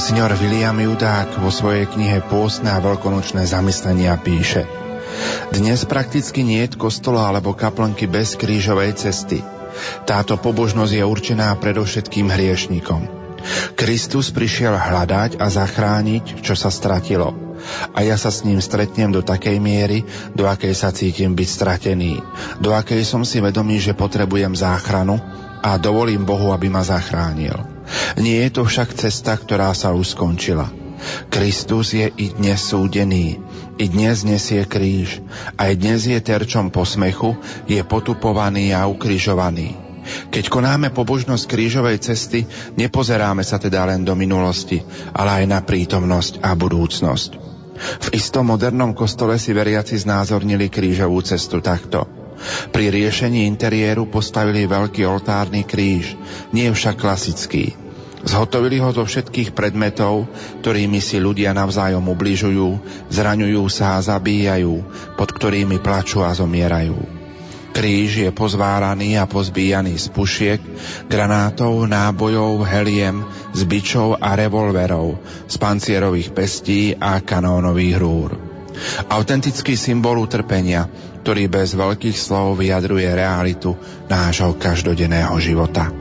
Monsignor William Judák vo svojej knihe Pôstne a veľkonočné zamyslenia píše Dnes prakticky nie je kostola alebo kaplnky bez krížovej cesty. Táto pobožnosť je určená predovšetkým hriešnikom. Kristus prišiel hľadať a zachrániť, čo sa stratilo. A ja sa s ním stretnem do takej miery, do akej sa cítim byť stratený, do akej som si vedomý, že potrebujem záchranu a dovolím Bohu, aby ma zachránil. Nie je to však cesta, ktorá sa už skončila. Kristus je i dnes súdený, i dnes nesie kríž, aj dnes je terčom posmechu, je potupovaný a ukrižovaný. Keď konáme pobožnosť krížovej cesty, nepozeráme sa teda len do minulosti, ale aj na prítomnosť a budúcnosť. V istom modernom kostole si veriaci znázornili krížovú cestu takto. Pri riešení interiéru postavili veľký oltárny kríž, nie však klasický. Zhotovili ho zo všetkých predmetov, ktorými si ľudia navzájom ubližujú, zraňujú sa a zabíjajú, pod ktorými plačú a zomierajú. Kríž je pozváraný a pozbíjaný z pušiek, granátov, nábojov, heliem, z bičov a revolverov, z pancierových pestí a kanónových rúr. Autentický symbol utrpenia, ktorý bez veľkých slov vyjadruje realitu nášho každodenného života.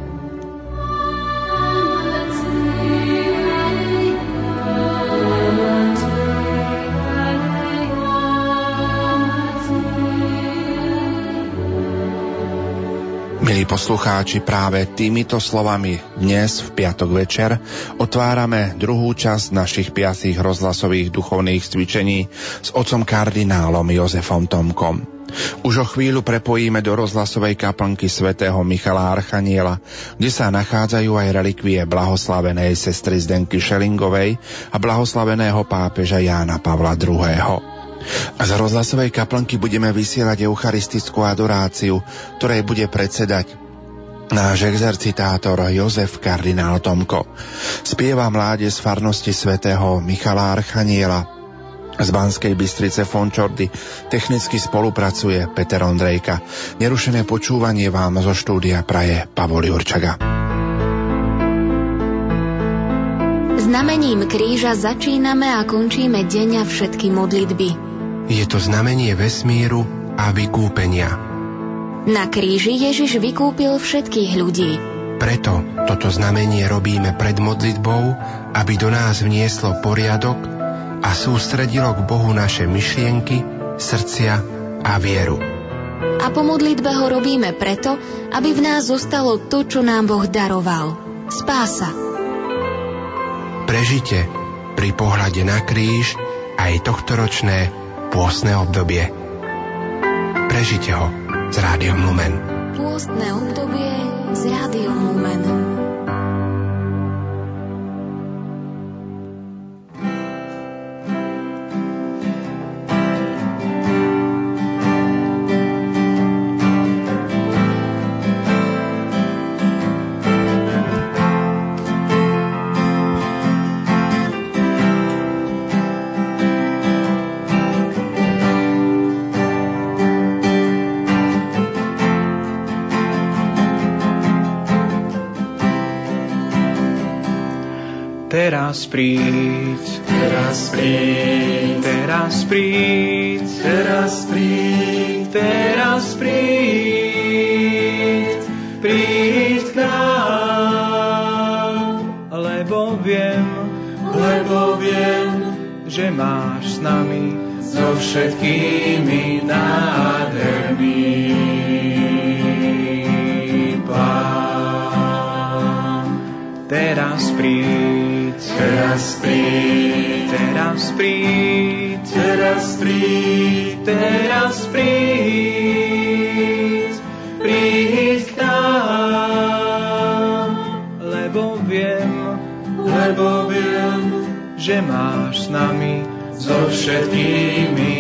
Milí poslucháči, práve týmito slovami dnes v piatok večer otvárame druhú časť našich piatých rozhlasových duchovných cvičení s otcom kardinálom Jozefom Tomkom. Už o chvíľu prepojíme do rozhlasovej kaplnky svätého Michala Archaniela, kde sa nachádzajú aj relikvie blahoslavenej sestry Zdenky Šelingovej a blahoslaveného pápeža Jána Pavla II. A z rozhlasovej kaplnky budeme vysielať eucharistickú adoráciu, ktorej bude predsedať náš exercitátor Jozef kardinál Tomko. Spieva mláde z farnosti svätého Michala Archaniela. Z Banskej Bystrice Fončordy technicky spolupracuje Peter Ondrejka. Nerušené počúvanie vám zo štúdia praje Pavol Jurčaga. Znamením kríža začíname a končíme deň a všetky modlitby. Je to znamenie vesmíru a vykúpenia. Na kríži Ježiš vykúpil všetkých ľudí. Preto toto znamenie robíme pred modlitbou, aby do nás vnieslo poriadok a sústredilo k Bohu naše myšlienky, srdcia a vieru. A po modlitbe ho robíme preto, aby v nás zostalo to, čo nám Boh daroval. Spása. Prežite pri pohľade na kríž aj tohtoročné pôstne obdobie. Prežite ho s Rádiom Lumen. Pôstne obdobie s Rádiom Lumen. Príď, teraz príď, teraz príď, teraz príď, teraz príď, príď k nám, lebo viem, lebo viem, že máš s nami so všetkými nádherný plán. Teraz príď, Teraz príď, teraz príď, teraz príď, teraz príď, príď k nám, lebo viem, lebo viem, že máš s nami so všetkými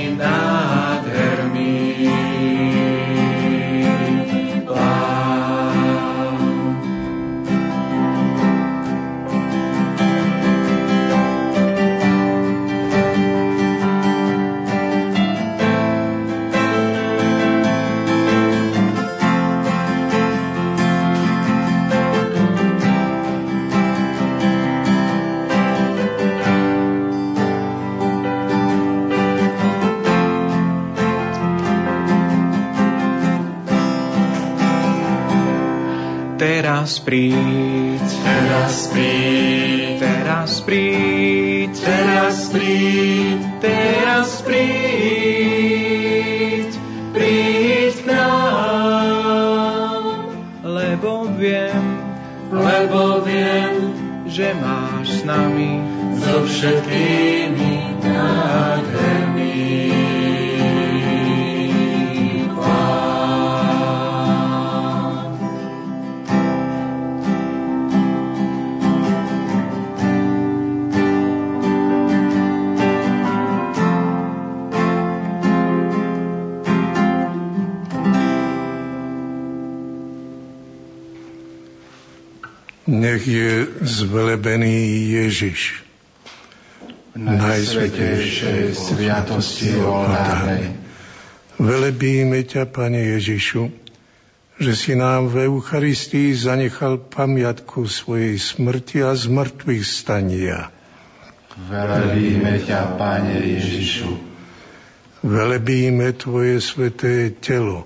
ťa, Pane Ježišu, že si nám v Eucharistii zanechal pamiatku svojej smrti a zmrtvých stania. Velebíme ťa, Pane Ježišu. Velebíme Tvoje sveté telo,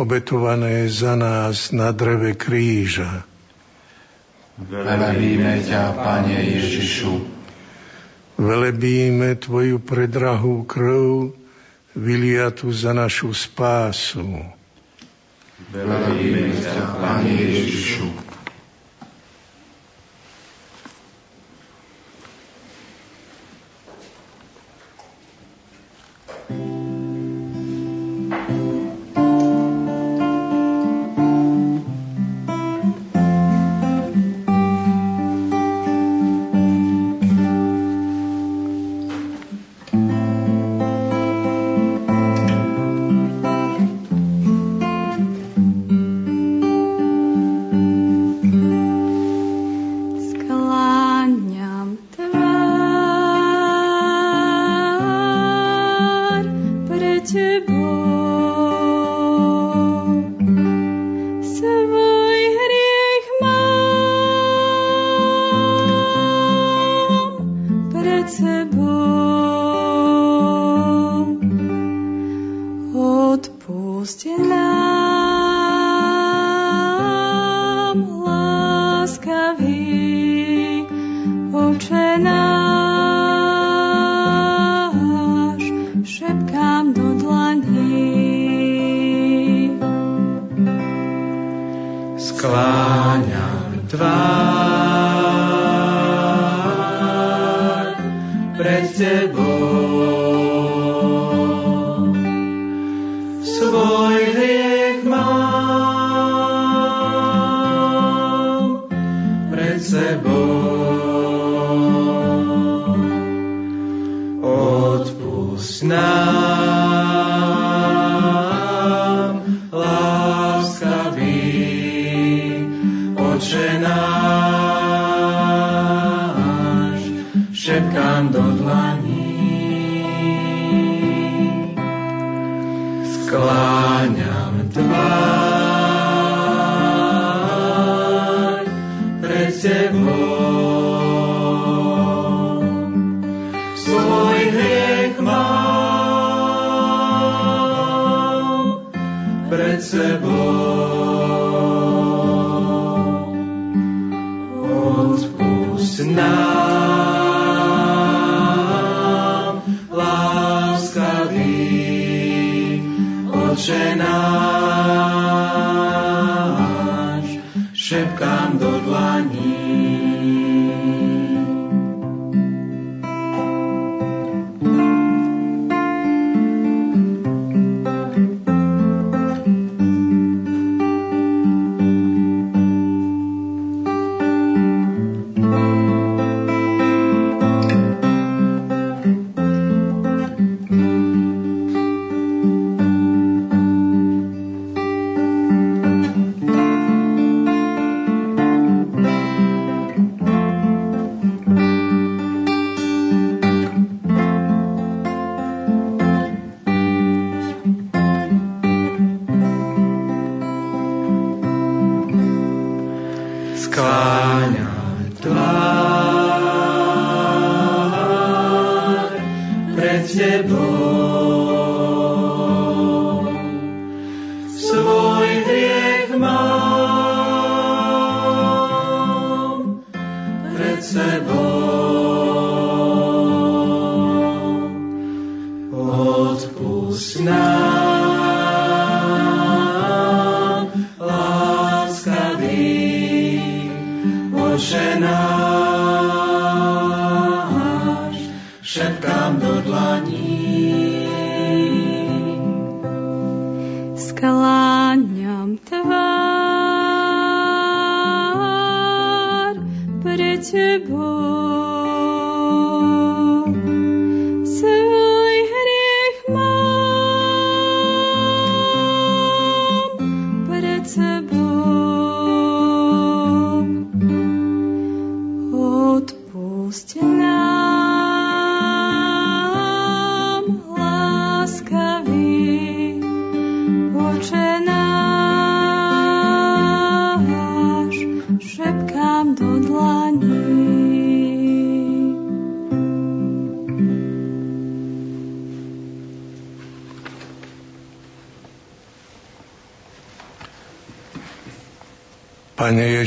obetované za nás na dreve kríža Velebíme ťa, Pane Ježišu. Velebíme Tvoju predrahú krv, vyliatu za našu spásu. Velebíme ťa, Pane Ježišu.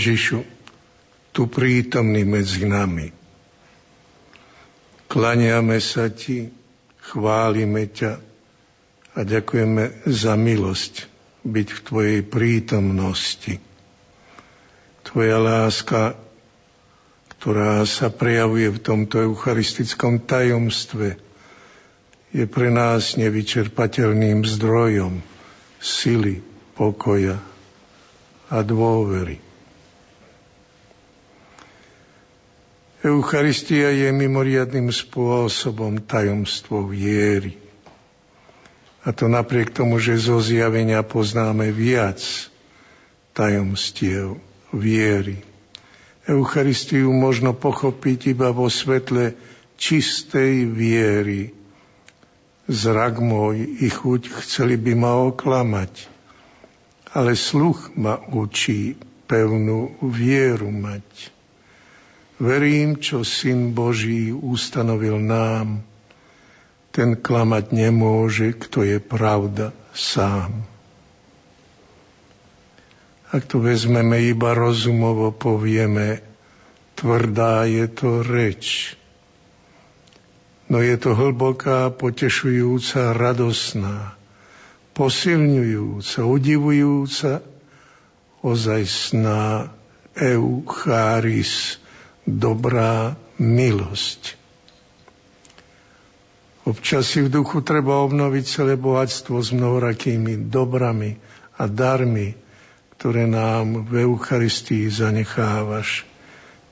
Ježišu, tu prítomný medzi nami. Klaniame sa Ti, chválime ťa a ďakujeme za milosť byť v Tvojej prítomnosti. Tvoja láska, ktorá sa prejavuje v tomto eucharistickom tajomstve, je pre nás nevyčerpateľným zdrojom sily, pokoja a dôvery. Eucharistia je mimoriadným spôsobom tajomstvo viery. A to napriek tomu, že zo zjavenia poznáme viac tajomstiev viery. Eucharistiu možno pochopiť iba vo svetle čistej viery. Zrak môj i chuť chceli by ma oklamať, ale sluch ma učí pevnú vieru mať. Verím, čo Syn Boží ustanovil nám. Ten klamať nemôže, kto je pravda sám. Ak to vezmeme iba rozumovo, povieme, tvrdá je to reč. No je to hlboká, potešujúca, radosná, posilňujúca, udivujúca, ozajstná eucharis, dobrá milosť. Občas si v duchu treba obnoviť celé bohatstvo s mnohorakými dobrami a darmi, ktoré nám v Eucharistii zanechávaš,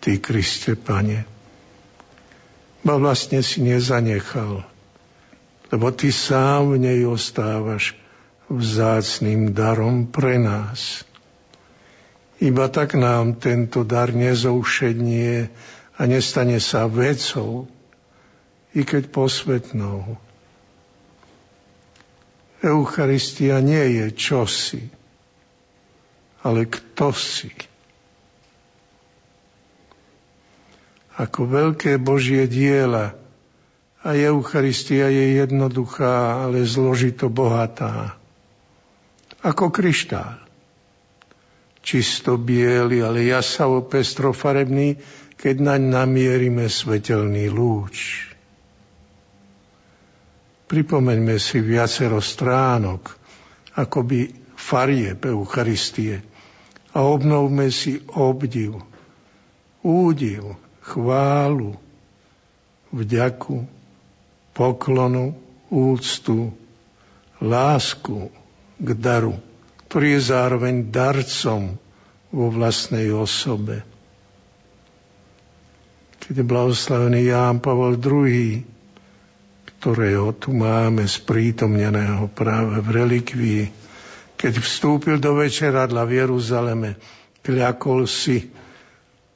Ty, Kriste, Pane. Ba vlastne si nezanechal, lebo Ty sám v nej ostávaš vzácným darom pre nás. Iba tak nám tento dar nezoušednie a nestane sa vecou, i keď posvetnou. Eucharistia nie je čosi, ale kto si. Ako veľké Božie diela a Eucharistia je jednoduchá, ale zložito bohatá. Ako kryštál čisto biely, ale jasavo pestrofarebný, keď naň namierime svetelný lúč. Pripomeňme si viacero stránok, akoby farie Eucharistie a obnovme si obdiv, údiv, chválu, vďaku, poklonu, úctu, lásku k daru ktorý je zároveň darcom vo vlastnej osobe. Keď je blahoslavený Ján Pavol II, ktorého tu máme sprítomneného práve v relikvii, keď vstúpil do večeradla v Jeruzaleme, kľakol si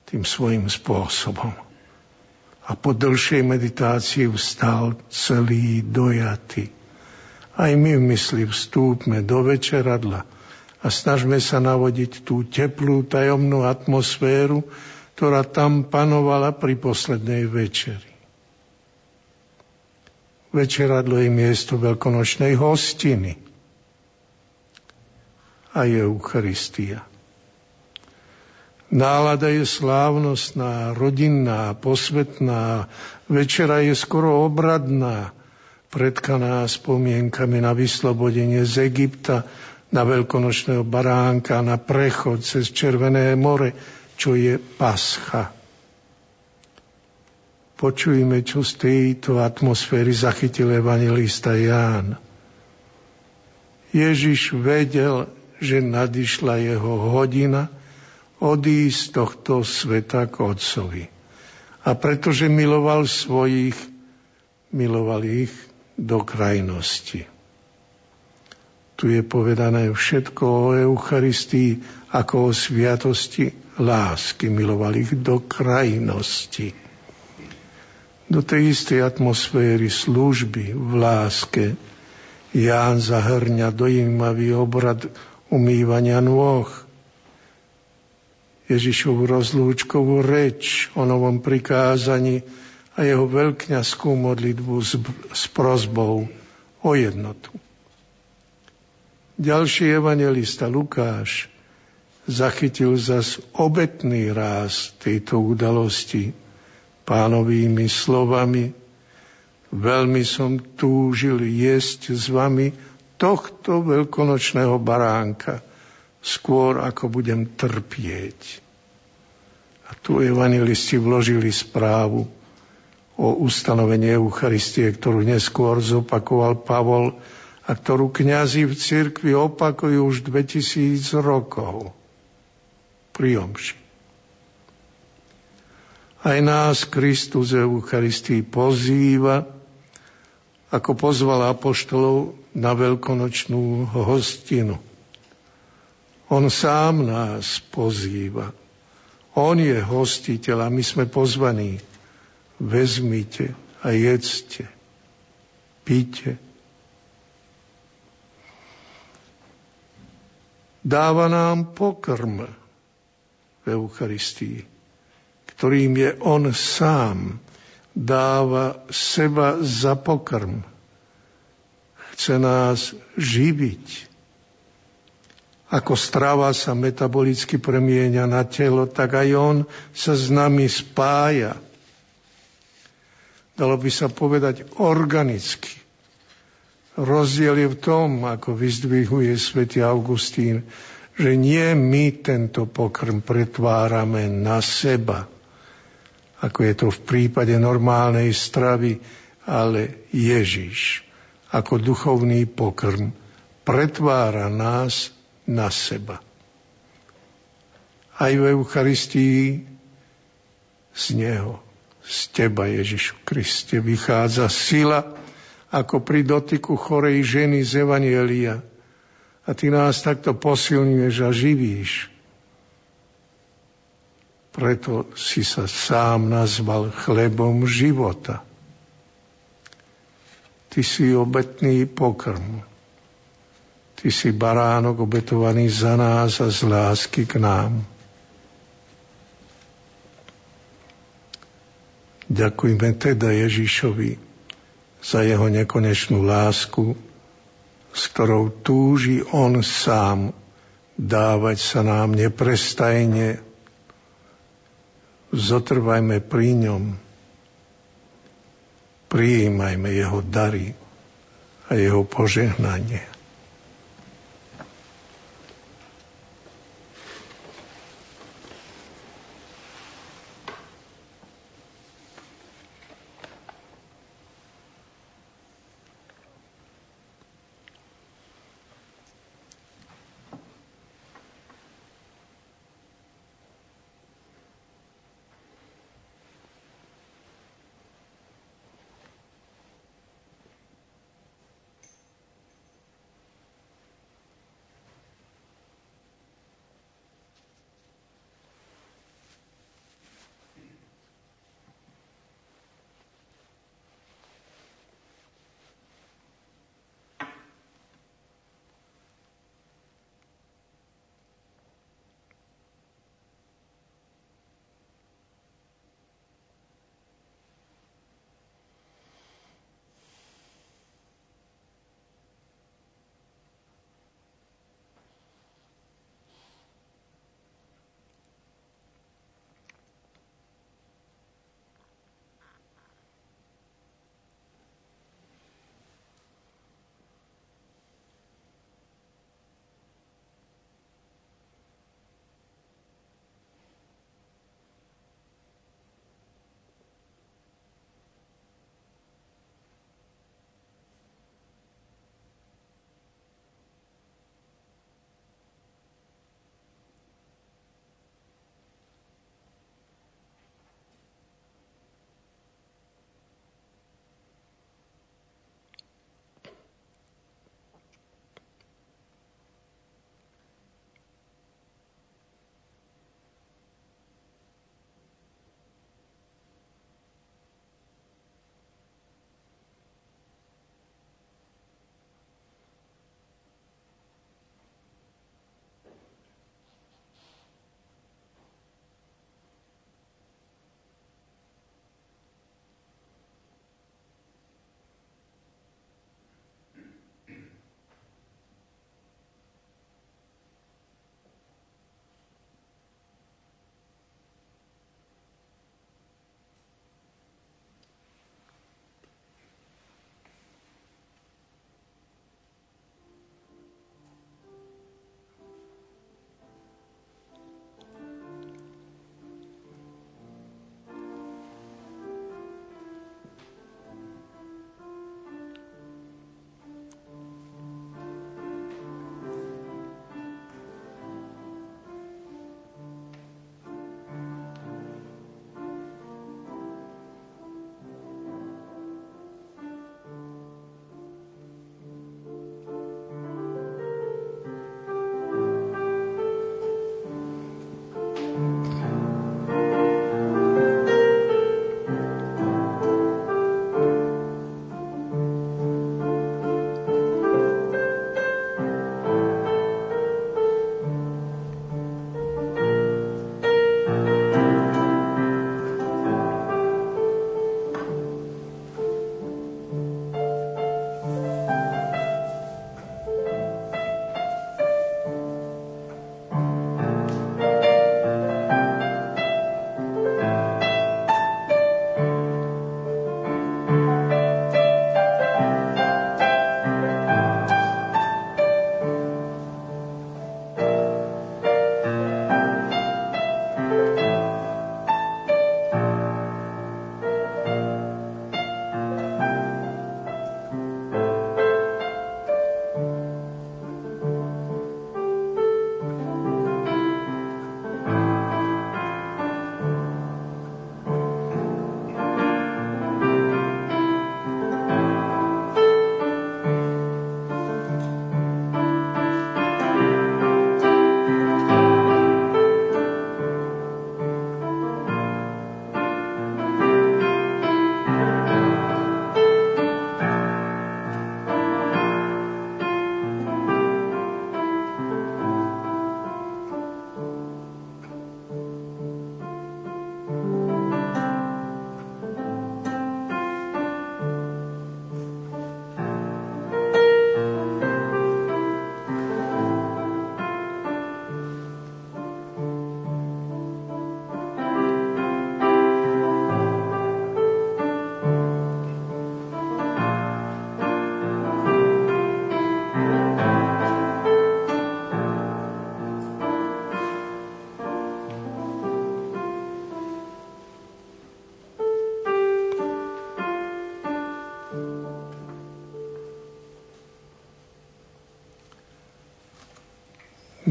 tým svojim spôsobom. A po dlhšej meditácii vstal celý dojatý. Aj my v mysli vstúpme do večeradla, a snažme sa navodiť tú teplú tajomnú atmosféru, ktorá tam panovala pri poslednej večeri. Večeradlo je miesto veľkonočnej hostiny a je Eucharistia. Nálada je slávnostná, rodinná, posvetná, večera je skoro obradná, predka nás spomienkami na vyslobodenie z Egypta, na veľkonočného baránka, na prechod cez Červené more, čo je pascha. Počujme, čo z tejto atmosféry zachytil evangelista Ján. Ježiš vedel, že nadišla jeho hodina odísť z tohto sveta k Otcovi. A pretože miloval svojich, miloval ich do krajnosti. Tu je povedané všetko o Eucharistii ako o sviatosti lásky. Miloval ich do krajnosti. Do tej istej atmosféry služby v láske Ján zahrňa dojímavý obrad umývania nôh. Ježišovu rozlúčkovú reč o novom prikázaní a jeho veľkňaskú modlitbu s, s prozbou o jednotu. Ďalší evangelista Lukáš zachytil zas obetný ráz tejto udalosti pánovými slovami Veľmi som túžil jesť s vami tohto veľkonočného baránka, skôr ako budem trpieť. A tu evangelisti vložili správu o ustanovení Eucharistie, ktorú neskôr zopakoval Pavol a ktorú kňazi v cirkvi opakujú už 2000 rokov pri omši. Aj nás Kristus Eucharistii pozýva, ako pozval apoštolov na veľkonočnú hostinu. On sám nás pozýva. On je hostiteľ a my sme pozvaní. Vezmite a jedzte, píte dáva nám pokrm v Eucharistii, ktorým je On sám, dáva seba za pokrm. Chce nás živiť. Ako strava sa metabolicky premieňa na telo, tak aj On sa s nami spája. Dalo by sa povedať organicky Rozdiel je v tom, ako vyzdvihuje svätý Augustín, že nie my tento pokrm pretvárame na seba, ako je to v prípade normálnej stravy, ale Ježiš ako duchovný pokrm pretvára nás na seba. Aj v Eucharistii z Neho, z Teba Ježišu Kriste vychádza sila, ako pri dotyku chorej ženy z Evanielia. A ty nás takto posilňuješ a živíš. Preto si sa sám nazval chlebom života. Ty si obetný pokrm. Ty si baránok obetovaný za nás a z lásky k nám. Ďakujme teda Ježišovi, za jeho nekonečnú lásku, s ktorou túži on sám dávať sa nám neprestajne. Zotrvajme pri ňom, prijímajme jeho dary a jeho požehnanie.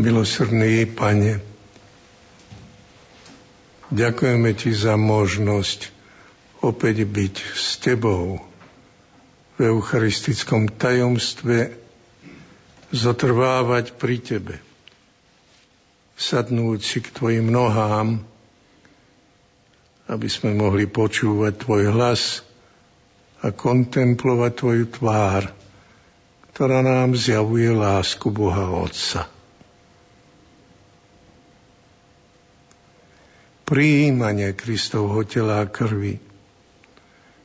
Milosrdný Pane, ďakujeme Ti za možnosť opäť byť s Tebou v eucharistickom tajomstve, zotrvávať pri Tebe, sadnúť si k Tvojim nohám, aby sme mohli počúvať Tvoj hlas a kontemplovať Tvoju tvár, ktorá nám zjavuje lásku Boha Otca. Prijímanie Kristovho tela a krvi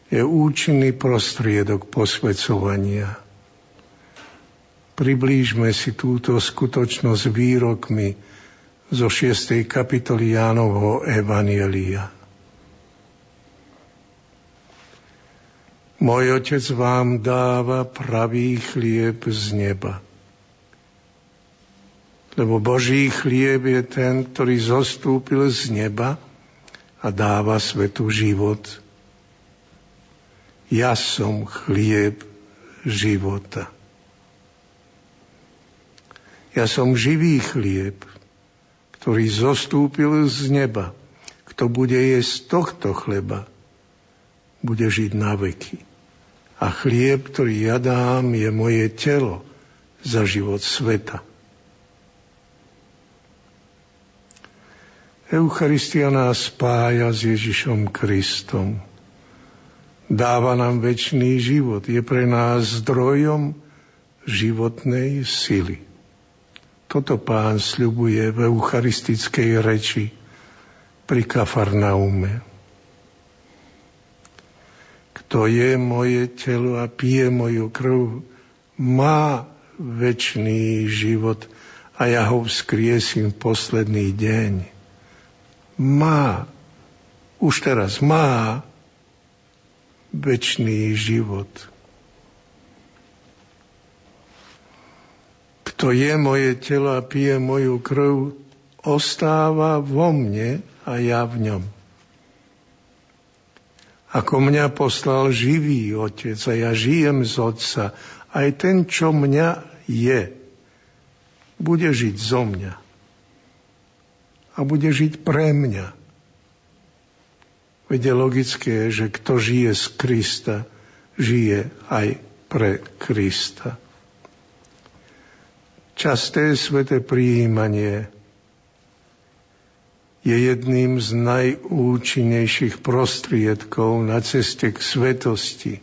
je účinný prostriedok posvedcovania. Priblížme si túto skutočnosť výrokmi zo 6. kapitoly Jánovho Evanielia. Môj otec vám dáva pravý chlieb z neba lebo Boží chlieb je ten, ktorý zostúpil z neba a dáva svetu život. Ja som chlieb života. Ja som živý chlieb, ktorý zostúpil z neba. Kto bude jesť tohto chleba, bude žiť na veky. A chlieb, ktorý ja dám, je moje telo za život sveta. Eucharistia nás spája s Ježišom Kristom. Dáva nám väčší život. Je pre nás zdrojom životnej sily. Toto pán sľubuje v eucharistickej reči pri Kafarnaume. Kto je moje telo a pije moju krv, má väčší život a ja ho vzkriesím posledný deň má, už teraz má väčší život. Kto je moje telo a pije moju krv, ostáva vo mne a ja v ňom. Ako mňa poslal živý otec a ja žijem z otca, aj ten, čo mňa je, bude žiť zo mňa a bude žiť pre mňa. Veď je logické, že kto žije z Krista, žije aj pre Krista. Časté sveté prijímanie je jedným z najúčinnejších prostriedkov na ceste k svetosti,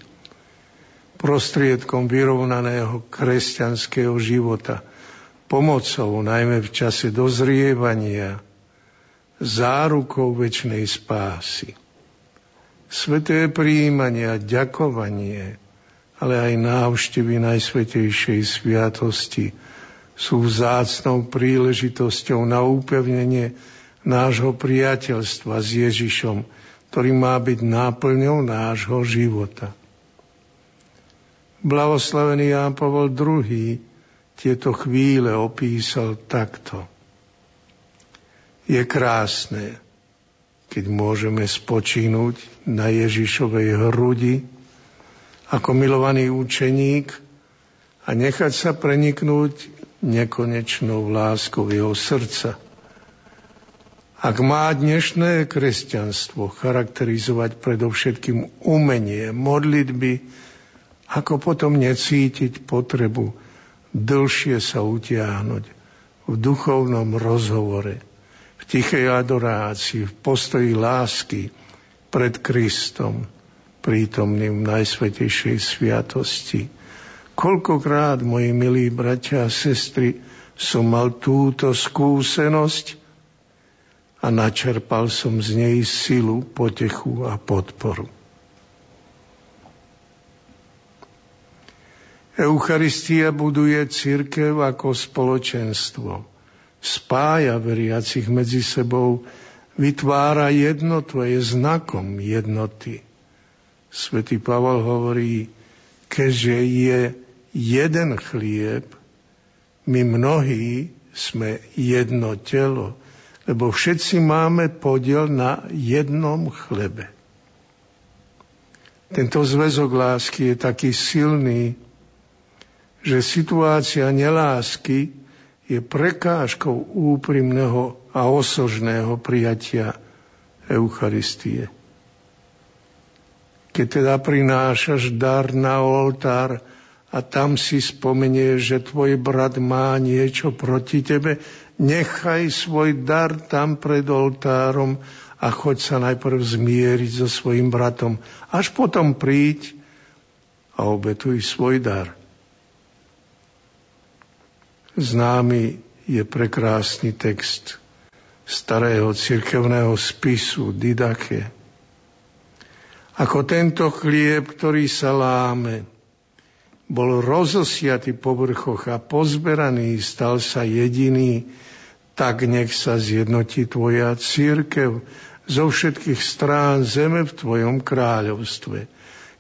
prostriedkom vyrovnaného kresťanského života, pomocou najmä v čase dozrievania, zárukou väčšnej spásy. Sveté príjmanie a ďakovanie, ale aj návštevy Najsvetejšej sviatosti sú vzácnou príležitosťou na upevnenie nášho priateľstva s Ježišom, ktorý má byť náplňou nášho života. Blahoslavený Ján Pavol II tieto chvíle opísal takto – je krásne, keď môžeme spočínuť na Ježišovej hrudi ako milovaný učeník a nechať sa preniknúť nekonečnou láskou jeho srdca. Ak má dnešné kresťanstvo charakterizovať predovšetkým umenie, modlitby, ako potom necítiť potrebu dlhšie sa utiahnuť v duchovnom rozhovore tichej adorácii, v postoji lásky pred Kristom, prítomným Najsvetejšej sviatosti. Koľkokrát, moji milí bratia a sestry, som mal túto skúsenosť a načerpal som z nej silu, potechu a podporu. Eucharistia buduje církev ako spoločenstvo spája veriacich medzi sebou, vytvára jednotu a je znakom jednoty. Svetý Pavol hovorí, keďže je jeden chlieb, my mnohí sme jedno telo, lebo všetci máme podiel na jednom chlebe. Tento zväzok lásky je taký silný, že situácia nelásky je prekážkou úprimného a osožného prijatia Eucharistie. Keď teda prinášaš dar na oltár a tam si spomenieš, že tvoj brat má niečo proti tebe, nechaj svoj dar tam pred oltárom a choď sa najprv zmieriť so svojim bratom. Až potom príď a obetuj svoj dar. Známy je prekrásny text starého cirkevného spisu Didake. Ako tento chlieb, ktorý sa láme, bol rozosiatý po vrchoch a pozberaný, stal sa jediný, tak nech sa zjednotí tvoja církev zo všetkých strán zeme v tvojom kráľovstve.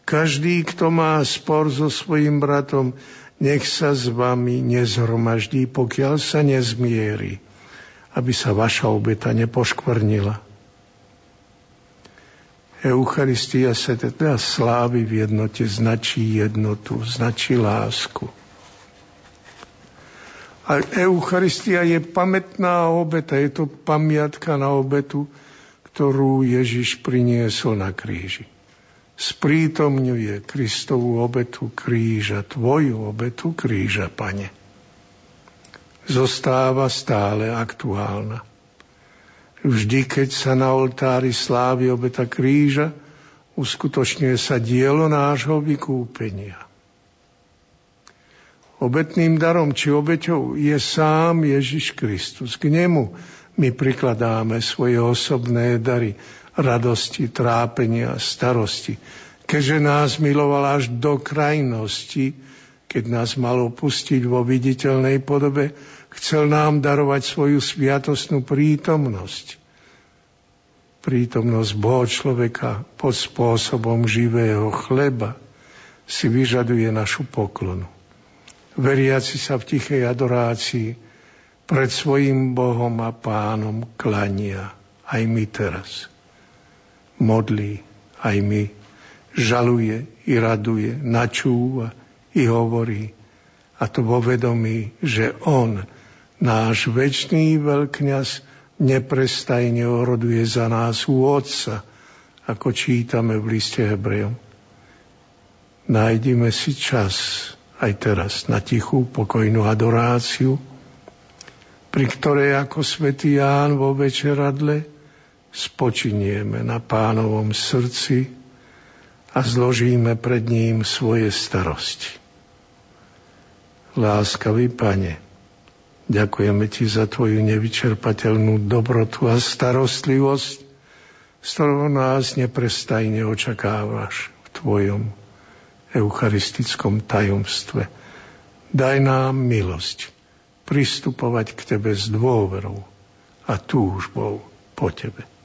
Každý, kto má spor so svojim bratom, nech sa s vami nezhromaždí, pokiaľ sa nezmierí, aby sa vaša obeta nepoškvrnila. Eucharistia sa teda slávy v jednote značí jednotu, značí lásku. A Eucharistia je pamätná obeta, je to pamiatka na obetu, ktorú Ježiš priniesol na kríži sprítomňuje Kristovú obetu kríža, tvoju obetu kríža, pane. Zostáva stále aktuálna. Vždy, keď sa na oltári slávy obeta kríža, uskutočňuje sa dielo nášho vykúpenia. Obetným darom či obeťou je sám Ježiš Kristus. K nemu my prikladáme svoje osobné dary, radosti, trápenia, starosti. Keďže nás miloval až do krajnosti, keď nás mal opustiť vo viditeľnej podobe, chcel nám darovať svoju sviatosnú prítomnosť. Prítomnosť Boha človeka pod spôsobom živého chleba si vyžaduje našu poklonu. Veriaci sa v tichej adorácii pred svojim Bohom a pánom klania aj my teraz modlí aj my, žaluje i raduje, načúva i hovorí. A to vo vedomí, že On, náš väčší veľkňaz, neprestajne oroduje za nás u Otca, ako čítame v liste Hebrejom. Nájdime si čas aj teraz na tichú, pokojnú adoráciu, pri ktorej ako svätý Ján vo večeradle spočinieme na pánovom srdci a zložíme pred ním svoje starosti. Láskavý pane, ďakujeme ti za tvoju nevyčerpateľnú dobrotu a starostlivosť, z ktorou nás neprestajne očakávaš v tvojom eucharistickom tajomstve. Daj nám milosť pristupovať k Tebe s dôverou a túžbou po Tebe.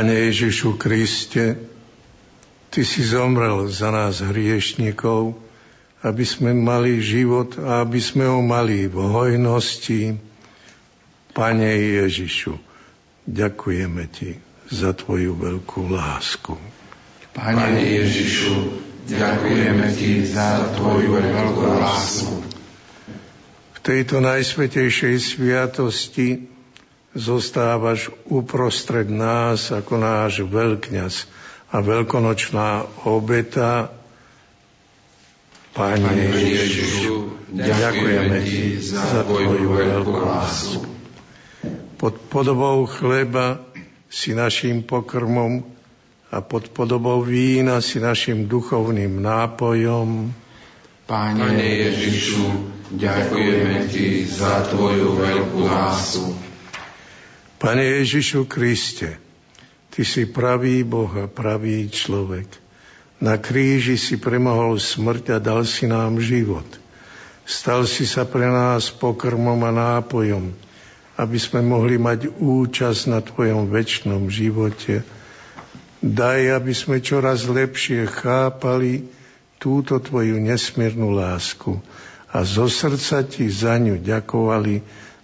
Pane Ježišu Kriste, Ty si zomrel za nás hriešnikov, aby sme mali život a aby sme ho mali v hojnosti. Pane Ježišu, ďakujeme Ti za Tvoju veľkú lásku. Pane Ježišu, ďakujeme Ti za Tvoju veľkú lásku. V tejto najsvetejšej sviatosti zostávaš uprostred nás ako náš veľkňaz a veľkonočná obeta. Pane, Pane Ježišu, ďakujeme Ti za Tvoju veľkú lásku. Pod podobou chleba si našim pokrmom a pod podobou vína si našim duchovným nápojom. Pane Ježišu, ďakujeme Ti za Tvoju veľkú lásku. Pane Ježišu Kriste, Ty si pravý Boh a pravý človek. Na kríži si premohol smrť a dal si nám život. Stal si sa pre nás pokrmom a nápojom, aby sme mohli mať účasť na Tvojom väčšnom živote. Daj, aby sme čoraz lepšie chápali túto Tvoju nesmiernu lásku a zo srdca Ti za ňu ďakovali,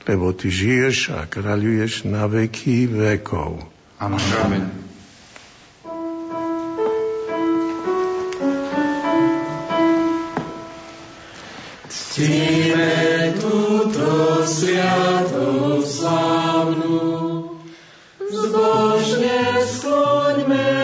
lebo Ty žiješ a kráľuješ na veky vekov. Amen. Amen. Ctíme túto sviatosť slávnu, zbožne skloňme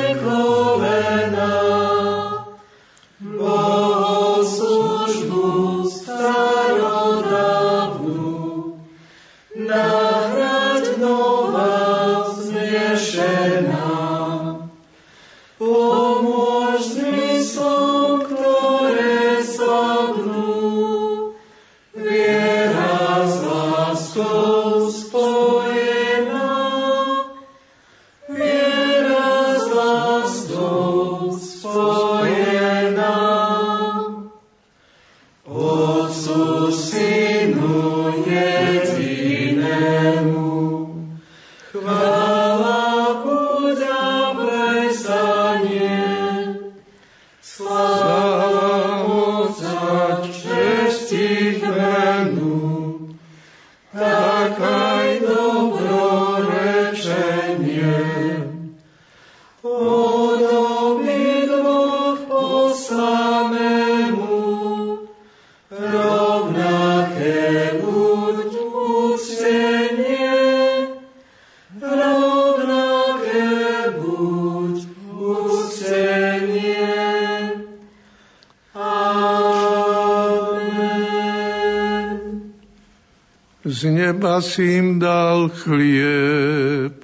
Z neba si im dal chlieb,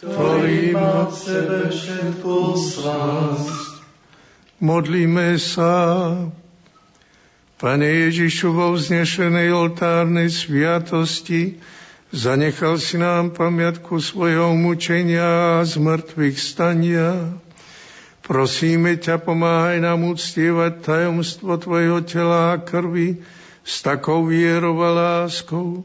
Ktorý má v sebe všetku slasť, modlíme sa. Pane Ježišu, vo vznešenej oltárnej sviatosti zanechal si nám pamiatku svojho mučenia a zmrtvých stania. Prosíme ťa, pomáhaj nám uctievať tajomstvo Tvojho tela a krvi s takou vierou a láskou,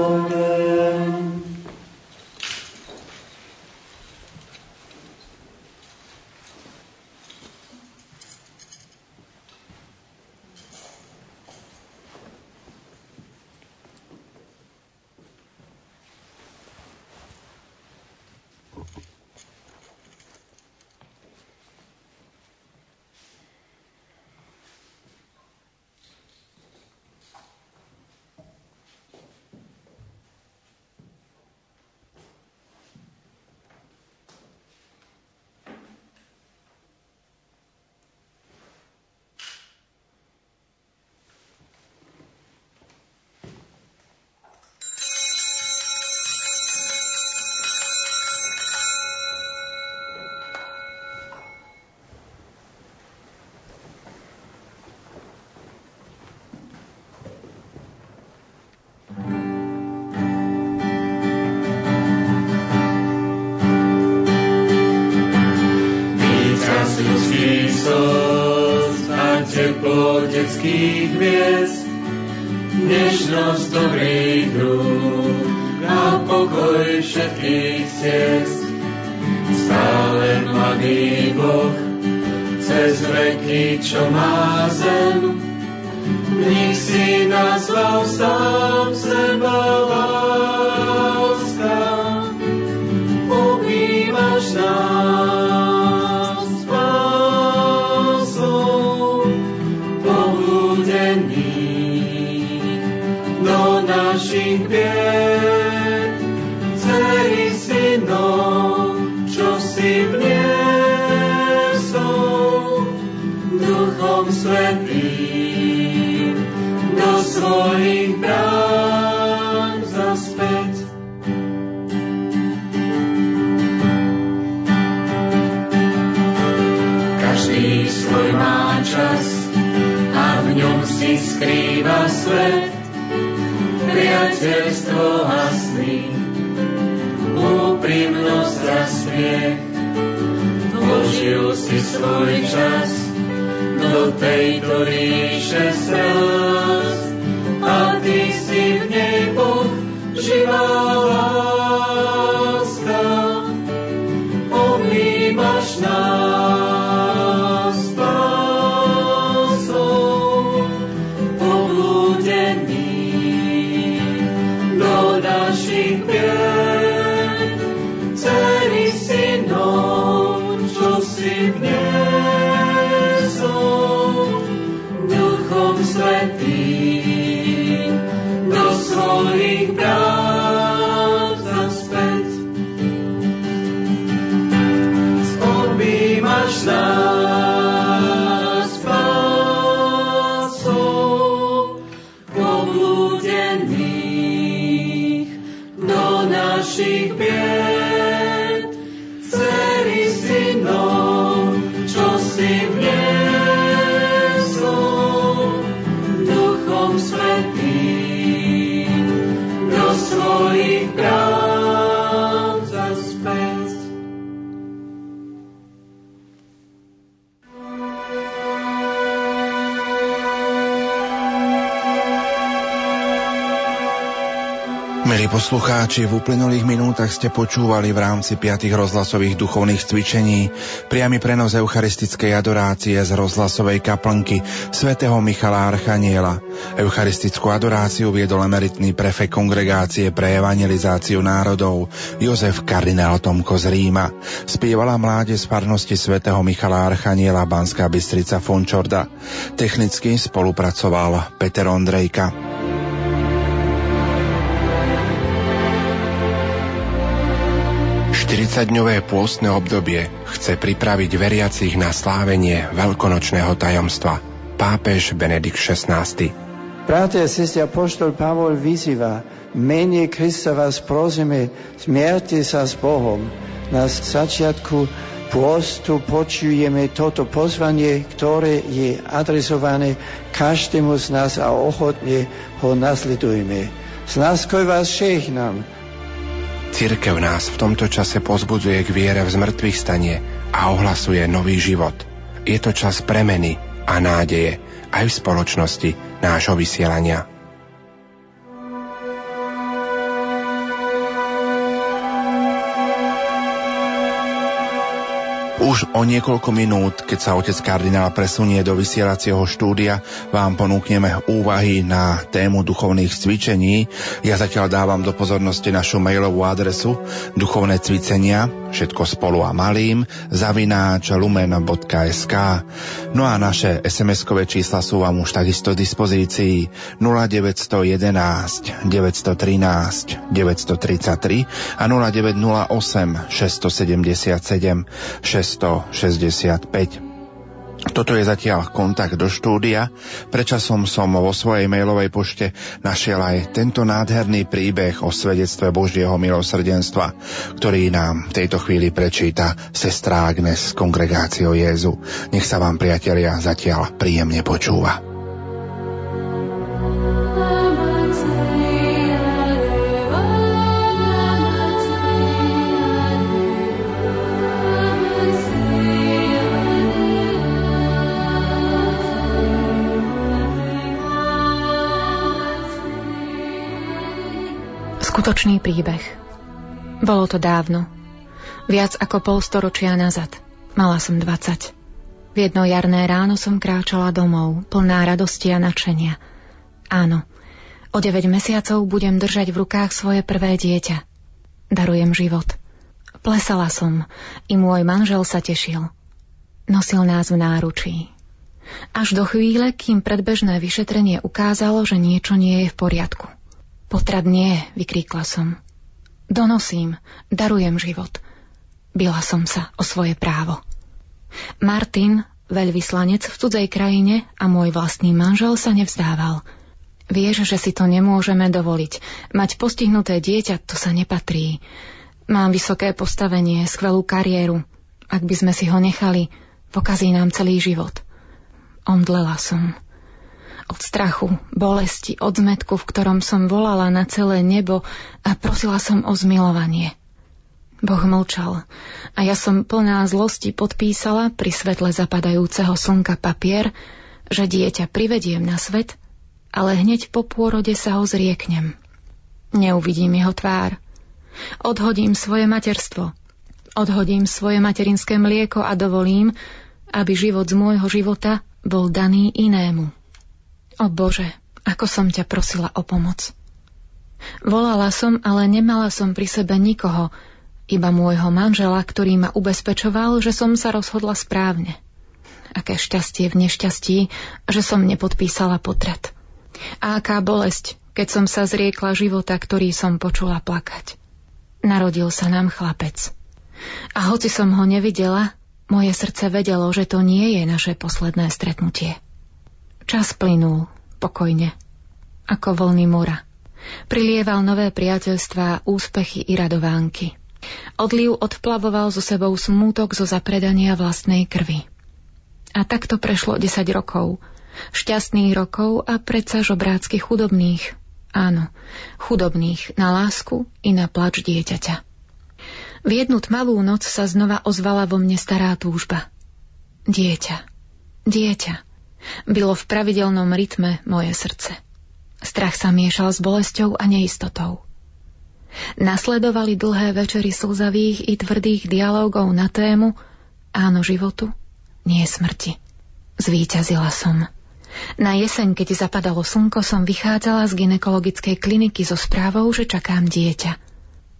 Poslucháči, v uplynulých minútach ste počúvali v rámci piatých rozhlasových duchovných cvičení priamy prenos eucharistickej adorácie z rozhlasovej kaplnky svätého Michala Archaniela. Eucharistickú adoráciu viedol emeritný prefekt kongregácie pre evangelizáciu národov Jozef kardinál Tomko z Ríma. Spievala mláde z farnosti svätého Michala Archaniela Banská Bystrica Fončorda. Technicky spolupracoval Peter Ondrejka. 40-dňové pôstne obdobie chce pripraviť veriacich na slávenie veľkonočného tajomstva. Pápež Benedikt XVI. Bratia a sestry, apoštol Pavol vyzýva, mene Krista vás prosíme, zmierte sa s Bohom. Na začiatku pôstu počujeme toto pozvanie, ktoré je adresované každému z nás a ochotne ho nasledujeme. S láskoj vás nám. Cirkev nás v tomto čase pozbudzuje k viere v zmrtvých stanie a ohlasuje nový život. Je to čas premeny a nádeje aj v spoločnosti nášho vysielania. Už o niekoľko minút, keď sa otec kardinál presunie do vysielacieho štúdia, vám ponúkneme úvahy na tému duchovných cvičení. Ja zatiaľ dávam do pozornosti našu mailovú adresu duchovné cvicenia, všetko spolu a malým, zavináč lumen.sk. No a naše SMS-kové čísla sú vám už takisto dispozícii 0911 913 933 a 0908 677 665. Toto je zatiaľ kontakt do štúdia. Prečasom som vo svojej mailovej pošte našiel aj tento nádherný príbeh o svedectve Božieho milosrdenstva, ktorý nám v tejto chvíli prečíta sestra Agnes z kongregáciou Jezu. Nech sa vám, priatelia, zatiaľ príjemne počúva. Skutočný príbeh. Bolo to dávno. Viac ako polstoročia nazad. Mala som 20. V jedno jarné ráno som kráčala domov, plná radosti a nadšenia. Áno, o 9 mesiacov budem držať v rukách svoje prvé dieťa. Darujem život. Plesala som, i môj manžel sa tešil. Nosil nás v náručí. Až do chvíle, kým predbežné vyšetrenie ukázalo, že niečo nie je v poriadku. Potrad nie, vykríkla som. Donosím, darujem život. Bila som sa o svoje právo. Martin, veľvyslanec v cudzej krajine a môj vlastný manžel sa nevzdával. Vieš, že si to nemôžeme dovoliť. Mať postihnuté dieťa, to sa nepatrí. Mám vysoké postavenie, skvelú kariéru. Ak by sme si ho nechali, pokazí nám celý život. Omdlela som. Od strachu, bolesti, od zmetku, v ktorom som volala na celé nebo a prosila som o zmilovanie. Boh mlčal a ja som plná zlosti podpísala pri svetle zapadajúceho slnka papier, že dieťa privediem na svet, ale hneď po pôrode sa ho zrieknem. Neuvidím jeho tvár. Odhodím svoje materstvo. Odhodím svoje materinské mlieko a dovolím, aby život z môjho života bol daný inému. O Bože, ako som ťa prosila o pomoc. Volala som, ale nemala som pri sebe nikoho, iba môjho manžela, ktorý ma ubezpečoval, že som sa rozhodla správne. Aké šťastie v nešťastí, že som nepodpísala potrat. A aká bolesť, keď som sa zriekla života, ktorý som počula plakať. Narodil sa nám chlapec. A hoci som ho nevidela, moje srdce vedelo, že to nie je naše posledné stretnutie. Čas plynul, pokojne, ako voľný mora. Prilieval nové priateľstvá, úspechy i radovánky. Odliv odplavoval so sebou smútok zo zapredania vlastnej krvi. A takto prešlo 10 rokov. Šťastných rokov a predsa žobrácky chudobných. Áno, chudobných na lásku i na plač dieťaťa. V jednu tmavú noc sa znova ozvala vo mne stará túžba. Dieťa, dieťa. Bylo v pravidelnom rytme moje srdce. Strach sa miešal s bolesťou a neistotou. Nasledovali dlhé večery slzavých i tvrdých dialogov na tému Áno životu, nie smrti. Zvíťazila som. Na jeseň, keď zapadalo slnko, som vychádzala z ginekologickej kliniky so správou, že čakám dieťa.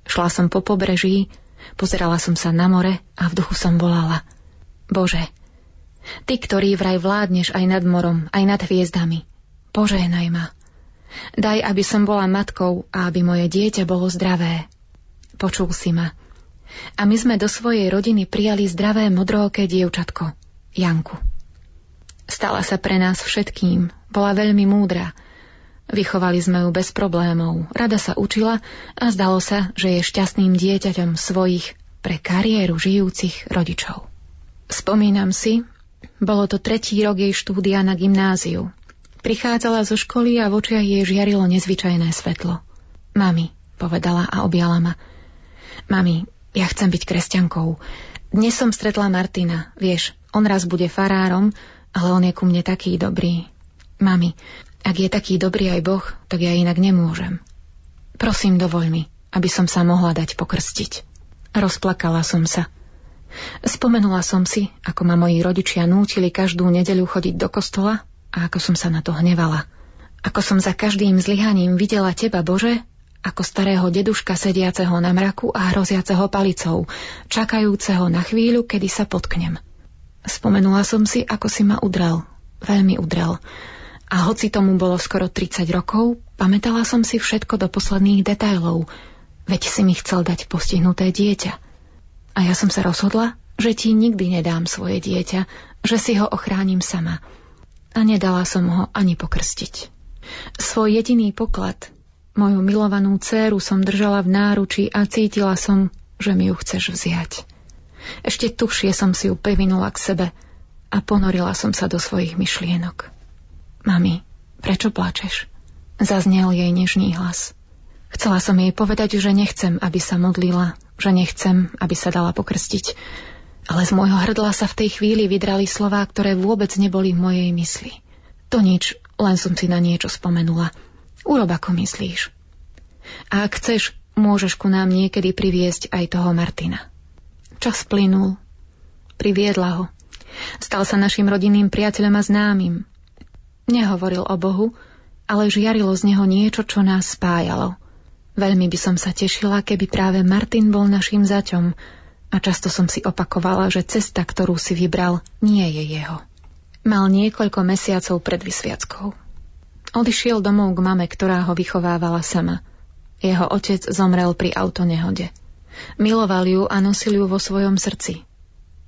Šla som po pobreží, pozerala som sa na more a v duchu som volala. Bože, Ty, ktorý vraj vládneš aj nad morom, aj nad hviezdami, požehnaj ma. Daj, aby som bola matkou a aby moje dieťa bolo zdravé. Počul si ma. A my sme do svojej rodiny prijali zdravé modróke dievčatko, Janku. Stala sa pre nás všetkým, bola veľmi múdra. Vychovali sme ju bez problémov, rada sa učila a zdalo sa, že je šťastným dieťaťom svojich pre kariéru žijúcich rodičov. Spomínam si, bolo to tretí rok jej štúdia na gymnáziu. Prichádzala zo školy a v očiach jej žiarilo nezvyčajné svetlo. Mami, povedala a objala ma. Mami, ja chcem byť kresťankou. Dnes som stretla Martina, vieš, on raz bude farárom, ale on je ku mne taký dobrý. Mami, ak je taký dobrý aj Boh, tak ja inak nemôžem. Prosím, dovoľ mi, aby som sa mohla dať pokrstiť. Rozplakala som sa. Spomenula som si, ako ma moji rodičia nútili každú nedeľu chodiť do kostola a ako som sa na to hnevala. Ako som za každým zlyhaním videla teba, Bože, ako starého deduška sediaceho na mraku a hroziaceho palicou, čakajúceho na chvíľu, kedy sa potknem. Spomenula som si, ako si ma udrel, veľmi udrel. A hoci tomu bolo skoro 30 rokov, pamätala som si všetko do posledných detailov, veď si mi chcel dať postihnuté dieťa. A ja som sa rozhodla, že ti nikdy nedám svoje dieťa, že si ho ochránim sama – a nedala som ho ani pokrstiť. Svoj jediný poklad, moju milovanú dceru som držala v náruči a cítila som, že mi ju chceš vziať. Ešte tušie som si ju pevinula k sebe a ponorila som sa do svojich myšlienok. Mami, prečo plačeš? Zaznel jej nežný hlas. Chcela som jej povedať, že nechcem, aby sa modlila, že nechcem, aby sa dala pokrstiť, ale z môjho hrdla sa v tej chvíli vydrali slová, ktoré vôbec neboli v mojej mysli. To nič, len som si na niečo spomenula. Urob ako myslíš. A ak chceš, môžeš ku nám niekedy priviesť aj toho Martina. Čas plynul. Priviedla ho. Stal sa našim rodinným priateľom a známym. Nehovoril o Bohu, ale žiarilo z neho niečo, čo nás spájalo. Veľmi by som sa tešila, keby práve Martin bol našim zaťom a často som si opakovala, že cesta, ktorú si vybral, nie je jeho. Mal niekoľko mesiacov pred vysviackou. Odišiel domov k mame, ktorá ho vychovávala sama. Jeho otec zomrel pri autonehode. Miloval ju a nosil ju vo svojom srdci.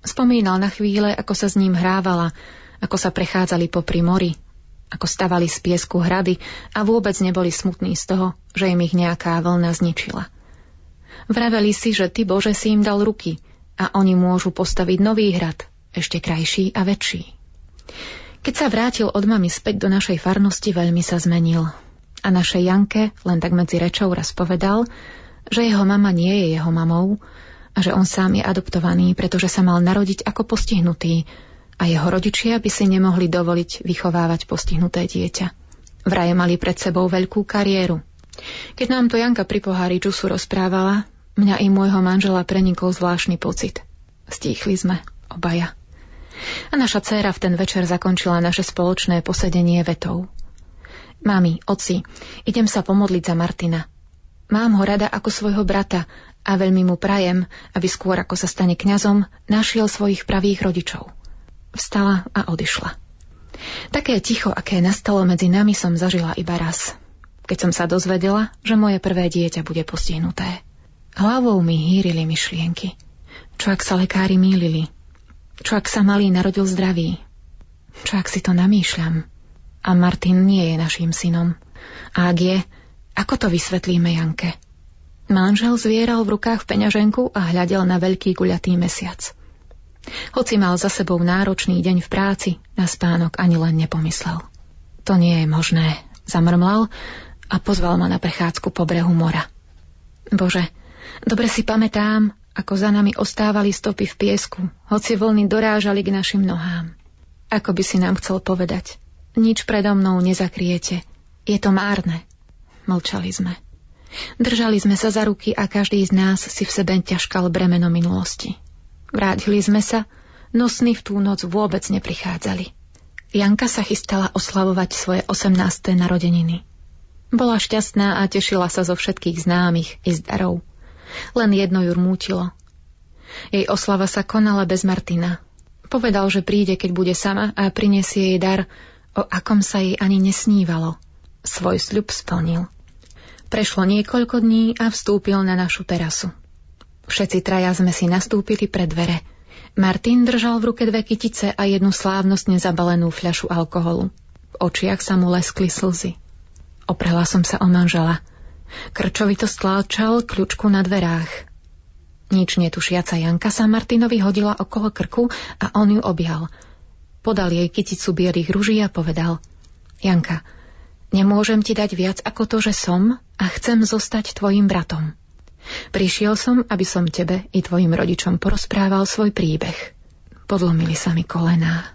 Spomínal na chvíle, ako sa s ním hrávala, ako sa prechádzali popri mori, ako stavali z piesku hrady a vôbec neboli smutní z toho, že im ich nejaká vlna zničila. Vraveli si, že ty Bože si im dal ruky a oni môžu postaviť nový hrad, ešte krajší a väčší. Keď sa vrátil od mami späť do našej farnosti, veľmi sa zmenil. A našej Janke len tak medzi rečou raz povedal, že jeho mama nie je jeho mamou a že on sám je adoptovaný, pretože sa mal narodiť ako postihnutý a jeho rodičia by si nemohli dovoliť vychovávať postihnuté dieťa. Vraj mali pred sebou veľkú kariéru. Keď nám to Janka pri pohári čusu rozprávala, mňa i môjho manžela prenikol zvláštny pocit. Stíchli sme, obaja. A naša dcéra v ten večer zakončila naše spoločné posedenie vetou. Mami, oci, idem sa pomodliť za Martina. Mám ho rada ako svojho brata a veľmi mu prajem, aby skôr ako sa stane kňazom, našiel svojich pravých rodičov. Vstala a odišla. Také ticho, aké nastalo medzi nami, som zažila iba raz. Keď som sa dozvedela, že moje prvé dieťa bude postihnuté. Hlavou mi hýrili myšlienky. Čo ak sa lekári mýlili? Čo ak sa malý narodil zdravý? Čo ak si to namýšľam? A Martin nie je naším synom. A ak je, ako to vysvetlíme Janke? Manžel zvieral v rukách peňaženku a hľadel na veľký guľatý mesiac. Hoci mal za sebou náročný deň v práci, na spánok ani len nepomyslel. To nie je možné, zamrmlal a pozval ma na prechádzku po brehu mora. Bože, dobre si pamätám, ako za nami ostávali stopy v piesku, hoci vlny dorážali k našim nohám. Ako by si nám chcel povedať, nič predo mnou nezakriete, je to márne. Mlčali sme. Držali sme sa za ruky a každý z nás si v sebe ťažkal bremeno minulosti. Vrátili sme sa, no sny v tú noc vôbec neprichádzali. Janka sa chystala oslavovať svoje 18. narodeniny. Bola šťastná a tešila sa zo všetkých známych i z darov. Len jedno ju rmútilo. Jej oslava sa konala bez Martina. Povedal, že príde, keď bude sama a prinesie jej dar, o akom sa jej ani nesnívalo. Svoj sľub splnil. Prešlo niekoľko dní a vstúpil na našu terasu. Všetci traja sme si nastúpili pred dvere. Martin držal v ruke dve kytice a jednu slávnostne zabalenú fľašu alkoholu. V očiach sa mu leskli slzy. Oprela som sa o manžela – Krčovito stláčal kľúčku na dverách. Nič netušiaca Janka sa Martinovi hodila okolo krku a on ju objal. Podal jej kyticu bielých ruží a povedal Janka, nemôžem ti dať viac ako to, že som a chcem zostať tvojim bratom. Prišiel som, aby som tebe i tvojim rodičom porozprával svoj príbeh. Podlomili sa mi kolená.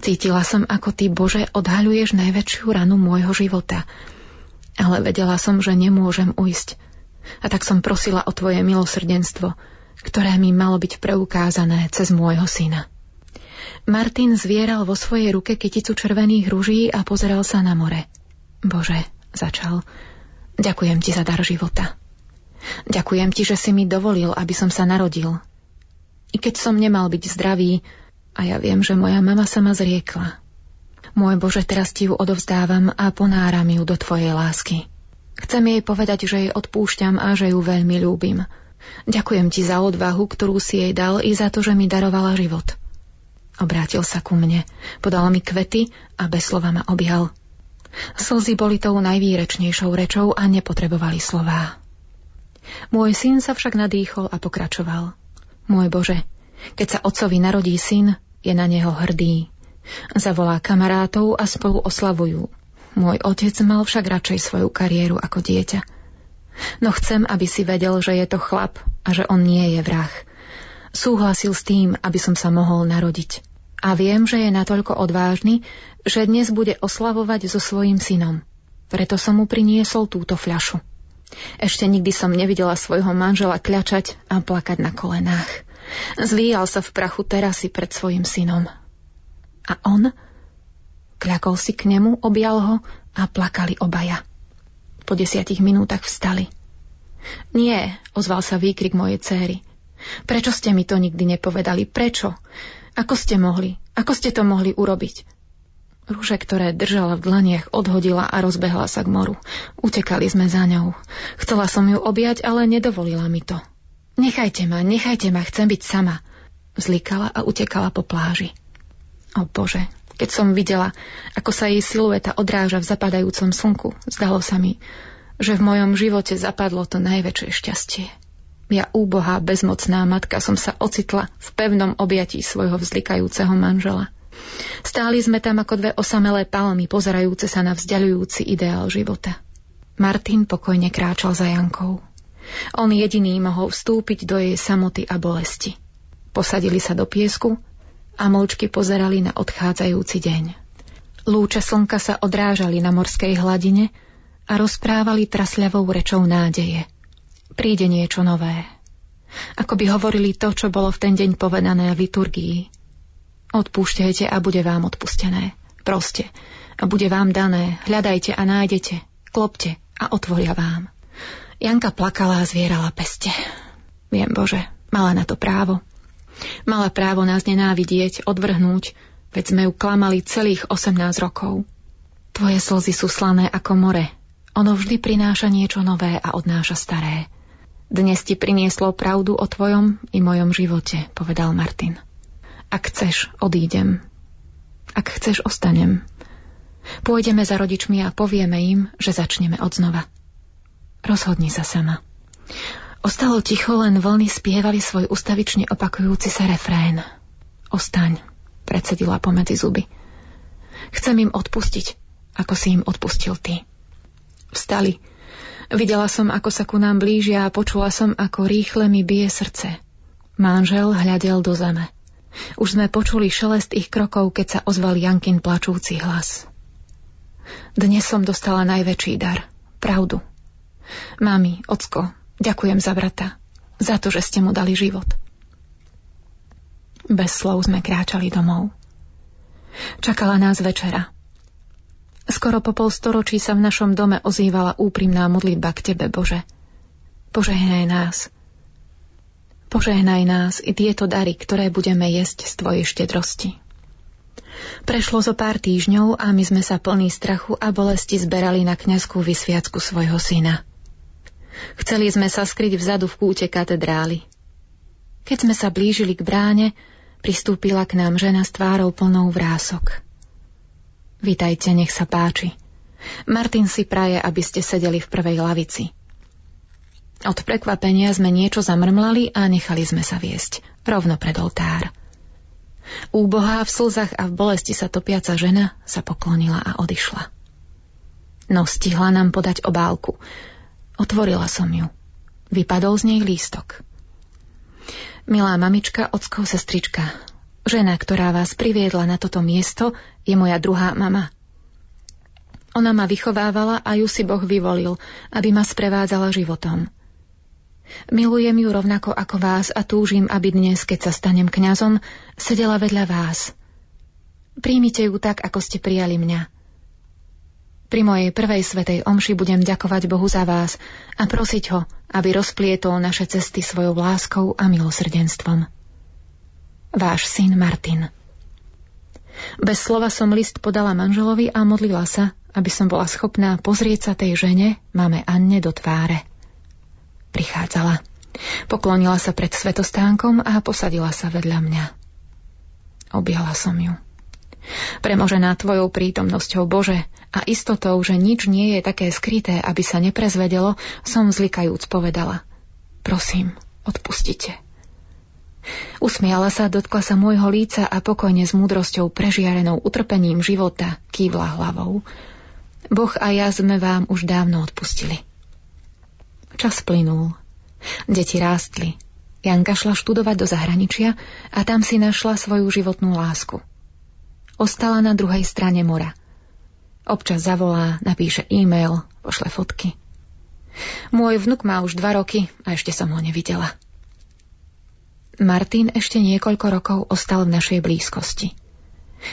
Cítila som, ako ty, Bože, odhaľuješ najväčšiu ranu môjho života – ale vedela som, že nemôžem ujsť. A tak som prosila o tvoje milosrdenstvo, ktoré mi malo byť preukázané cez môjho syna. Martin zvieral vo svojej ruke kyticu červených ruží a pozeral sa na more. Bože, začal, ďakujem ti za dar života. Ďakujem ti, že si mi dovolil, aby som sa narodil. I keď som nemal byť zdravý, a ja viem, že moja mama sa ma zriekla. Môj Bože, teraz ti ju odovzdávam a ponáram ju do Tvojej lásky. Chcem jej povedať, že jej odpúšťam a že ju veľmi ľúbim. Ďakujem ti za odvahu, ktorú si jej dal i za to, že mi darovala život. Obrátil sa ku mne, podal mi kvety a bez slova ma objal. Slzy boli tou najvýrečnejšou rečou a nepotrebovali slová. Môj syn sa však nadýchol a pokračoval. Môj Bože, keď sa otcovi narodí syn, je na neho hrdý. Zavolá kamarátov a spolu oslavujú. Môj otec mal však radšej svoju kariéru ako dieťa. No chcem, aby si vedel, že je to chlap a že on nie je vrah. Súhlasil s tým, aby som sa mohol narodiť. A viem, že je natoľko odvážny, že dnes bude oslavovať so svojím synom. Preto som mu priniesol túto fľašu. Ešte nikdy som nevidela svojho manžela kľačať a plakať na kolenách. Zvíjal sa v prachu terasy pred svojim synom. A on? Kľakol si k nemu, objal ho a plakali obaja. Po desiatich minútach vstali. Nie, ozval sa výkrik mojej céry. Prečo ste mi to nikdy nepovedali? Prečo? Ako ste mohli? Ako ste to mohli urobiť? Rúže, ktoré držala v dlaniach, odhodila a rozbehla sa k moru. Utekali sme za ňou. Chcela som ju objať, ale nedovolila mi to. Nechajte ma, nechajte ma, chcem byť sama. Zlikala a utekala po pláži. O Bože, keď som videla, ako sa jej silueta odráža v zapadajúcom slnku, zdalo sa mi, že v mojom živote zapadlo to najväčšie šťastie. Ja úbohá, bezmocná matka som sa ocitla v pevnom objatí svojho vzlikajúceho manžela. Stáli sme tam ako dve osamelé palmy, pozerajúce sa na vzdialujúci ideál života. Martin pokojne kráčal za Jankou. On jediný mohol vstúpiť do jej samoty a bolesti. Posadili sa do piesku a mlčky pozerali na odchádzajúci deň. Lúče slnka sa odrážali na morskej hladine a rozprávali trasľavou rečou nádeje. Príde niečo nové. Ako by hovorili to, čo bolo v ten deň povedané v liturgii. Odpúšťajte a bude vám odpustené. Proste. A bude vám dané. Hľadajte a nájdete. Klopte a otvoria vám. Janka plakala a zvierala peste. Viem, Bože, mala na to právo. Mala právo nás nenávidieť, odvrhnúť, veď sme ju klamali celých 18 rokov. Tvoje slzy sú slané ako more, ono vždy prináša niečo nové a odnáša staré. Dnes ti prinieslo pravdu o tvojom i mojom živote, povedal Martin. Ak chceš, odídem. Ak chceš, ostanem. Pôjdeme za rodičmi a povieme im, že začneme od. Rozhodni sa sama. Ostalo ticho, len vlny spievali svoj ustavične opakujúci sa refrén. Ostaň, predsedila pomedzi zuby. Chcem im odpustiť, ako si im odpustil ty. Vstali. Videla som, ako sa ku nám blížia a počula som, ako rýchle mi bije srdce. Manžel hľadel do zeme. Už sme počuli šelest ich krokov, keď sa ozval Jankin plačúci hlas. Dnes som dostala najväčší dar. Pravdu. Mami, ocko, ďakujem za brata. Za to, že ste mu dali život. Bez slov sme kráčali domov. Čakala nás večera. Skoro po pol storočí sa v našom dome ozývala úprimná modlitba k Tebe, Bože. Požehnaj nás. Požehnaj nás i tieto dary, ktoré budeme jesť z Tvojej štedrosti. Prešlo zo pár týždňov a my sme sa plní strachu a bolesti zberali na kňazskú vysviacku svojho syna. Chceli sme sa skryť vzadu v kúte katedrály. Keď sme sa blížili k bráne, pristúpila k nám žena s tvárou plnou vrások. Vítajte, nech sa páči. Martin si praje, aby ste sedeli v prvej lavici. Od prekvapenia sme niečo zamrmlali a nechali sme sa viesť. Rovno pred oltár. Úbohá v slzach a v bolesti sa topiaca žena sa poklonila a odišla. No stihla nám podať obálku. Otvorila som ju. Vypadol z nej lístok. Milá mamička, ockou sestrička, Žena, ktorá vás priviedla na toto miesto, je moja druhá mama. Ona ma vychovávala a ju si Boh vyvolil, aby ma sprevádzala životom. Milujem ju rovnako ako vás a túžim, aby dnes, keď sa stanem kňazom, sedela vedľa vás. Príjmite ju tak, ako ste prijali mňa. Pri mojej prvej svetej omši budem ďakovať Bohu za vás a prosiť ho, aby rozplietol naše cesty svojou láskou a milosrdenstvom. Váš syn Martin. Bez slova som list podala manželovi a modlila sa, aby som bola schopná pozrieť sa tej žene, máme Anne, do tváre. Prichádzala. Poklonila sa pred svetostánkom a posadila sa vedľa mňa. Objala som ju. Premožená tvojou prítomnosťou Bože a istotou, že nič nie je také skryté, aby sa neprezvedelo, som zlikajúc povedala. Prosím, odpustite. Usmiala sa, dotkla sa môjho líca a pokojne s múdrosťou prežiarenou utrpením života kývla hlavou. Boh a ja sme vám už dávno odpustili. Čas plynul. Deti rástli. Janka šla študovať do zahraničia a tam si našla svoju životnú lásku. Ostala na druhej strane mora. Občas zavolá, napíše e-mail, pošle fotky. Môj vnuk má už dva roky a ešte som ho nevidela. Martin ešte niekoľko rokov ostal v našej blízkosti.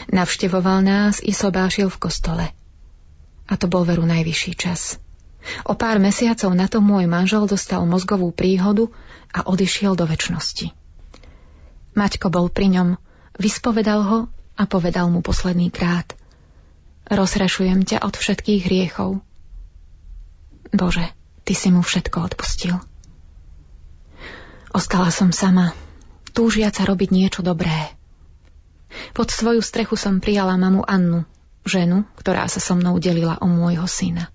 Navštevoval nás i sobášil v kostole. A to bol veru najvyšší čas. O pár mesiacov na to môj manžel dostal mozgovú príhodu a odišiel do väčšnosti. Maťko bol pri ňom, vyspovedal ho a povedal mu posledný krát. Rozrešujem ťa od všetkých hriechov. Bože, ty si mu všetko odpustil. Ostala som sama, túžiaca robiť niečo dobré. Pod svoju strechu som prijala mamu Annu, ženu, ktorá sa so mnou delila o môjho syna.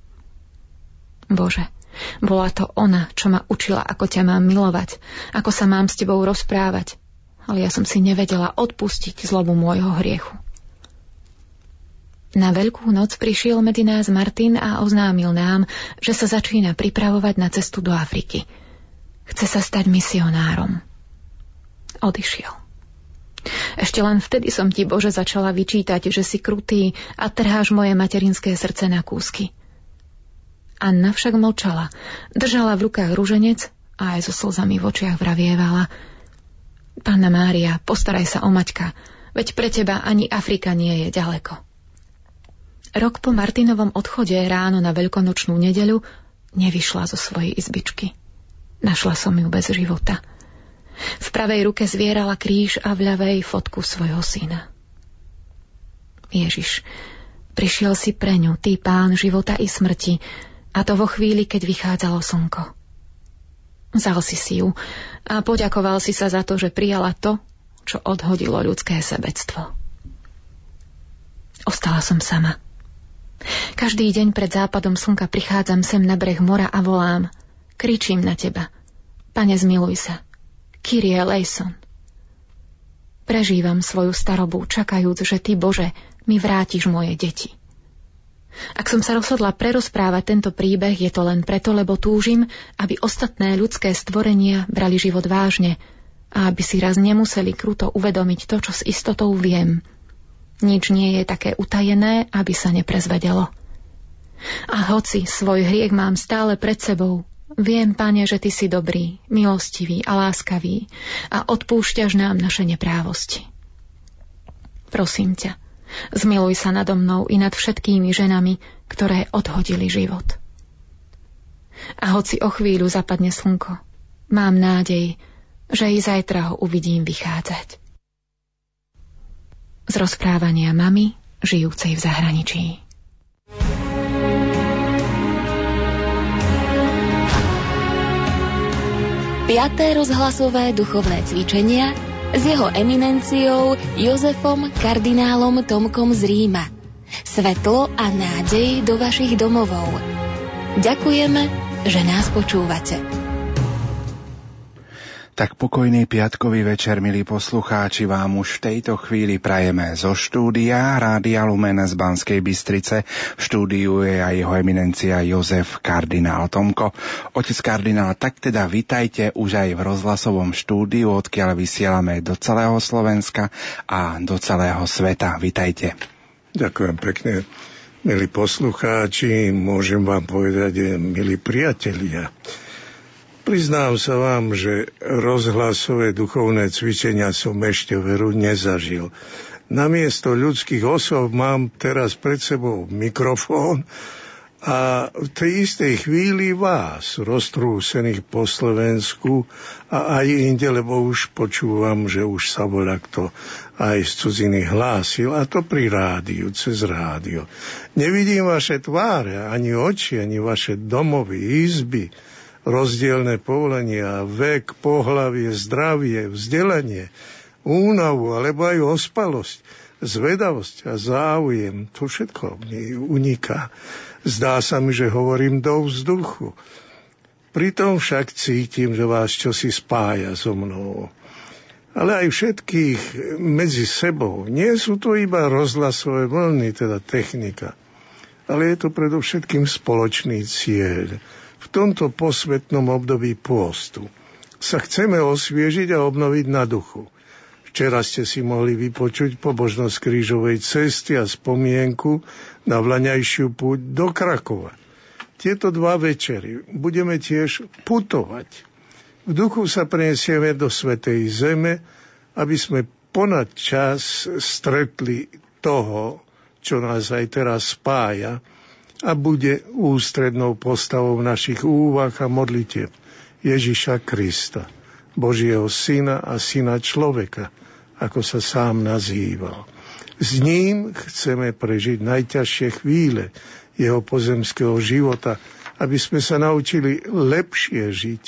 Bože, bola to ona, čo ma učila, ako ťa mám milovať, ako sa mám s tebou rozprávať, ale ja som si nevedela odpustiť zlobu môjho hriechu. Na Veľkú noc prišiel medzi nás Martin a oznámil nám, že sa začína pripravovať na cestu do Afriky. Chce sa stať misionárom. Odišiel. Ešte len vtedy som ti, Bože, začala vyčítať, že si krutý a trháš moje materinské srdce na kúsky. Anna však mlčala. Držala v rukách ruženec a aj so slzami v očiach vravievala. Pána Mária, postaraj sa o Maťka, veď pre teba ani Afrika nie je ďaleko. Rok po Martinovom odchode ráno na veľkonočnú nedeľu nevyšla zo svojej izbičky. Našla som ju bez života. V pravej ruke zvierala kríž a v ľavej fotku svojho syna. Ježiš, prišiel si pre ňu, ty pán života i smrti, a to vo chvíli, keď vychádzalo slnko. Vzal si si ju a poďakoval si sa za to, že prijala to, čo odhodilo ľudské sebectvo. Ostala som sama. Každý deň pred západom slnka prichádzam sem na breh mora a volám. Kričím na teba. Pane, zmiluj sa. Kyrie Lejson. Prežívam svoju starobu, čakajúc, že ty, Bože, mi vrátiš moje deti. Ak som sa rozhodla prerozprávať tento príbeh, je to len preto, lebo túžim, aby ostatné ľudské stvorenia brali život vážne a aby si raz nemuseli kruto uvedomiť to, čo s istotou viem. Nič nie je také utajené, aby sa neprezvedelo. A hoci svoj hriech mám stále pred sebou, viem, pane, že ty si dobrý, milostivý a láskavý a odpúšťaš nám naše neprávosti. Prosím ťa, Zmiluj sa nado mnou i nad všetkými ženami, ktoré odhodili život. A hoci o chvíľu zapadne slnko, mám nádej, že i zajtra ho uvidím vychádzať. Z rozprávania mamy, žijúcej v zahraničí. Piaté rozhlasové duchovné cvičenia s jeho eminenciou Jozefom kardinálom Tomkom z Ríma. Svetlo a nádej do vašich domovov. Ďakujeme, že nás počúvate. Tak pokojný piatkový večer, milí poslucháči, vám už v tejto chvíli prajeme zo štúdia Rádia Lumen z Banskej Bystrice. V štúdiu je aj jeho eminencia Jozef kardinál Tomko. Otec kardinál, tak teda vitajte už aj v rozhlasovom štúdiu, odkiaľ vysielame do celého Slovenska a do celého sveta. Vitajte. Ďakujem pekne. Milí poslucháči, môžem vám povedať, milí priatelia, Priznám sa vám, že rozhlasové duchovné cvičenia som ešte veru nezažil. Namiesto ľudských osôb mám teraz pred sebou mikrofón a v tej istej chvíli vás, roztrúsených po Slovensku a aj inde, lebo už počúvam, že už sa volá kto aj z cudziny hlásil, a to pri rádiu, cez rádio. Nevidím vaše tváre, ani oči, ani vaše domovy, izby, rozdielne povolenia, vek, pohlavie, zdravie, vzdelanie, únavu alebo aj ospalosť, zvedavosť a záujem, to všetko mi uniká. Zdá sa mi, že hovorím do vzduchu. Pritom však cítim, že vás čosi spája so mnou. Ale aj všetkých medzi sebou. Nie sú to iba rozhlasové vlny, teda technika, ale je to predovšetkým spoločný cieľ – tomto posvetnom období pôstu sa chceme osviežiť a obnoviť na duchu. Včera ste si mohli vypočuť pobožnosť krížovej cesty a spomienku na vlaňajšiu púť do Krakova. tieto dva večery budeme tiež putovať. V duchu sa prenesieme do Svetej Zeme, aby sme ponad čas stretli toho, čo nás aj teraz spája a bude ústrednou postavou našich úvah a modlitev Ježiša Krista, Božieho syna a syna človeka, ako sa sám nazýval. S ním chceme prežiť najťažšie chvíle jeho pozemského života, aby sme sa naučili lepšie žiť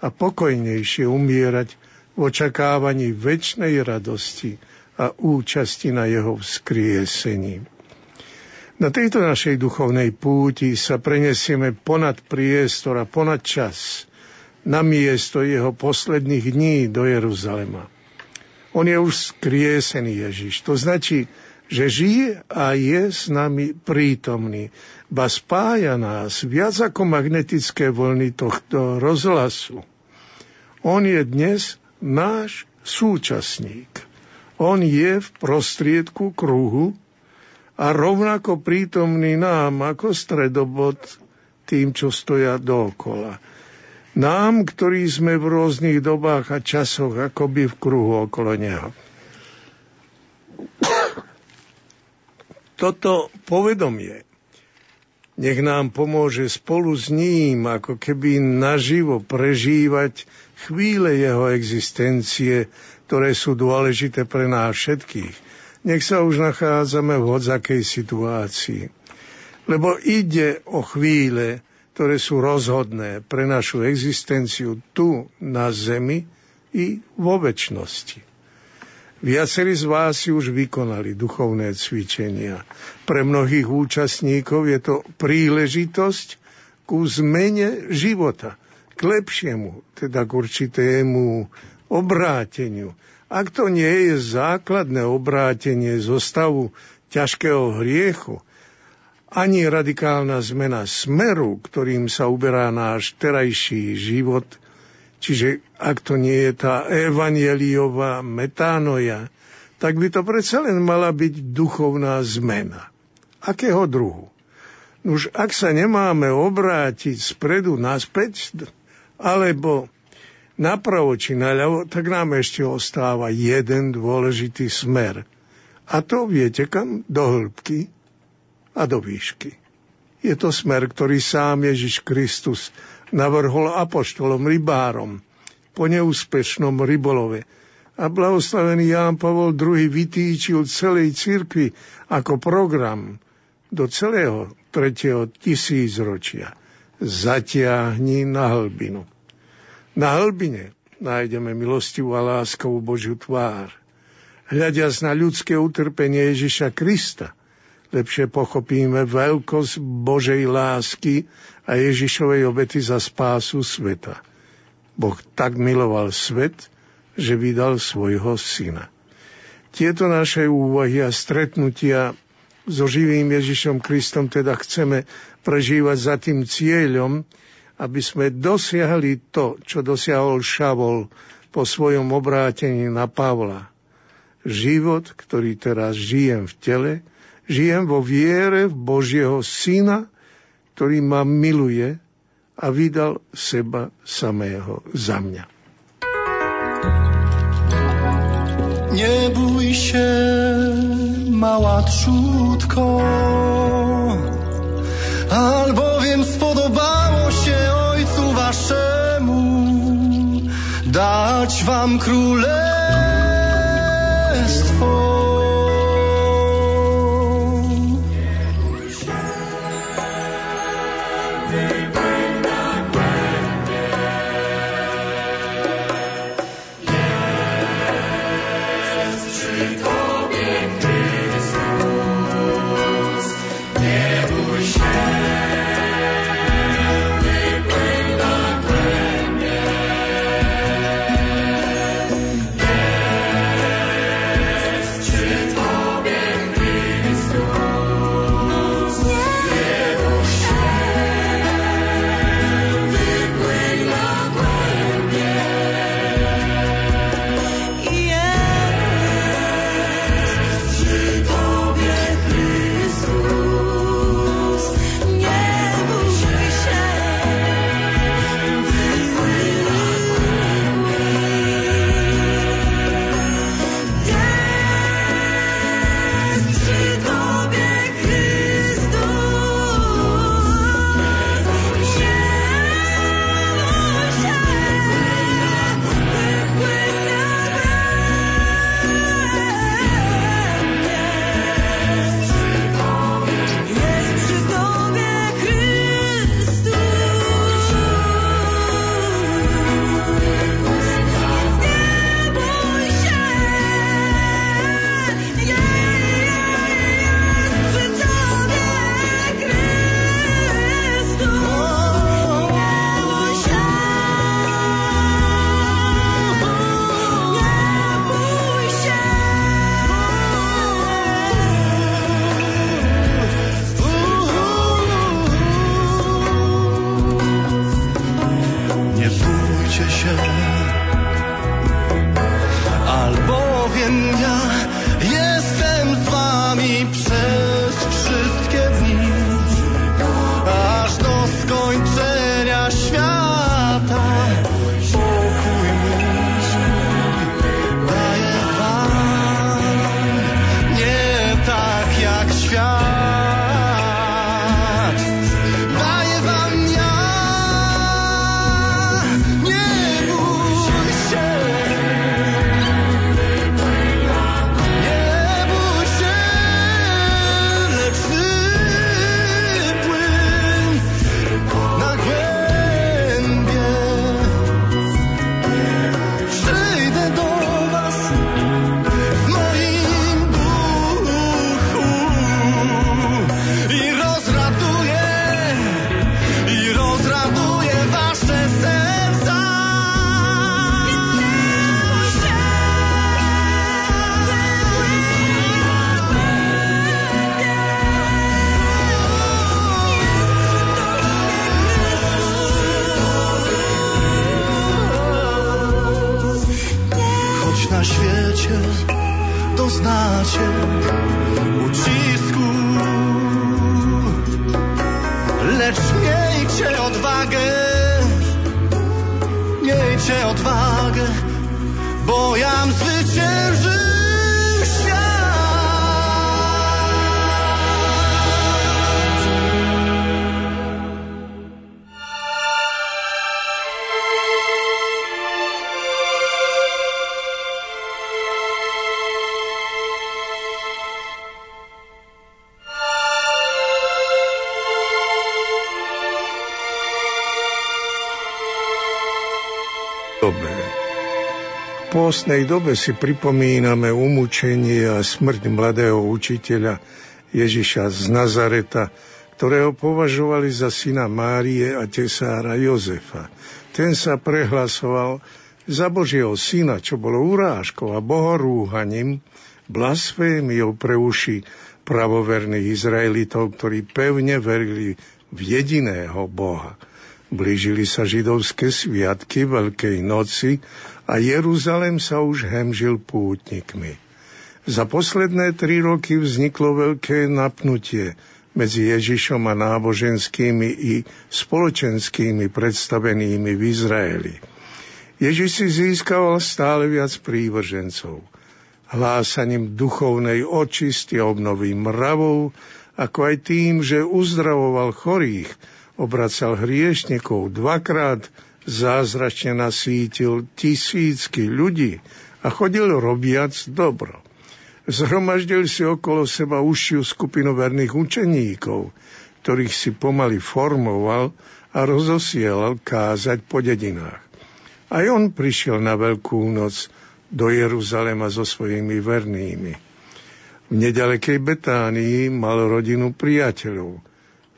a pokojnejšie umierať v očakávaní väčšnej radosti a účasti na jeho vzkriesení. Na tejto našej duchovnej púti sa prenesieme ponad priestor a ponad čas na miesto jeho posledných dní do Jeruzalema. On je už skriesený Ježiš. To značí, že žije a je s nami prítomný. Ba spája nás viac ako magnetické vlny tohto rozhlasu. On je dnes náš súčasník. On je v prostriedku kruhu, a rovnako prítomný nám ako stredobod tým, čo stoja dookola. Nám, ktorí sme v rôznych dobách a časoch akoby v kruhu okolo Neho. Toto povedomie nech nám pomôže spolu s ním, ako keby naživo prežívať chvíle jeho existencie, ktoré sú dôležité pre nás všetkých nech sa už nachádzame v hodzakej situácii. Lebo ide o chvíle, ktoré sú rozhodné pre našu existenciu tu na zemi i vo väčšnosti. Viacerí z vás si už vykonali duchovné cvičenia. Pre mnohých účastníkov je to príležitosť ku zmene života, k lepšiemu, teda k určitému obráteniu, ak to nie je základné obrátenie zo stavu ťažkého hriechu, ani radikálna zmena smeru, ktorým sa uberá náš terajší život, čiže ak to nie je tá evanieliová metánoja, tak by to predsa len mala byť duchovná zmena. Akého druhu? Už ak sa nemáme obrátiť spredu naspäť, alebo napravo či naľavo, tak nám ešte ostáva jeden dôležitý smer. A to viete kam? Do hĺbky a do výšky. Je to smer, ktorý sám Ježiš Kristus navrhol apoštolom rybárom po neúspešnom rybolove. A blahoslavený Ján Pavol II vytýčil celej cirkvi ako program do celého tretieho tisícročia. Zatiahni na hlbinu. Na hlbine nájdeme milostivú a láskavú Božiu tvár. Hľadiac na ľudské utrpenie Ježiša Krista, lepšie pochopíme veľkosť Božej lásky a Ježišovej obety za spásu sveta. Boh tak miloval svet, že vydal svojho syna. Tieto naše úvahy a stretnutia so živým Ježišom Kristom teda chceme prežívať za tým cieľom, aby sme dosiahli to, čo dosiahol Šavol po svojom obrátení na Pavla. Život, ktorý teraz žijem v tele, žijem vo viere v Božieho Syna, ktorý ma miluje a vydal seba samého za mňa. Nebój się, mała trzutko, albowiem dać Wam królestwo. Pôstnej dobe si pripomíname umúčenie a smrť mladého učiteľa Ježiša z Nazareta, ktorého považovali za syna Márie a tesára Jozefa. Ten sa prehlasoval za Božieho syna, čo bolo urážkou a bohorúhaním, blasfémiou pre uši pravoverných Izraelitov, ktorí pevne verili v jediného Boha. Blížili sa židovské sviatky Veľkej noci a Jeruzalem sa už hemžil pútnikmi. Za posledné tri roky vzniklo veľké napnutie medzi Ježišom a náboženskými i spoločenskými predstavenými v Izraeli. Ježiš si získaval stále viac prívržencov. Hlásaním duchovnej očisty a obnovy mravov, ako aj tým, že uzdravoval chorých, obracal hriešnikov, dvakrát zázračne nasítil tisícky ľudí a chodil robiac dobro. Zhromaždil si okolo seba užšiu skupinu verných učeníkov, ktorých si pomaly formoval a rozosielal kázať po dedinách. Aj on prišiel na Veľkú noc do Jeruzalema so svojimi vernými. V nedalekej Betánii mal rodinu priateľov –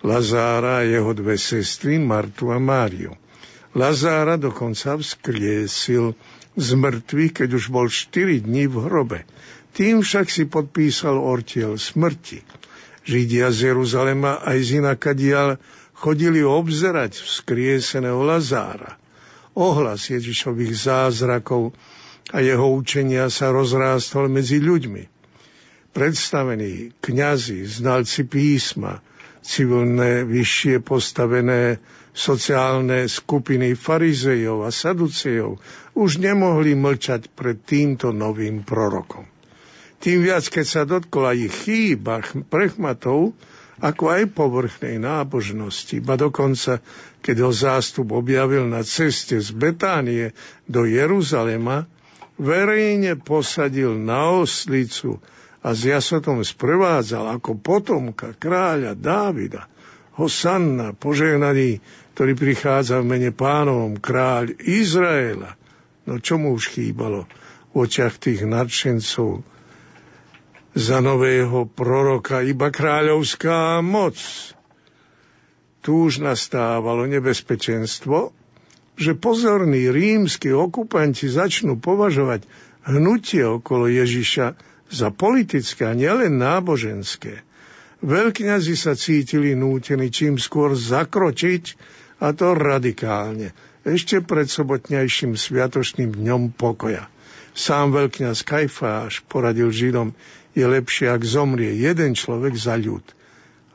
Lazára a jeho dve sestry, Martu a Máriu. Lazára dokonca vzkriesil z mŕtvych, keď už bol 4 dní v hrobe. Tým však si podpísal ortiel smrti. Židia z Jeruzalema aj z inakadial chodili obzerať vzkrieseného Lazára. Ohlas Ježišových zázrakov a jeho učenia sa rozrástol medzi ľuďmi. Predstavení kňazi, znalci písma, civilné, vyššie postavené sociálne skupiny farizejov a saducejov už nemohli mlčať pred týmto novým prorokom. Tým viac, keď sa dotkla ich chýba prechmatov, ako aj povrchnej nábožnosti, ba dokonca, keď ho zástup objavil na ceste z Betánie do Jeruzalema, verejne posadil na oslicu a s jasotom sprevádzal ako potomka kráľa Dávida. Hosanna, požehnaný, ktorý prichádza v mene pánovom, kráľ Izraela. No čo mu už chýbalo v očiach tých nadšencov za nového proroka iba kráľovská moc. Tu už nastávalo nebezpečenstvo, že pozorní rímsky okupanti začnú považovať hnutie okolo Ježiša za politické a nielen náboženské. Veľkňazi sa cítili nútení čím skôr zakročiť, a to radikálne, ešte pred sobotnejším sviatočným dňom pokoja. Sám veľkňaz Kajfáš poradil Židom, je lepšie, ak zomrie jeden človek za ľud.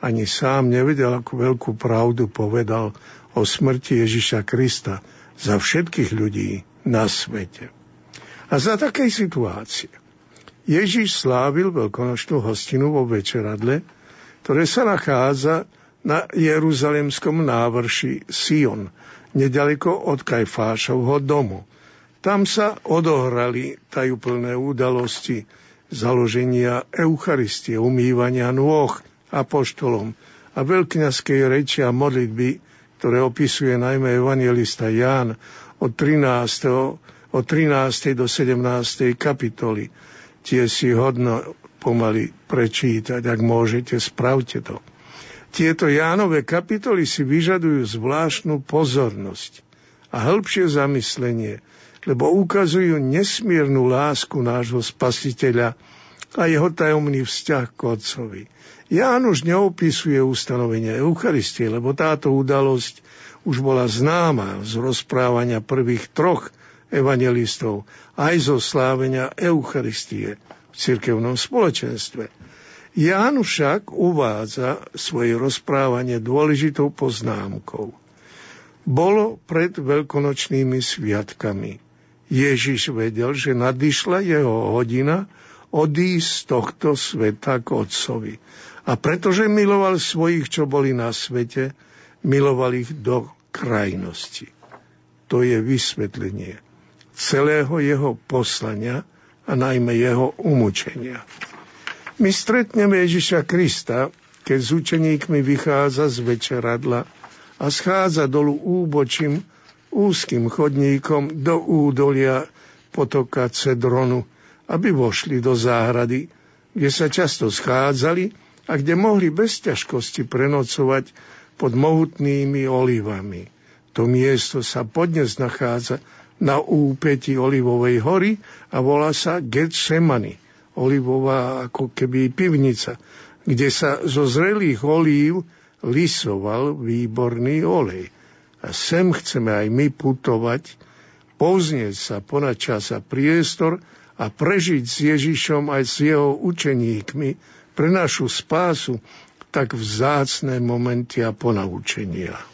Ani sám nevedel, ako veľkú pravdu povedal o smrti Ježiša Krista za všetkých ľudí na svete. A za takej situácie Ježiš slávil veľkonočnú hostinu vo večeradle, ktoré sa nachádza na jeruzalemskom návrši Sion, nedaleko od Kajfášovho domu. Tam sa odohrali tajúplné udalosti založenia Eucharistie, umývania nôh apoštolom a veľkňaskej reči a modlitby, ktoré opisuje najmä evangelista Ján od 13. od 13. do 17. kapitoly. Tie si hodno pomaly prečítať, ak môžete, spravte to. Tieto Jánové kapitoly si vyžadujú zvláštnu pozornosť a hĺbšie zamyslenie, lebo ukazujú nesmiernu lásku nášho spasiteľa a jeho tajomný vzťah k Otcovi. Ján už neopisuje ustanovenie Eucharistie, lebo táto udalosť už bola známa z rozprávania prvých troch evangelistov, aj zo slávenia Eucharistie v cirkevnom spoločenstve. Ján však uvádza svoje rozprávanie dôležitou poznámkou. Bolo pred veľkonočnými sviatkami. Ježiš vedel, že nadišla jeho hodina odísť z tohto sveta k Otcovi. A pretože miloval svojich, čo boli na svete, miloval ich do krajnosti. To je vysvetlenie celého jeho poslania a najmä jeho umúčenia. My stretneme Ježiša Krista, keď s učeníkmi vychádza z večeradla a schádza dolu úbočím úzkým chodníkom do údolia potoka Cedronu, aby vošli do záhrady, kde sa často schádzali a kde mohli bez ťažkosti prenocovať pod mohutnými olivami. To miesto sa podnes nachádza na úpeti Olivovej hory a volá sa Getsemani, olivová ako keby pivnica, kde sa zo zrelých olív lisoval výborný olej. A sem chceme aj my putovať, poznieť sa ponad čas a priestor a prežiť s Ježišom aj s jeho učeníkmi pre našu spásu tak vzácné momenty a ponaučenia.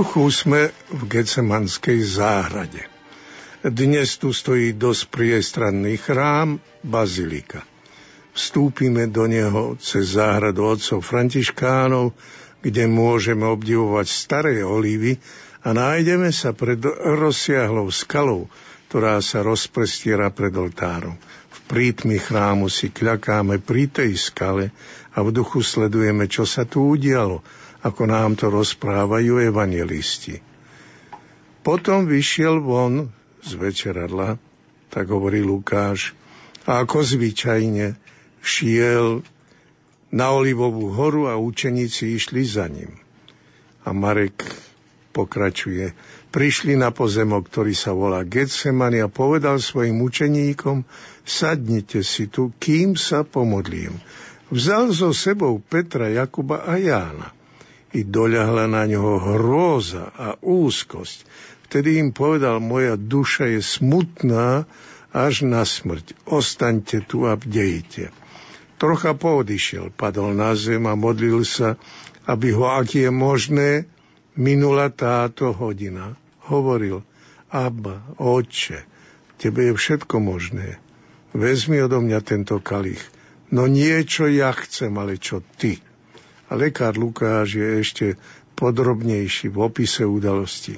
Duchu sme v Gecemanskej záhrade. Dnes tu stojí dosť priestranný chrám, bazilika. Vstúpime do neho cez záhradu otcov Františkánov, kde môžeme obdivovať staré olivy a nájdeme sa pred rozsiahlou skalou, ktorá sa rozprestiera pred oltárom. V prítmi chrámu si kľakáme pri tej skale a v duchu sledujeme, čo sa tu udialo – ako nám to rozprávajú evangelisti. Potom vyšiel von z večeradla, tak hovorí Lukáš, a ako zvyčajne šiel na Olivovú horu a učeníci išli za ním. A Marek pokračuje. Prišli na pozemok, ktorý sa volá Getsemani a povedal svojim učeníkom, sadnite si tu, kým sa pomodlím. Vzal so sebou Petra, Jakuba a Jána i doľahla na ňoho hrôza a úzkosť. Vtedy im povedal, moja duša je smutná až na smrť. Ostaňte tu a bdejte. Trocha poodišiel, padol na zem a modlil sa, aby ho, ak je možné, minula táto hodina. Hovoril, Abba, Otče, tebe je všetko možné. Vezmi odo mňa tento kalich. No nie, čo ja chcem, ale čo ty. A lekár Lukáš je ešte podrobnejší v opise udalosti.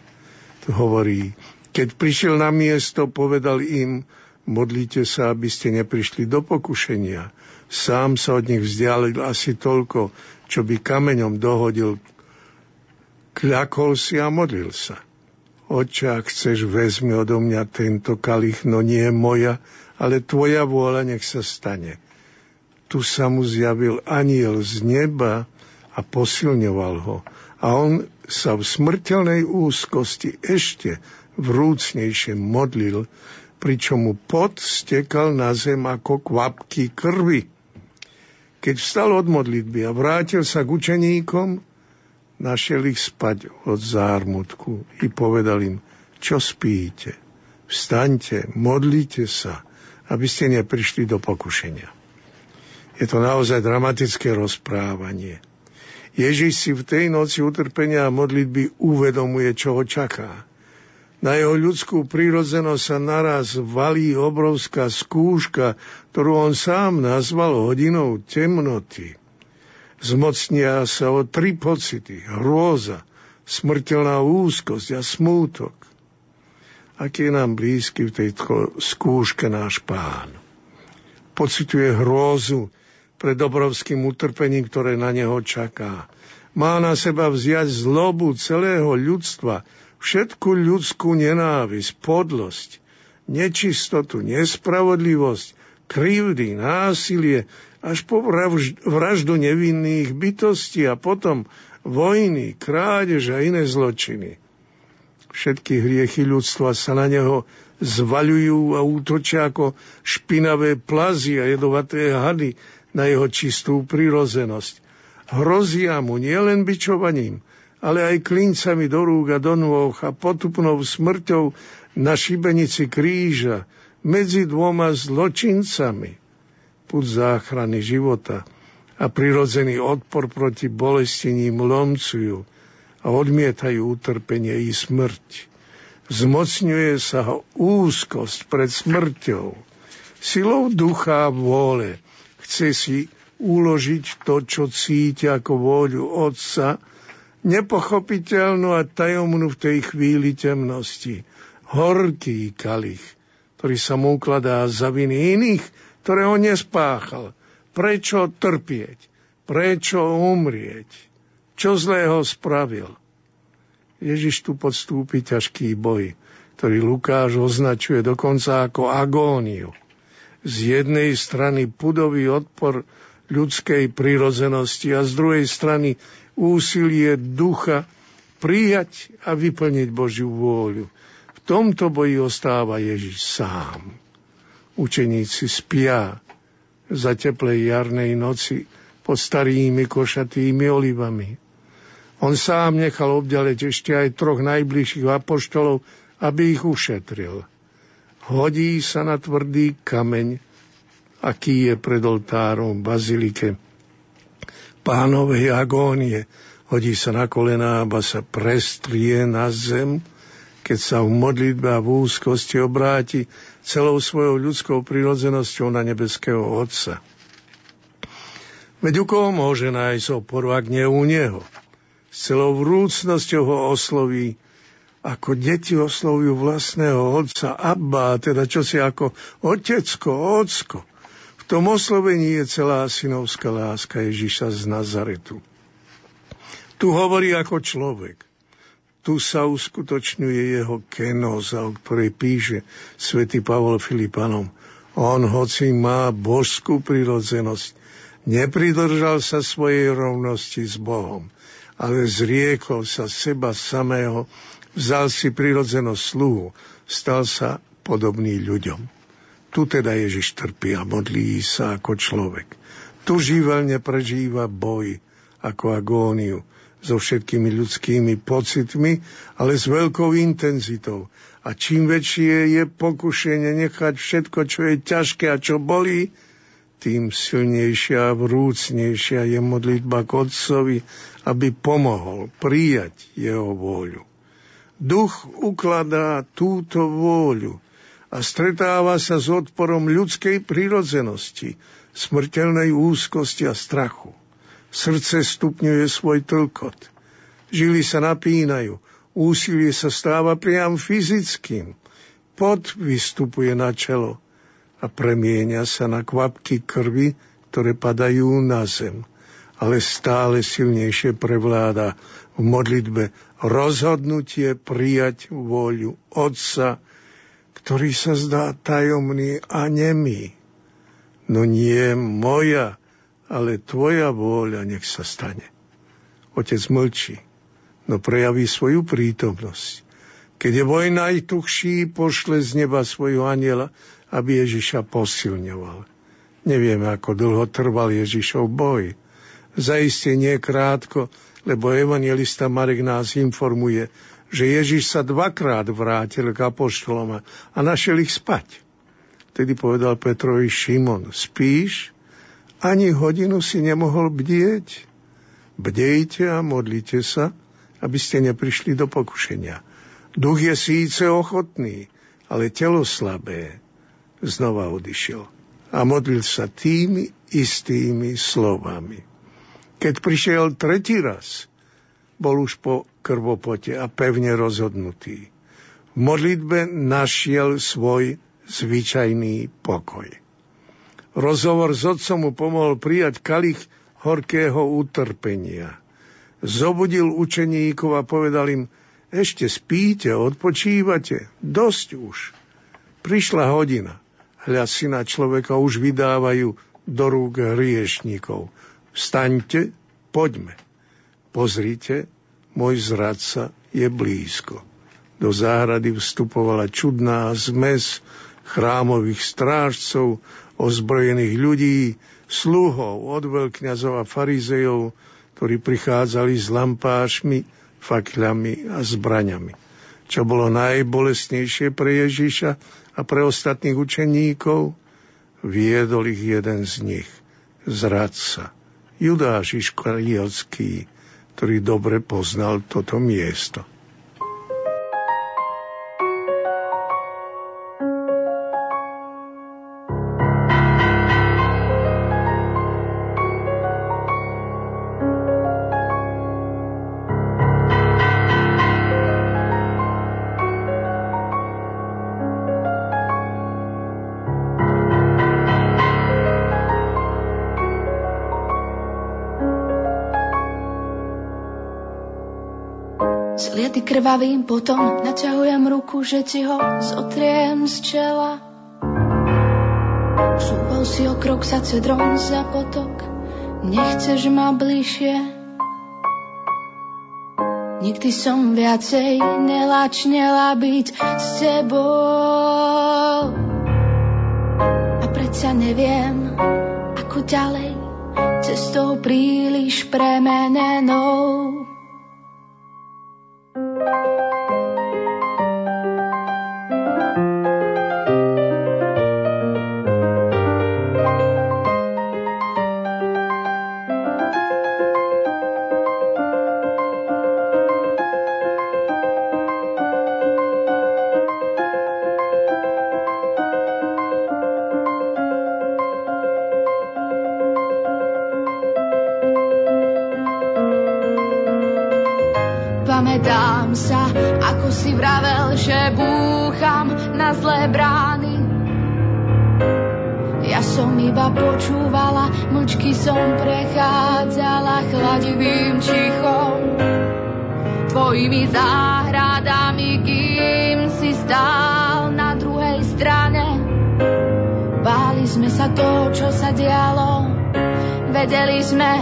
Tu hovorí, keď prišiel na miesto, povedal im, modlite sa, aby ste neprišli do pokušenia. Sám sa od nich vzdialil asi toľko, čo by kameňom dohodil. Kľakol si a modlil sa. Oče, ak chceš, vezmi odo mňa tento kalich, no nie moja, ale tvoja vôľa nech sa stane. Tu sa mu zjavil aniel z neba a posilňoval ho. A on sa v smrteľnej úzkosti ešte vrúcnejšie modlil, pričom mu pot stekal na zem ako kvapky krvi. Keď vstal od modlitby a vrátil sa k učeníkom, našiel ich spať od zármutku i povedal im, čo spíte, vstaňte, modlite sa, aby ste neprišli do pokušenia. Je to naozaj dramatické rozprávanie – Ježiš si v tej noci utrpenia a modlitby uvedomuje, čo ho čaká. Na jeho ľudskú prírodzenosť sa naraz valí obrovská skúška, ktorú on sám nazval hodinou temnoty. Zmocnia sa o tri pocity. Hrôza, smrteľná úzkosť a smútok. Aký je nám blízky v tejto skúške náš pán. Pocituje hrôzu, pred obrovským utrpením, ktoré na neho čaká. Má na seba vziať zlobu celého ľudstva, všetku ľudskú nenávisť, podlosť, nečistotu, nespravodlivosť, krivdy, násilie, až po vraždu nevinných bytostí a potom vojny, krádež a iné zločiny. Všetky hriechy ľudstva sa na neho zvaľujú a útočia ako špinavé plazy a jedovaté hady, na jeho čistú prirozenosť. Hrozia mu nielen bičovaním, ale aj klincami do rúk a do nôh a potupnou smrťou na šibenici kríža medzi dvoma zločincami. Put záchrany života a prirodzený odpor proti bolesti ním lomcujú a odmietajú utrpenie i smrť. Zmocňuje sa ho úzkosť pred smrťou, silou ducha a vôle, chce si uložiť to, čo cíti ako vôľu Otca, nepochopiteľnú a tajomnú v tej chvíli temnosti. Horký kalich, ktorý sa mu ukladá za viny iných, ktoré on nespáchal. Prečo trpieť? Prečo umrieť? Čo zlého spravil? Ježiš tu podstúpi ťažký boj, ktorý Lukáš označuje dokonca ako agóniu z jednej strany pudový odpor ľudskej prirozenosti a z druhej strany úsilie ducha prijať a vyplniť Božiu vôľu. V tomto boji ostáva Ježiš sám. Učeníci spia za teplej jarnej noci pod starými košatými olivami. On sám nechal obďaleť ešte aj troch najbližších apoštolov, aby ich ušetril hodí sa na tvrdý kameň, aký je pred oltárom bazilike pánovej agónie. Hodí sa na kolená, aba sa prestrie na zem, keď sa v modlitbe a v úzkosti obráti celou svojou ľudskou prirodzenosťou na nebeského Otca. Veď u koho môže nájsť oporu, ak nie u Neho? S celou vrúcnosťou ho osloví, ako deti oslovujú vlastného otca, Abba, teda čo si ako otecko, ocko. V tom oslovení je celá synovská láska Ježiša z Nazaretu. Tu hovorí ako človek. Tu sa uskutočňuje jeho kenoza, o ktorej píše svätý Pavol Filipanom. On, hoci má božskú prirodzenosť, nepridržal sa svojej rovnosti s Bohom, ale zriekol sa seba samého, vzal si prirodzenosť sluhu, stal sa podobný ľuďom. Tu teda Ježiš trpí a modlí sa ako človek. Tu živelne prežíva boj ako agóniu, so všetkými ľudskými pocitmi, ale s veľkou intenzitou. A čím väčšie je pokušenie nechať všetko, čo je ťažké a čo bolí, tým silnejšia a vrúcnejšia je modlitba k Otcovi, aby pomohol prijať jeho vôľu. Duch ukladá túto vôľu a stretáva sa s odporom ľudskej prirodzenosti, smrteľnej úzkosti a strachu. Srdce stupňuje svoj tlkot. Žily sa napínajú. Úsilie sa stáva priam fyzickým. Pot vystupuje na čelo a premieňa sa na kvapky krvi, ktoré padajú na zem. Ale stále silnejšie prevláda v modlitbe rozhodnutie prijať vôľu Otca, ktorý sa zdá tajomný a nemý. No nie moja, ale tvoja vôľa nech sa stane. Otec mlčí, no prejaví svoju prítomnosť. Keď je vojna i tuchší, pošle z neba svojho aniela, aby Ježiša posilňoval. Nevieme, ako dlho trval Ježišov boj. Zaiste nie krátko, lebo evangelista Marek nás informuje, že Ježiš sa dvakrát vrátil k apoštolom a našiel ich spať. Tedy povedal Petrovi Šimon, spíš? Ani hodinu si nemohol bdieť. Bdejte a modlite sa, aby ste neprišli do pokušenia. Duch je síce ochotný, ale telo slabé. Znova odišiel a modlil sa tými istými slovami. Keď prišiel tretí raz, bol už po krvopote a pevne rozhodnutý. V modlitbe našiel svoj zvyčajný pokoj. Rozhovor s otcom mu pomohol prijať kalich horkého utrpenia. Zobudil učeníkov a povedal im, ešte spíte, odpočívate, dosť už. Prišla hodina. Hľa syna človeka už vydávajú do rúk hriešníkov. Vstaňte, poďme. Pozrite, môj zradca je blízko. Do záhrady vstupovala čudná zmes chrámových strážcov, ozbrojených ľudí, sluhov od veľkňazov a farizejov, ktorí prichádzali s lampášmi, fakľami a zbraňami. Čo bolo najbolestnejšie pre Ježiša a pre ostatných učeníkov, viedol ich jeden z nich, zradca, Judáš Iškarielský, ktorý dobre poznal toto miesto. Krvavým potom naťahujem ruku, že ti ho zotriem z čela. Šúpal si o krok za cedrom za potok, nechceš ma bližšie. Nikdy som viacej nelačnela byť s tebou. A predsa neviem, ako ďalej, cestou príliš premenenou. Vedeli sme,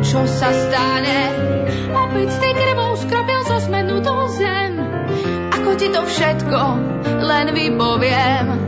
čo sa stane. Opäť tej krvou skropil zo zmenutú zem. Ako ti to všetko len vypoviem.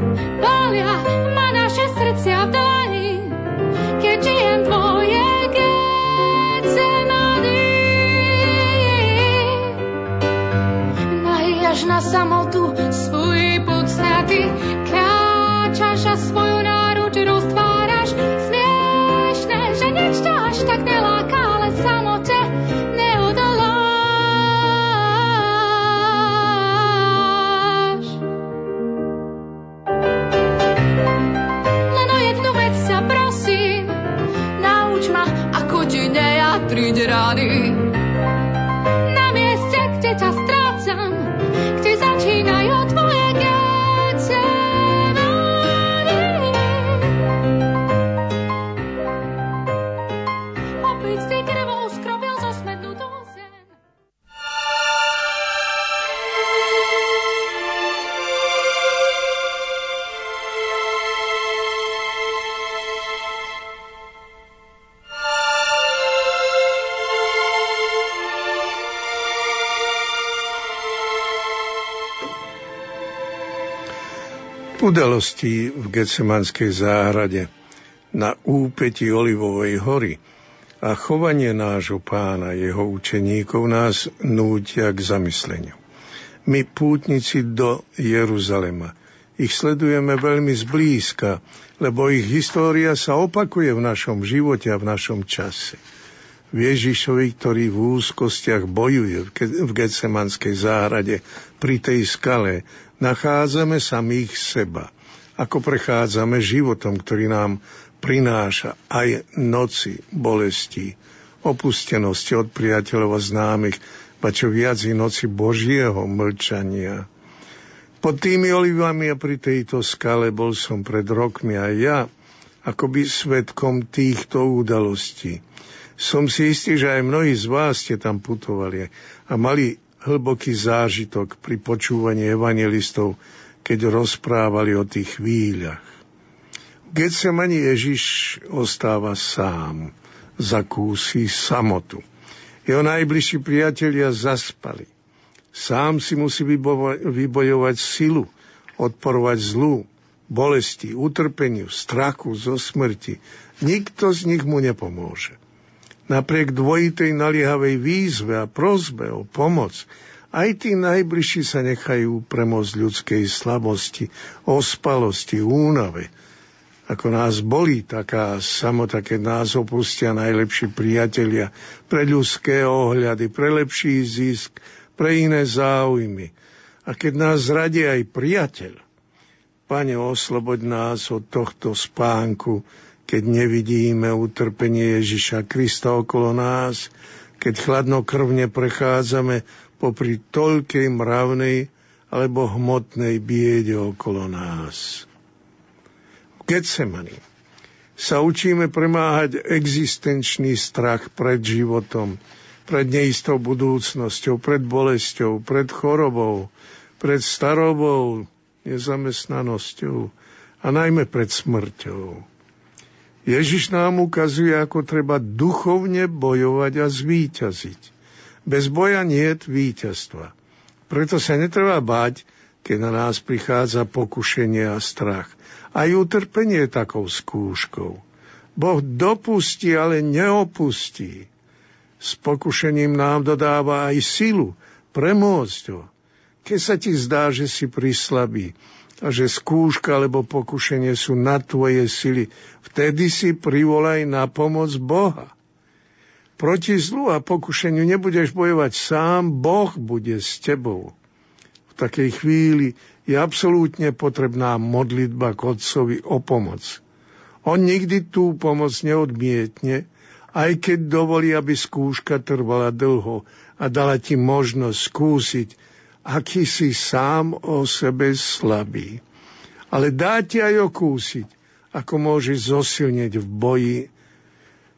Udalosti v Getsemanskej záhrade na úpeti Olivovej hory a chovanie nášho pána, jeho učeníkov nás nútia k zamysleniu. My pútnici do Jeruzalema. Ich sledujeme veľmi zblízka, lebo ich história sa opakuje v našom živote a v našom čase. V Ježišovi, ktorý v úzkostiach bojuje v Getsemanskej záhrade pri tej skale, nachádzame samých seba. Ako prechádzame životom, ktorý nám prináša aj noci, bolesti, opustenosti od priateľov a známych, ba čo viac i noci Božieho mlčania. Pod tými olivami a pri tejto skale bol som pred rokmi aj ja, akoby svetkom týchto udalostí. Som si istý, že aj mnohí z vás ste tam putovali a mali hlboký zážitok pri počúvaní evangelistov, keď rozprávali o tých chvíľach. V Getsemani Ježiš ostáva sám, zakúsi samotu. Jeho najbližší priatelia zaspali. Sám si musí vybo- vybojovať silu, odporovať zlu, bolesti, utrpeniu, strachu zo smrti. Nikto z nich mu nepomôže. Napriek dvojitej naliehavej výzve a prozbe o pomoc, aj tí najbližší sa nechajú premôcť ľudskej slabosti, ospalosti, únave. Ako nás bolí taká samota, keď nás opustia najlepší priatelia pre ľudské ohľady, pre lepší zisk, pre iné záujmy. A keď nás zradí aj priateľ, Pane, osloboď nás od tohto spánku, keď nevidíme utrpenie Ježiša Krista okolo nás, keď chladnokrvne prechádzame popri toľkej mravnej alebo hmotnej biede okolo nás. V Getsemani sa učíme premáhať existenčný strach pred životom, pred neistou budúcnosťou, pred bolesťou, pred chorobou, pred starobou, nezamestnanosťou a najmä pred smrťou. Ježiš nám ukazuje, ako treba duchovne bojovať a zvíťaziť. Bez boja nie je víťazstva. Preto sa netreba báť, keď na nás prichádza pokušenie a strach. Aj utrpenie je takou skúškou. Boh dopustí, ale neopustí. S pokušením nám dodáva aj silu premôcť ho. Keď sa ti zdá, že si prislabý, a že skúška alebo pokušenie sú na tvoje sily, vtedy si privolaj na pomoc Boha. Proti zlu a pokušeniu nebudeš bojovať sám, Boh bude s tebou. V takej chvíli je absolútne potrebná modlitba k Otcovi o pomoc. On nikdy tú pomoc neodmietne aj keď dovolí, aby skúška trvala dlho a dala ti možnosť skúsiť, aký si sám o sebe slabý. Ale dá ti aj okúsiť, ako môžeš zosilneť v boji,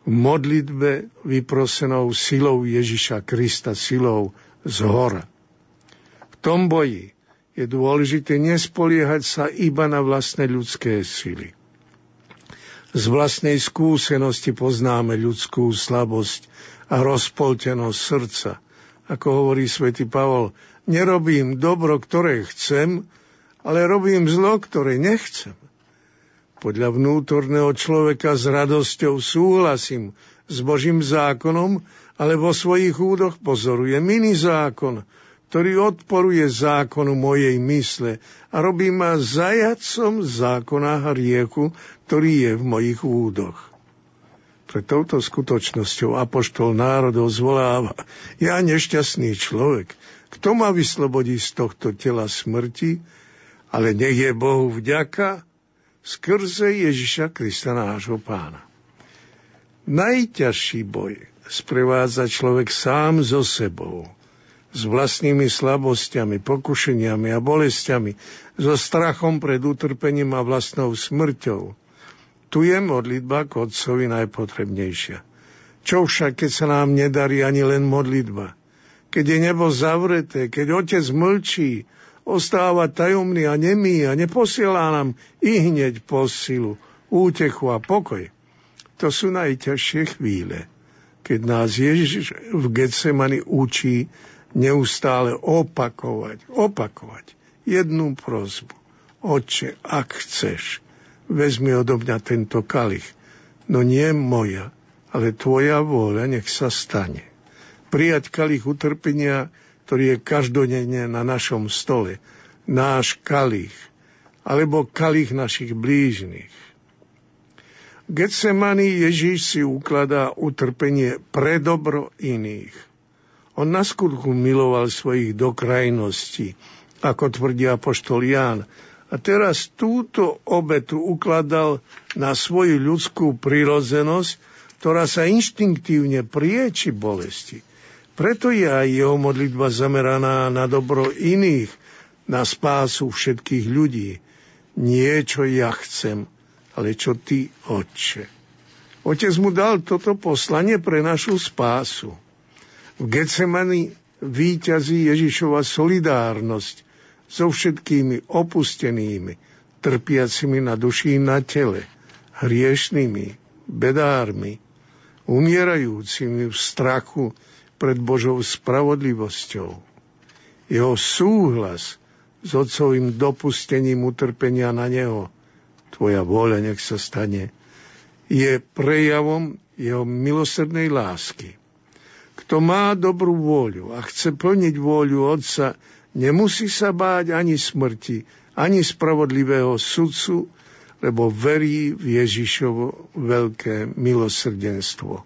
v modlitbe vyprosenou silou Ježiša Krista, silou z hora. V tom boji je dôležité nespoliehať sa iba na vlastné ľudské sily z vlastnej skúsenosti poznáme ľudskú slabosť a rozpoltenosť srdca. Ako hovorí svätý Pavol, nerobím dobro, ktoré chcem, ale robím zlo, ktoré nechcem. Podľa vnútorného človeka s radosťou súhlasím s Božím zákonom, ale vo svojich údoch pozoruje mini zákon, ktorý odporuje zákonu mojej mysle a robí ma zajacom zákona riechu, ktorý je v mojich údoch. Pre touto skutočnosťou apoštol národov zvoláva, ja nešťastný človek, kto ma vyslobodí z tohto tela smrti, ale nech je Bohu vďaka skrze Ježiša Krista nášho pána. Najťažší boj sprevádza človek sám so sebou – s vlastnými slabosťami, pokušeniami a bolestiami, so strachom pred utrpením a vlastnou smrťou. Tu je modlitba k Otcovi najpotrebnejšia. Čo však, keď sa nám nedarí ani len modlitba? Keď je nebo zavreté, keď Otec mlčí, ostáva tajomný a nemý a neposiela nám i hneď posilu, útechu a pokoj. To sú najťažšie chvíle, keď nás Ježiš v Getsemani učí neustále opakovať, opakovať jednu prozbu. Oče, ak chceš, vezmi odo mňa tento kalich, no nie moja, ale tvoja vôľa nech sa stane. Prijať kalich utrpenia, ktorý je každodenne na našom stole, náš kalich, alebo kalich našich blížnych. Getsemani Ježíš si ukladá utrpenie pre dobro iných – on na miloval svojich do krajnosti, ako tvrdí apoštol Ján. A teraz túto obetu ukladal na svoju ľudskú prirodzenosť, ktorá sa inštinktívne prieči bolesti. Preto je aj jeho modlitba zameraná na dobro iných, na spásu všetkých ľudí. Nie, čo ja chcem, ale čo ty, Otče. Otec mu dal toto poslanie pre našu spásu. V Getsemani výťazí Ježišova solidárnosť so všetkými opustenými, trpiacimi na duši na tele, hriešnými, bedármi, umierajúcimi v strachu pred Božou spravodlivosťou. Jeho súhlas s otcovým dopustením utrpenia na neho, tvoja vôľa nech sa stane, je prejavom jeho milosrdnej lásky. Kto má dobrú vôľu a chce plniť vôľu Otca, nemusí sa báť ani smrti, ani spravodlivého sudcu, lebo verí v Ježišovo veľké milosrdenstvo.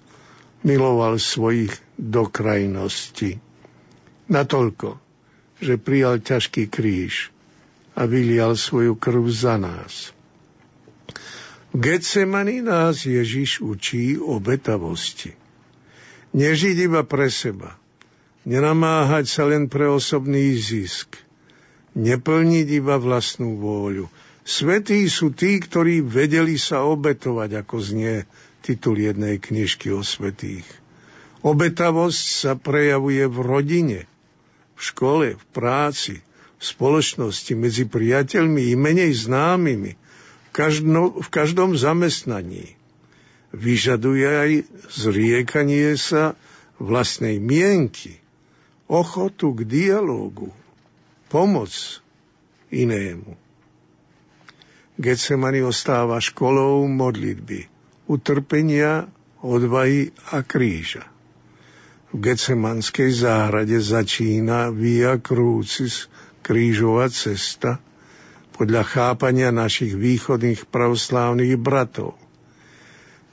Miloval svojich do krajnosti. Natoľko, že prijal ťažký kríž a vylial svoju krv za nás. V Getsemani nás Ježiš učí obetavosti. Nežiť iba pre seba. Nenamáhať sa len pre osobný zisk. Neplniť iba vlastnú vôľu. Svetí sú tí, ktorí vedeli sa obetovať, ako znie titul jednej knižky o svetých. Obetavosť sa prejavuje v rodine, v škole, v práci, v spoločnosti, medzi priateľmi i menej známymi, v každom, v každom zamestnaní vyžaduje aj zriekanie sa vlastnej mienky, ochotu k dialógu, pomoc inému. Getsemani ostáva školou modlitby, utrpenia, odvahy a kríža. V Getsemanskej záhrade začína Via Crucis, krížová cesta, podľa chápania našich východných pravoslávnych bratov –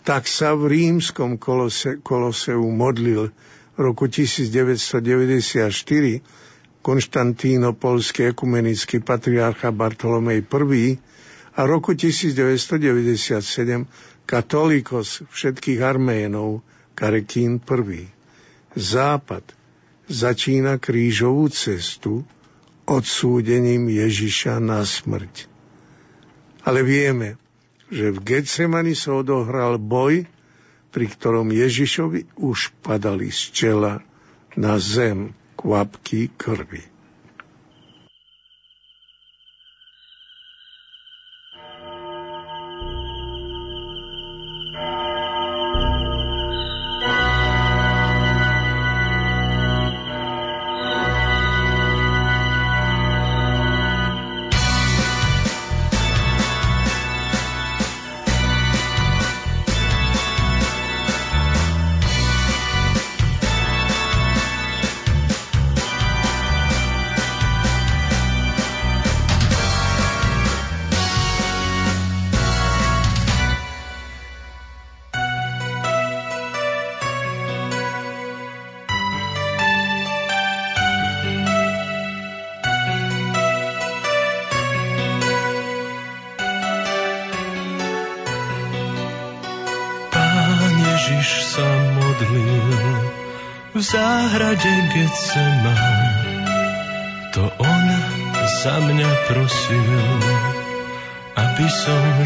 tak sa v rímskom kolose, koloseu modlil v roku 1994 Konštantínopolský ekumenický patriarcha Bartolomej I a roku 1997 katolíkos všetkých Arménov Karekín prvý. Západ začína krížovú cestu odsúdením Ježiša na smrť. Ale vieme, že v Getsemani sa odohral boj, pri ktorom Ježišovi už padali z čela na zem kvapky krvi.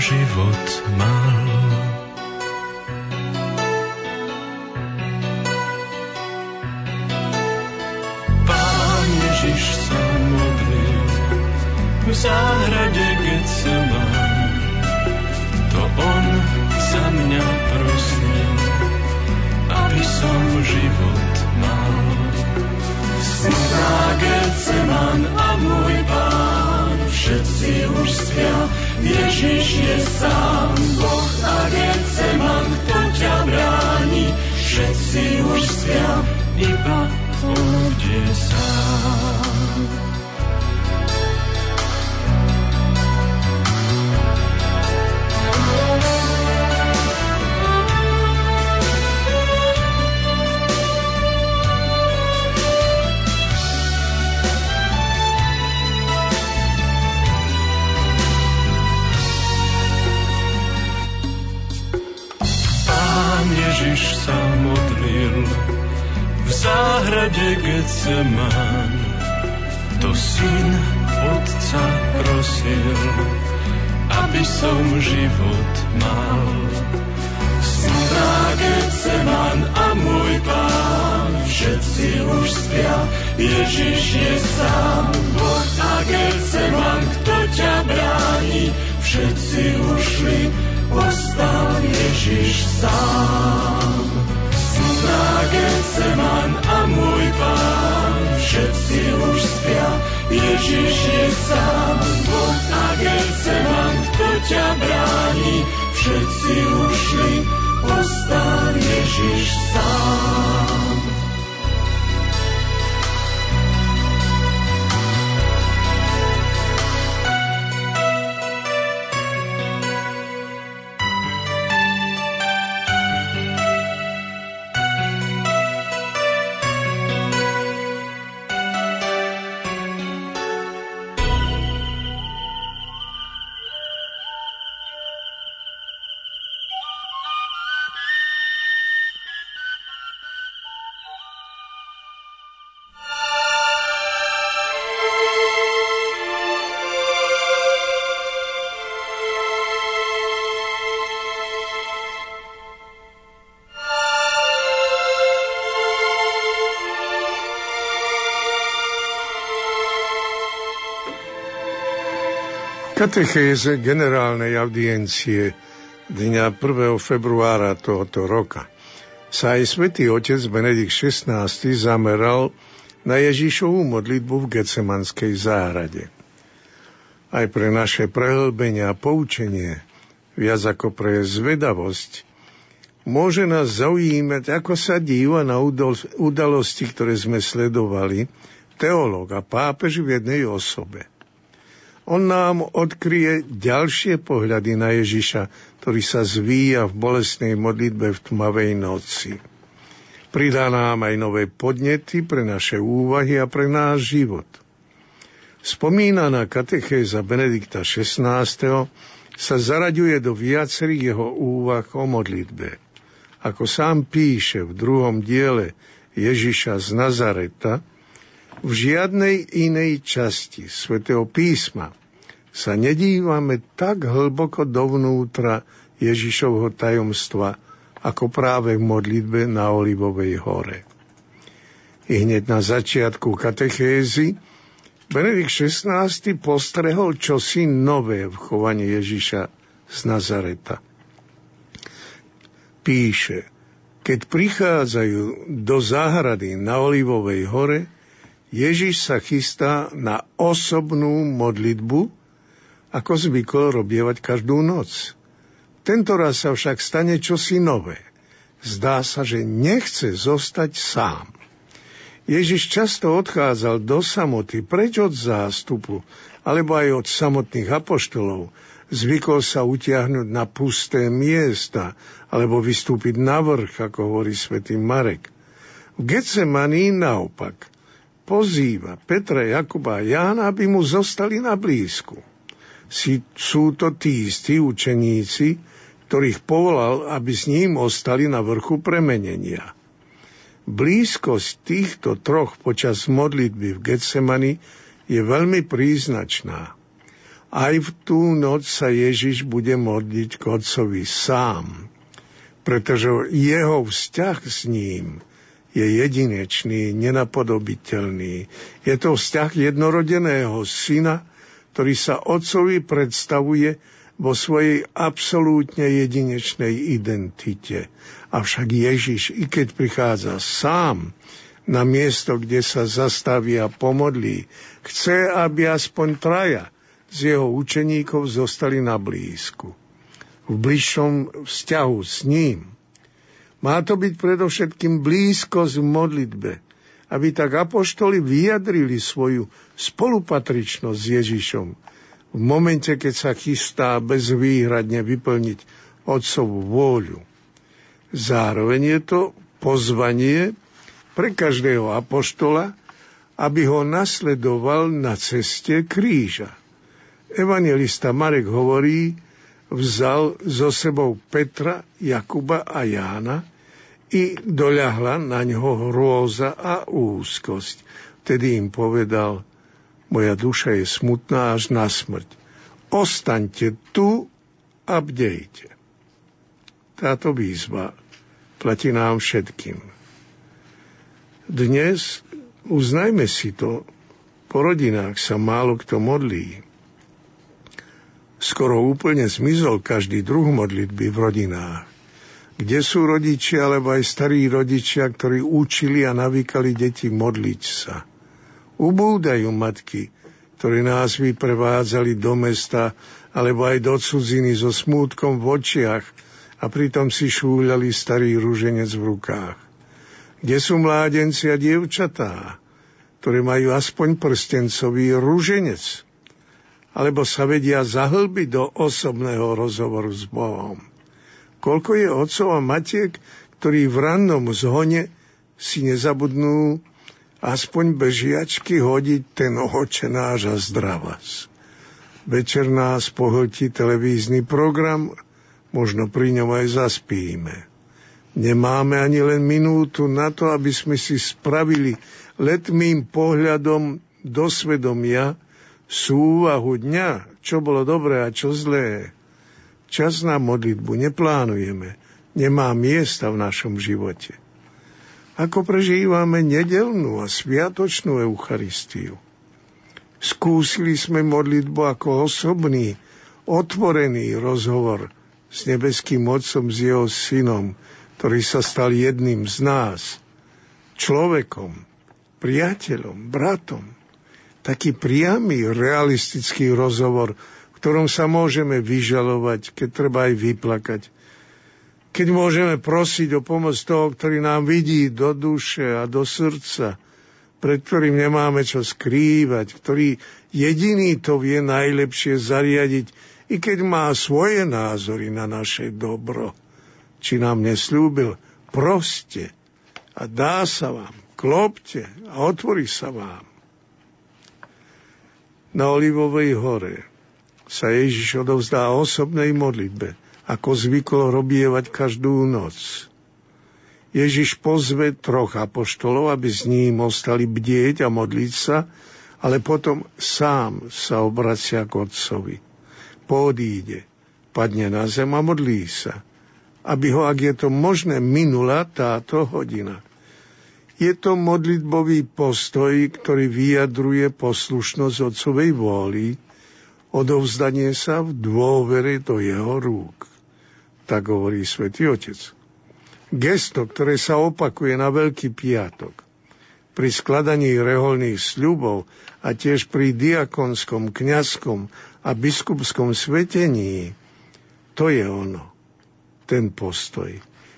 Život katechéze generálnej audiencie dňa 1. februára tohoto roka sa aj svätý otec Benedikt XVI zameral na Ježišovú modlitbu v Getsemanskej záhrade. Aj pre naše prehlbenie a poučenie, viac ako pre zvedavosť, môže nás zaujímať, ako sa díva na udalosti, ktoré sme sledovali, teológ a pápež v jednej osobe – on nám odkryje ďalšie pohľady na Ježiša, ktorý sa zvíja v bolestnej modlitbe v tmavej noci. Pridá nám aj nové podnety pre naše úvahy a pre náš život. Spomínaná katechéza Benedikta XVI. sa zaraďuje do viacerých jeho úvah o modlitbe. Ako sám píše v druhom diele Ježiša z Nazareta, v žiadnej inej časti svätého písma sa nedívame tak hlboko dovnútra Ježišovho tajomstva, ako práve v modlitbe na Olivovej hore. I hneď na začiatku katechézy Benedikt XVI postrehol čosi nové v chovaní Ježiša z Nazareta. Píše, keď prichádzajú do záhrady na Olivovej hore, Ježiš sa chystá na osobnú modlitbu, ako zvykol robievať každú noc. Tento raz sa však stane čosi nové. Zdá sa, že nechce zostať sám. Ježiš často odchádzal do samoty, preč od zástupu, alebo aj od samotných apoštolov. Zvykol sa utiahnuť na pusté miesta, alebo vystúpiť na vrch, ako hovorí svätý Marek. V Getsemani naopak – pozýva Petra, Jakuba a Jána, aby mu zostali na blízku. Si, sú to tí istí učeníci, ktorých povolal, aby s ním ostali na vrchu premenenia. Blízkosť týchto troch počas modlitby v Getsemani je veľmi príznačná. Aj v tú noc sa Ježiš bude modliť k Otcovi sám, pretože jeho vzťah s ním je jedinečný, nenapodobiteľný. Je to vzťah jednorodeného syna, ktorý sa otcovi predstavuje vo svojej absolútne jedinečnej identite. Avšak Ježiš, i keď prichádza sám na miesto, kde sa zastaví a pomodlí, chce, aby aspoň traja z jeho učeníkov zostali na blízku. V bližšom vzťahu s ním – má to byť predovšetkým blízkosť v modlitbe, aby tak apoštoli vyjadrili svoju spolupatričnosť s Ježišom v momente, keď sa chystá bezvýhradne vyplniť Otcovú vôľu. Zároveň je to pozvanie pre každého apoštola, aby ho nasledoval na ceste kríža. Evangelista Marek hovorí, vzal so sebou Petra, Jakuba a Jána i doľahla na ňo hrôza a úzkosť. Vtedy im povedal, moja duša je smutná až na smrť. Ostaňte tu a bdejte. Táto výzva platí nám všetkým. Dnes, uznajme si to, po rodinách sa málo kto modlí. Skoro úplne zmizol každý druh modlitby v rodinách. Kde sú rodičia, alebo aj starí rodičia, ktorí učili a navýkali deti modliť sa? Ubúdajú matky, ktorí nás vyprevádzali do mesta, alebo aj do cudziny so smútkom v očiach a pritom si šúľali starý rúženec v rukách. Kde sú mládenci a dievčatá, ktorí majú aspoň prstencový rúženec, alebo sa vedia zahlbiť do osobného rozhovoru s Bohom. Koľko je otcov a matiek, ktorí v rannom zhone si nezabudnú aspoň bežiačky hodiť ten oče náš a zdravas. Večer nás pohltí televízny program, možno pri ňom aj zaspíme. Nemáme ani len minútu na to, aby sme si spravili letmým pohľadom do svedomia, súvahu dňa, čo bolo dobré a čo zlé. Čas na modlitbu neplánujeme, nemá miesta v našom živote. Ako prežívame nedelnú a sviatočnú Eucharistiu. Skúsili sme modlitbu ako osobný, otvorený rozhovor s nebeským Otcom, s jeho synom, ktorý sa stal jedným z nás, človekom, priateľom, bratom, taký priamy, realistický rozhovor, ktorom sa môžeme vyžalovať, keď treba aj vyplakať. Keď môžeme prosiť o pomoc toho, ktorý nám vidí do duše a do srdca, pred ktorým nemáme čo skrývať, ktorý jediný to vie najlepšie zariadiť, i keď má svoje názory na naše dobro. Či nám neslúbil, proste a dá sa vám, klopte a otvorí sa vám. Na Olivovej hore sa Ježiš odovzdá osobnej modlitbe, ako zvyklo robievať každú noc. Ježiš pozve troch apoštolov, aby s ním ostali bdieť a modliť sa, ale potom sám sa obracia k Otcovi. Podíde, padne na zem a modlí sa, aby ho, ak je to možné, minula táto hodina. Je to modlitbový postoj, ktorý vyjadruje poslušnosť Otcovej vôli, odovzdanie sa v dôvere do jeho rúk. Tak hovorí svätý Otec gesto, ktoré sa opakuje na Veľký piatok. Pri skladaní reholných sľubov a tiež pri diakonskom, kňazskom a biskupskom svetení, to je ono, ten postoj.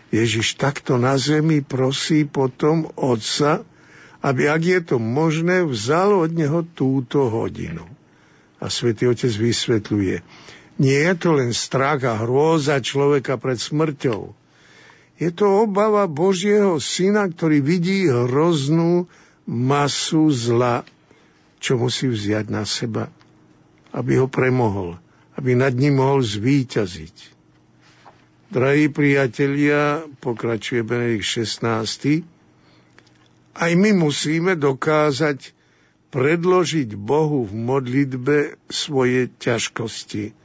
Ježiš takto na zemi prosí potom Otca, aby, ak je to možné, vzal od neho túto hodinu. A svätý Otec vysvetľuje, nie je to len strach a hrôza človeka pred smrťou, je to obava Božieho syna, ktorý vidí hroznú masu zla, čo musí vziať na seba, aby ho premohol, aby nad ním mohol zvíťaziť. Drahí priatelia, pokračuje Benedikt 16. Aj my musíme dokázať predložiť Bohu v modlitbe svoje ťažkosti,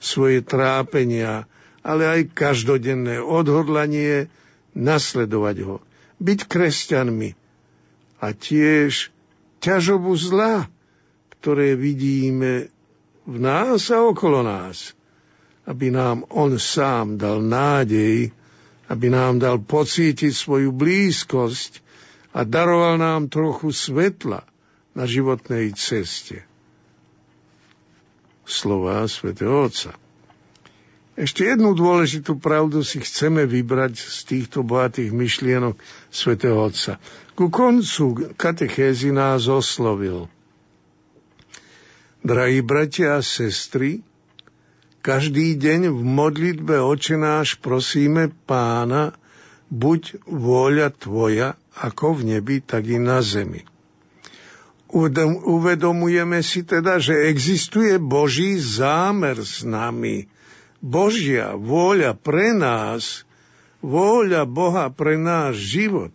svoje trápenia, ale aj každodenné odhodlanie nasledovať ho, byť kresťanmi a tiež ťažobu zla, ktoré vidíme v nás a okolo nás, aby nám on sám dal nádej, aby nám dal pocítiť svoju blízkosť a daroval nám trochu svetla na životnej ceste. Slová svätého Otca. Ešte jednu dôležitú pravdu si chceme vybrať z týchto bohatých myšlienok svätého Otca. Ku koncu katechézy nás oslovil. Drahí bratia a sestry, každý deň v modlitbe očenáš prosíme pána, buď vôľa tvoja, ako v nebi, tak i na zemi. Uvedomujeme si teda, že existuje Boží zámer s nami, Božia vôľa pre nás, vôľa Boha pre náš život.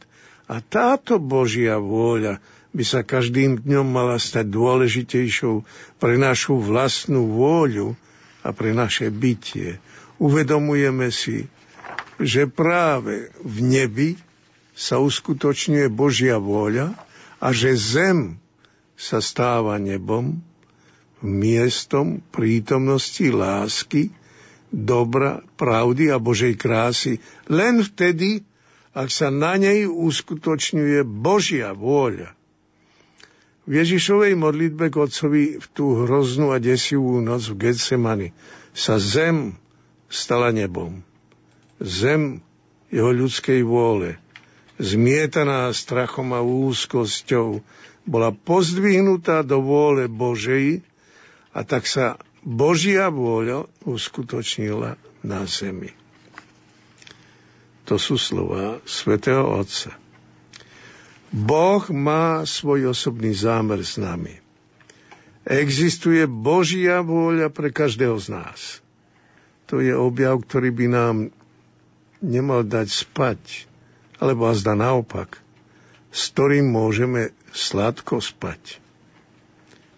A táto Božia vôľa by sa každým dňom mala stať dôležitejšou pre našu vlastnú vôľu a pre naše bytie. Uvedomujeme si, že práve v nebi sa uskutočňuje Božia vôľa a že zem sa stáva nebom, miestom prítomnosti lásky, dobra, pravdy a Božej krásy len vtedy, ak sa na nej uskutočňuje Božia vôľa. V Ježišovej modlitbe k Otcovi v tú hroznú a desivú noc v Getsemani sa zem stala nebom. Zem jeho ľudskej vôle, zmietaná strachom a úzkosťou, bola pozdvihnutá do vôle Božej a tak sa Božia vôľa uskutočnila na zemi. To sú slova svätého Otca. Boh má svoj osobný zámer s nami. Existuje Božia vôľa pre každého z nás. To je objav, ktorý by nám nemal dať spať, alebo azda naopak, s ktorým môžeme sladko spať.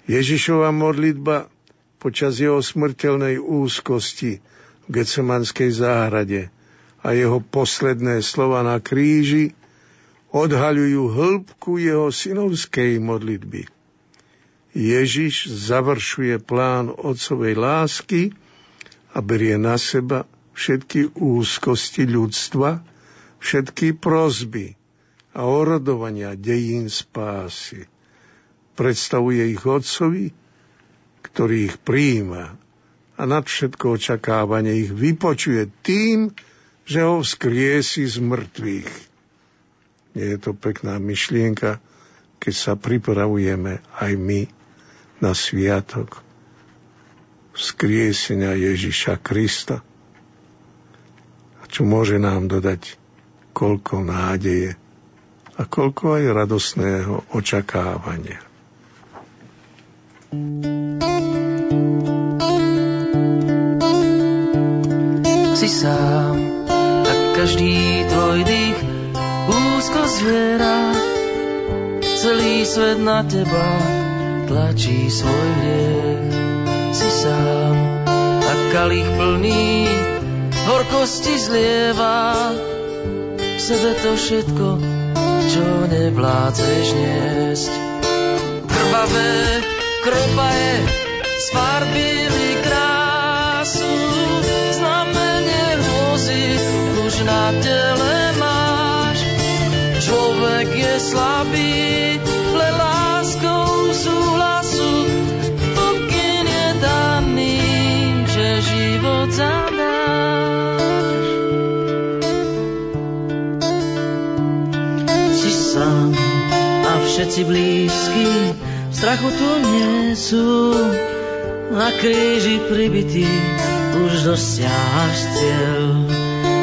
Ježišova modlitba počas jeho smrteľnej úzkosti v Getsemanskej záhrade a jeho posledné slova na kríži odhaľujú hĺbku jeho synovskej modlitby. Ježiš završuje plán otcovej lásky a berie na seba všetky úzkosti ľudstva, všetky prozby a orodovania dejín spásy. Predstavuje ich otcovi ktorý ich príjima a nad všetko očakávanie ich vypočuje tým, že ho vzkriesi z mŕtvych. Nie je to pekná myšlienka, keď sa pripravujeme aj my na sviatok vzkriesenia Ježiša Krista. A čo môže nám dodať koľko nádeje a koľko aj radosného očakávania. Si sám a každý tvoj dých lásko zviera, celý svet na teba tlačí svoj hriech. Si sám a kalich plný horkosti zlieva, v sebe to všetko, čo nevládzeš niesť. Krvavé kropaje sfarbili krásu, znamenie hrozy už na tele máš. Človek je slabý, všetci blízky strachu tu nie sú. Na kríži pribitý už dosiahaš cieľ.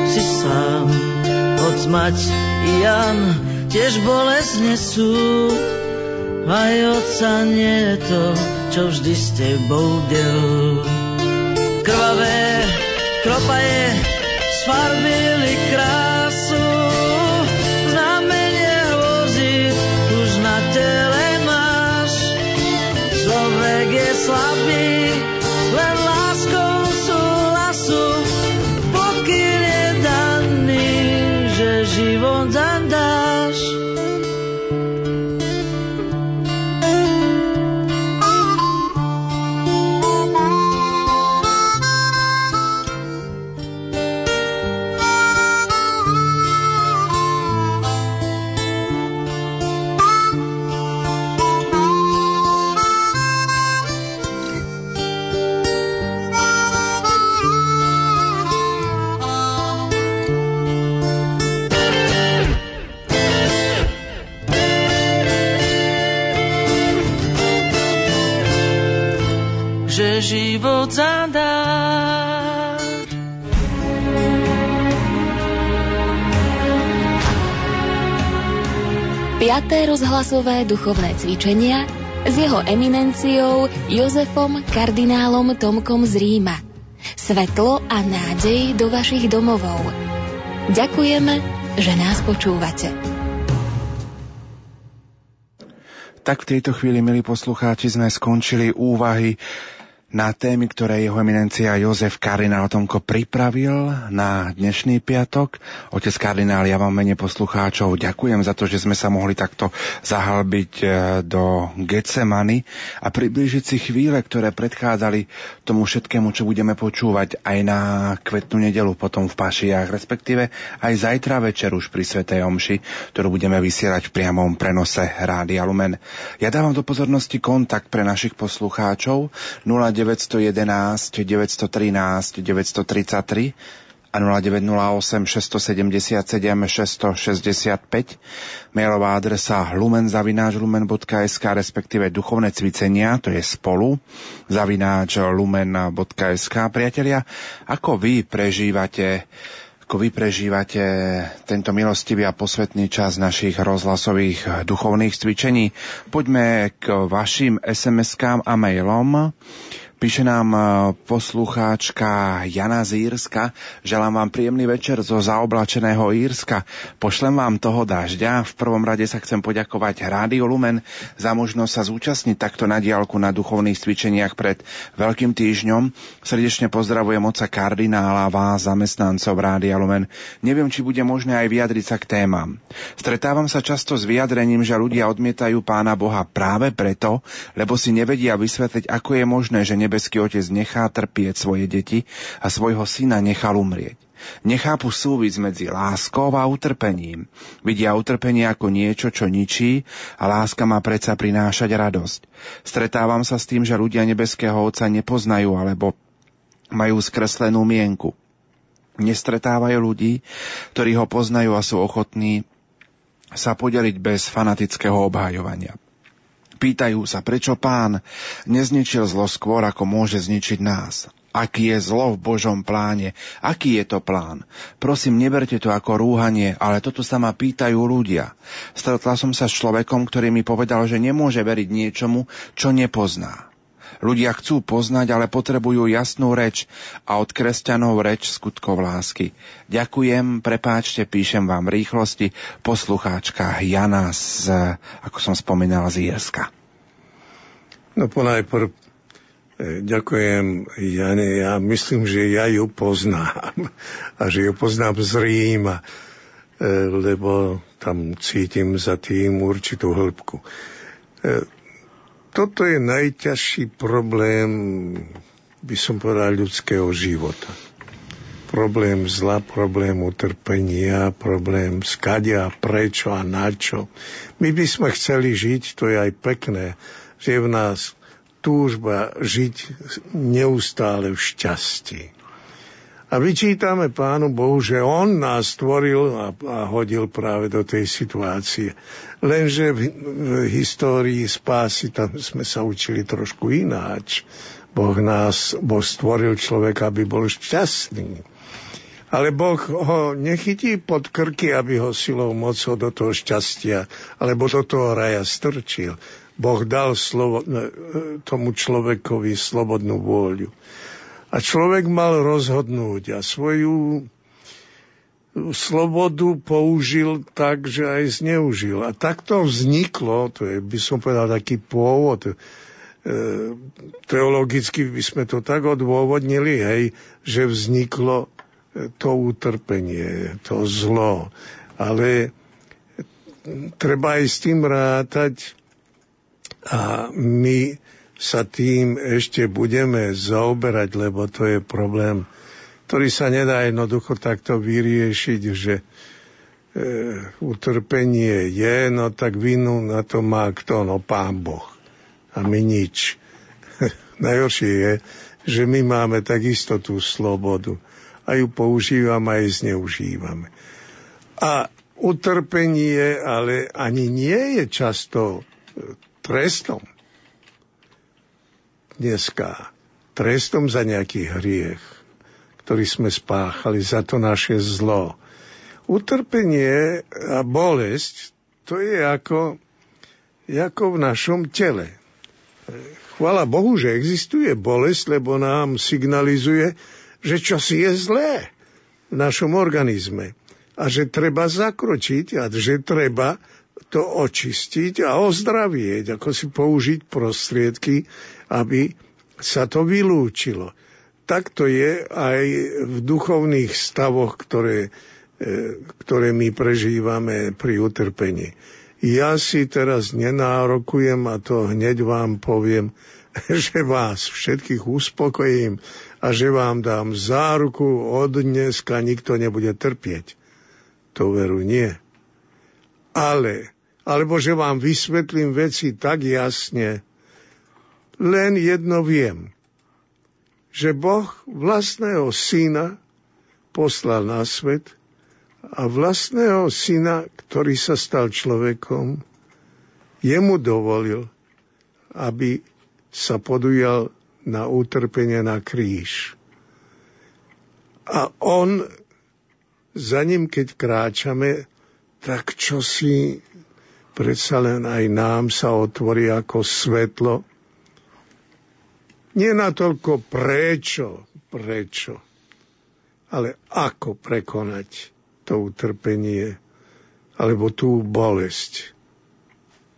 Si sám, hoď mať Jan tiež bolesť nesú. Aj otca nie je to, čo vždy s tebou del. Krvavé kropaje sfarbili krásu, slabý, Piaté rozhlasové duchovné cvičenia s jeho eminenciou Jozefom kardinálom Tomkom z Ríma. Svetlo a nádej do vašich domovov. Ďakujeme, že nás počúvate. Tak v tejto chvíli, milí poslucháči, sme skončili úvahy na témy, ktoré jeho eminencia Jozef kardinál Tomko pripravil na dnešný piatok. Otec kardinál, ja vám mene poslucháčov ďakujem za to, že sme sa mohli takto zahalbiť e, do Getsemany a priblížiť si chvíle, ktoré predchádzali tomu všetkému, čo budeme počúvať aj na kvetnú nedelu potom v Pašiach, respektíve aj zajtra večer už pri Svetej Omši, ktorú budeme vysielať v priamom prenose Rádia Lumen. Ja dávam do pozornosti kontakt pre našich poslucháčov 09 911 913 933 a 0908 677 665, mailová adresa lumenzavináčlumen.sk, respektíve duchovné cvicenia, to je spolu, zavináč lumen.sk. Priatelia, ako vy prežívate ako vy prežívate tento milostivý a posvetný čas našich rozhlasových duchovných cvičení. Poďme k vašim SMS-kám a mailom. Píše nám e, poslucháčka Jana z Írska. Želám vám príjemný večer zo zaoblačeného Írska. Pošlem vám toho dažďa. V prvom rade sa chcem poďakovať Rádio Lumen za možnosť sa zúčastniť takto na diálku na duchovných cvičeniach pred Veľkým týždňom. Srdečne pozdravujem oca kardinála, vás, zamestnancov Rádia Lumen. Neviem, či bude možné aj vyjadriť sa k témam. Stretávam sa často s vyjadrením, že ľudia odmietajú Pána Boha práve preto, lebo si nevedia vysvetliť, ako je možné, že nebe nebeský otec nechá trpieť svoje deti a svojho syna nechal umrieť. Nechápu súvis medzi láskou a utrpením. Vidia utrpenie ako niečo, čo ničí a láska má predsa prinášať radosť. Stretávam sa s tým, že ľudia nebeského Otca nepoznajú alebo majú skreslenú mienku. Nestretávajú ľudí, ktorí ho poznajú a sú ochotní sa podeliť bez fanatického obhajovania. Pýtajú sa, prečo pán nezničil zlo skôr, ako môže zničiť nás. Aký je zlo v Božom pláne? Aký je to plán? Prosím, neberte to ako rúhanie, ale toto sa ma pýtajú ľudia. Stretla som sa s človekom, ktorý mi povedal, že nemôže veriť niečomu, čo nepozná. Ľudia chcú poznať, ale potrebujú jasnú reč a od kresťanov reč skutkov lásky. Ďakujem, prepáčte, píšem vám v rýchlosti, poslucháčka Jana z, ako som spomínal, z Jerska. No ponajprv e, ďakujem Jane, ja myslím, že ja ju poznám a že ju poznám z Ríma, e, lebo tam cítim za tým určitú hĺbku. Toto je najťažší problém, by som povedal, ľudského života. Problém zla, problém utrpenia, problém skadia, prečo a na čo. My by sme chceli žiť, to je aj pekné, že je v nás túžba žiť neustále v šťastí. A vyčítame Pánu Bohu, že On nás stvoril a, a hodil práve do tej situácie. Lenže v, v histórii spásy tam sme sa učili trošku ináč. Boh nás, Boh stvoril človeka, aby bol šťastný. Ale Boh ho nechytí pod krky, aby ho silou mocou do toho šťastia, alebo do toho raja strčil. Boh dal slovo, tomu človekovi slobodnú vôľu. A človek mal rozhodnúť a svoju slobodu použil tak, že aj zneužil. A takto vzniklo, to je, by som povedal, taký pôvod, e, teologicky by sme to tak odôvodnili, hej, že vzniklo e, to utrpenie, to zlo. Ale treba aj s tým rátať a my sa tým ešte budeme zaoberať, lebo to je problém, ktorý sa nedá jednoducho takto vyriešiť, že e, utrpenie je, no tak vinu na to má kto? No pán Boh. A my nič. Najhoršie je, že my máme takisto tú slobodu a ju používame aj zneužívame. A utrpenie ale ani nie je často trestom dneska trestom za nejaký hriech, ktorý sme spáchali, za to naše zlo. Utrpenie a bolesť, to je ako, ako v našom tele. Chvala Bohu, že existuje bolesť, lebo nám signalizuje, že čosi je zlé v našom organizme a že treba zakročiť a že treba to očistiť a ozdravieť, ako si použiť prostriedky, aby sa to vylúčilo. Tak to je aj v duchovných stavoch, ktoré, e, ktoré my prežívame pri utrpení. Ja si teraz nenárokujem a to hneď vám poviem, že vás všetkých uspokojím a že vám dám záruku, od dneska nikto nebude trpieť. To veru nie. Ale, alebo že vám vysvetlím veci tak jasne, len jedno viem, že Boh vlastného syna poslal na svet a vlastného syna, ktorý sa stal človekom, jemu dovolil, aby sa podujal na utrpenie na kríž. A on, za ním keď kráčame, tak čo si predsa len aj nám sa otvorí ako svetlo, nie natoľko prečo, prečo, ale ako prekonať to utrpenie alebo tú bolesť.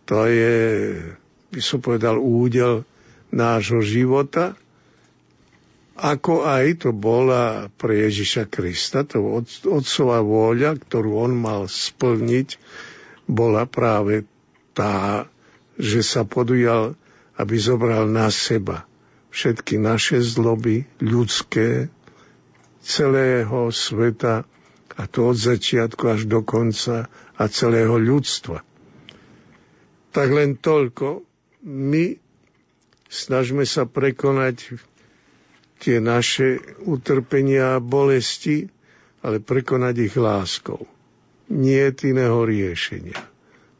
To je, by som povedal, údel nášho života, ako aj to bola pre Ježiša Krista, to otcová vôľa, ktorú on mal splniť, bola práve tá, že sa podujal, aby zobral na seba všetky naše zloby ľudské, celého sveta, a to od začiatku až do konca a celého ľudstva. Tak len toľko. My snažme sa prekonať tie naše utrpenia a bolesti, ale prekonať ich láskou. Nie je iného riešenia.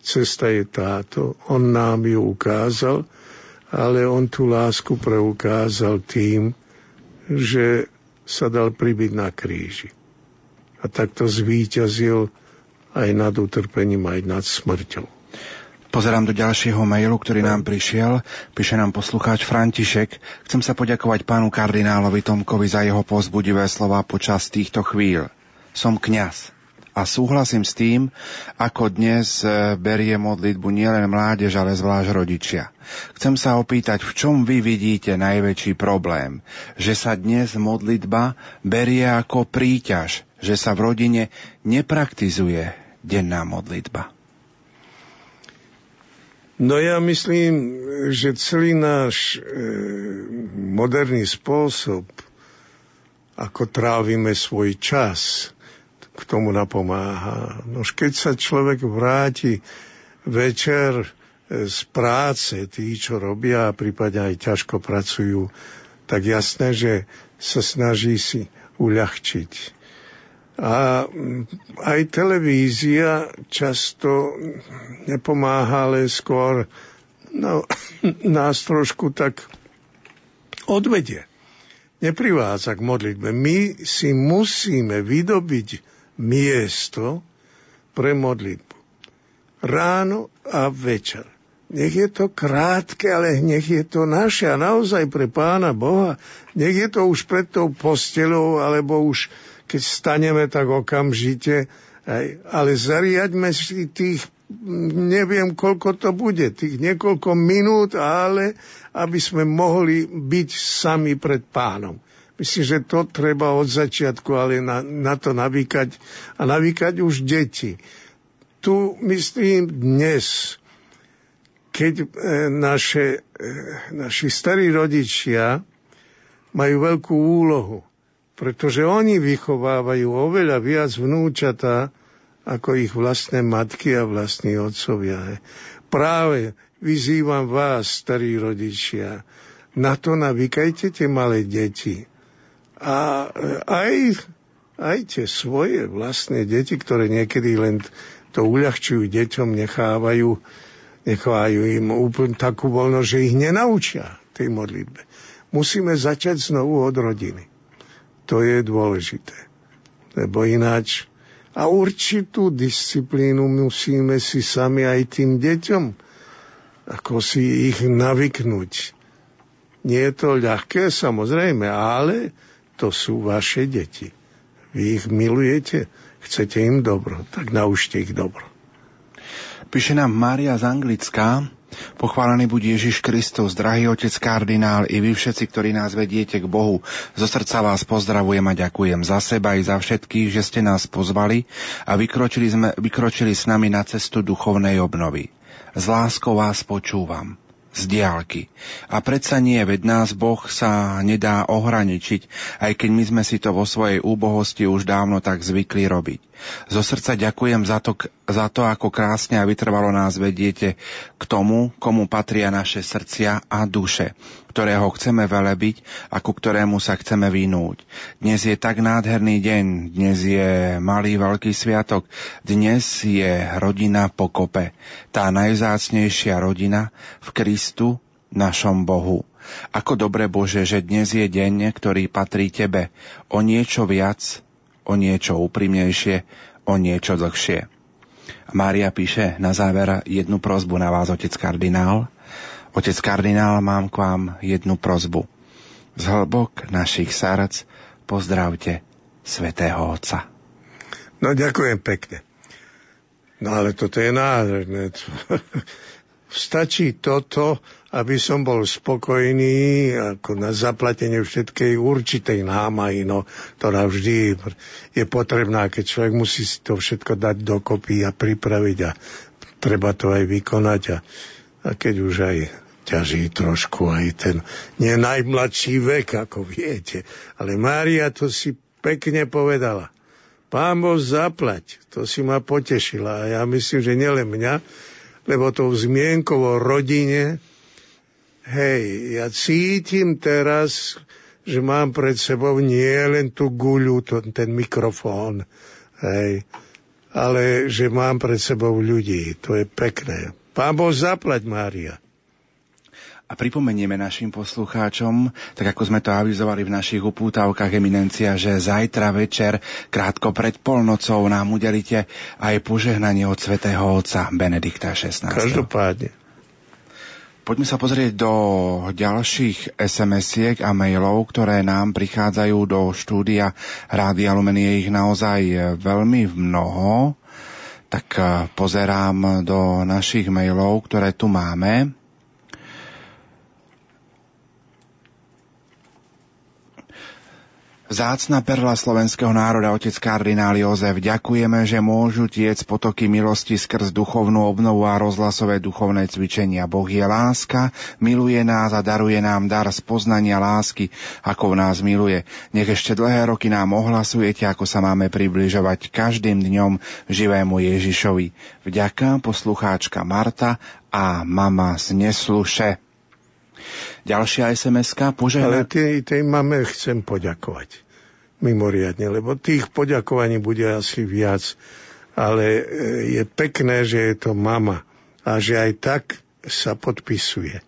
Cesta je táto, on nám ju ukázal ale on tú lásku preukázal tým, že sa dal pribiť na kríži. A takto zvíťazil aj nad utrpením, aj nad smrťou. Pozerám do ďalšieho mailu, ktorý nám prišiel. Píše nám poslucháč František. Chcem sa poďakovať pánu kardinálovi Tomkovi za jeho pozbudivé slova počas týchto chvíľ. Som kňaz a súhlasím s tým, ako dnes e, berie modlitbu nielen mládež, ale zvlášť rodičia. Chcem sa opýtať, v čom vy vidíte najväčší problém? Že sa dnes modlitba berie ako príťaž, že sa v rodine nepraktizuje denná modlitba. No ja myslím, že celý náš e, moderný spôsob, ako trávime svoj čas, k tomu napomáha. No keď sa človek vráti večer e, z práce, tí, čo robia a prípadne aj ťažko pracujú, tak jasné, že sa snaží si uľahčiť. A mm, aj televízia často nepomáha, ale skôr no, nás trošku tak odvedie. Neprivádza k modlitbe. My si musíme vydobiť miesto pre modlitbu. Ráno a večer. Nech je to krátke, ale nech je to naše a naozaj pre Pána Boha. Nech je to už pred tou postelou, alebo už keď staneme tak okamžite, ale zariaďme si tých, neviem koľko to bude, tých niekoľko minút, ale aby sme mohli byť sami pred pánom. Myslím, že to treba od začiatku, ale na, na to navýkať a navýkať už deti. Tu myslím dnes, keď e, naše, e, naši starí rodičia majú veľkú úlohu pretože oni vychovávajú oveľa viac vnúčatá ako ich vlastné matky a vlastní otcovia. Práve vyzývam vás, starí rodičia, na to navykajte tie malé deti. A aj, aj tie svoje vlastné deti, ktoré niekedy len to uľahčujú deťom, nechávajú, nechávajú im úplne takú voľnosť, že ich nenaučia tej modlitbe. Musíme začať znovu od rodiny. To je dôležité. Lebo ináč a určitú disciplínu musíme si sami aj tým deťom ako si ich navyknúť. Nie je to ľahké, samozrejme, ale to sú vaše deti. Vy ich milujete, chcete im dobro, tak naučte ich dobro. Píše nám Mária z Anglická, Pochválený buď Ježiš Kristus, drahý otec kardinál, i vy všetci, ktorí nás vediete k Bohu. Zo srdca vás pozdravujem a ďakujem za seba i za všetkých, že ste nás pozvali a vykročili, sme, vykročili s nami na cestu duchovnej obnovy. S láskou vás počúvam z diálky. A predsa nie, veď nás Boh sa nedá ohraničiť, aj keď my sme si to vo svojej úbohosti už dávno tak zvykli robiť. Zo srdca ďakujem za to, za to, ako krásne a vytrvalo nás vediete k tomu, komu patria naše srdcia a duše, ktorého chceme velebiť a ku ktorému sa chceme vynúť. Dnes je tak nádherný deň, dnes je malý veľký sviatok, dnes je rodina pokope, tá najvzácnejšia rodina v Kristu, našom Bohu. Ako dobre Bože, že dnes je deň, ktorý patrí Tebe, o niečo viac o niečo úprimnejšie, o niečo dlhšie. Mária píše na záver jednu prozbu na vás, otec kardinál. Otec kardinál, mám k vám jednu prozbu. Z hlbok našich srdc pozdravte svätého Otca. No ďakujem pekne. No ale toto je nádherné. Stačí toto, aby som bol spokojný ako na zaplatenie všetkej určitej námahy, no, ktorá vždy je potrebná, keď človek musí si to všetko dať dokopy a pripraviť a treba to aj vykonať a, a keď už aj ťaží trošku aj ten nie najmladší vek, ako viete. Ale Mária to si pekne povedala. Pán Boh zaplať, to si ma potešila a ja myslím, že nielen mňa, lebo tou zmienkou o rodine, hej, ja cítim teraz, že mám pred sebou nie len tú guľu, to, ten mikrofón, hej, ale že mám pred sebou ľudí. To je pekné. Pán Boh zaplať, Mária. A pripomenieme našim poslucháčom, tak ako sme to avizovali v našich upútavkách Eminencia, že zajtra večer, krátko pred polnocou, nám udelíte aj požehnanie od svätého otca Benedikta XVI. Každopádne. Poďme sa pozrieť do ďalších SMS-iek a mailov, ktoré nám prichádzajú do štúdia Rádia Lumen. Je ich naozaj veľmi mnoho. Tak eh, pozerám do našich mailov, ktoré tu máme. Zácna perla slovenského národa, otec kardinál Jozef, ďakujeme, že môžu tiec potoky milosti skrz duchovnú obnovu a rozhlasové duchovné cvičenia. Boh je láska, miluje nás a daruje nám dar spoznania lásky, ako v nás miluje. Nech ešte dlhé roky nám ohlasujete, ako sa máme približovať každým dňom živému Ježišovi. Vďaka poslucháčka Marta a mama z Nesluše. Ďalšia SMS-ka, požehna... Ale tej, tej mame chcem poďakovať mimoriadne, lebo tých poďakovaní bude asi viac. Ale e, je pekné, že je to mama a že aj tak sa podpisuje.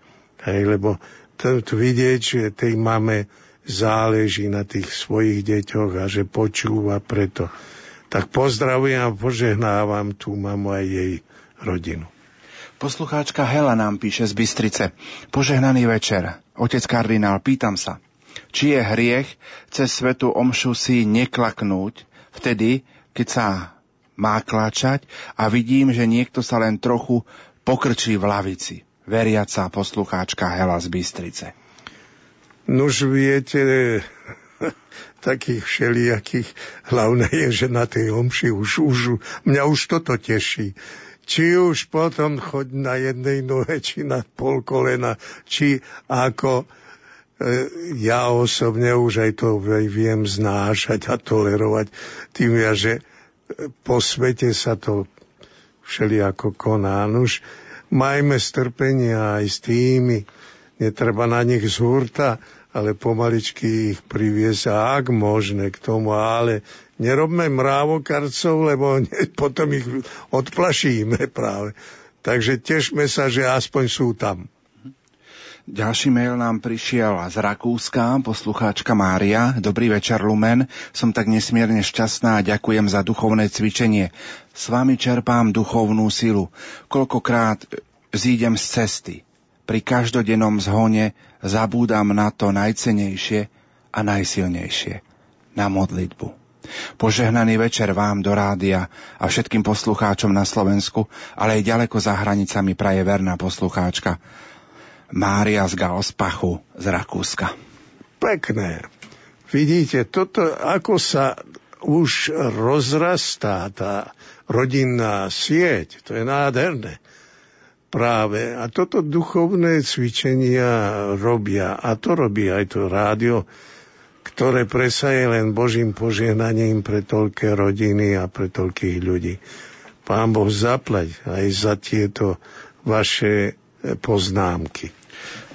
Hej, lebo to, to vidieť, že tej mame záleží na tých svojich deťoch a že počúva preto. Tak pozdravujem a požehnávam tú mamu aj jej rodinu. Poslucháčka Hela nám píše z Bystrice. Požehnaný večer. Otec kardinál, pýtam sa, či je hriech cez svetu omšu si neklaknúť vtedy, keď sa má klačať a vidím, že niekto sa len trochu pokrčí v lavici. Veriaca poslucháčka Hela z Bystrice. Nuž viete, takých všelijakých. Hlavné je, že na tej omši už, už, mňa už toto teší či už potom choď na jednej nohe, či na pol kolena, či ako e, ja osobne už aj to viem znášať a tolerovať tým ja, že po svete sa to všelijako koná. Nuž, majme strpenia aj s tými, netreba na nich z hurta, ale pomaličky ich priviesť ak možné k tomu, ale nerobme mrávokarcov, lebo potom ich odplašíme práve. Takže tešme sa, že aspoň sú tam. Ďalší mail nám prišiel z Rakúska, poslucháčka Mária. Dobrý večer, Lumen. Som tak nesmierne šťastná a ďakujem za duchovné cvičenie. S vami čerpám duchovnú silu. Koľkokrát zídem z cesty. Pri každodennom zhone zabúdam na to najcenejšie a najsilnejšie. Na modlitbu. Požehnaný večer vám do rádia a všetkým poslucháčom na Slovensku, ale aj ďaleko za hranicami praje verná poslucháčka Mária z Galspachu z Rakúska. Pekné. Vidíte, toto ako sa už rozrastá tá rodinná sieť, to je nádherné. Práve. A toto duchovné cvičenia robia. A to robí aj to rádio ktoré presa je len Božím požehnaním pre toľké rodiny a pre toľkých ľudí. Pán Boh zaplať aj za tieto vaše poznámky.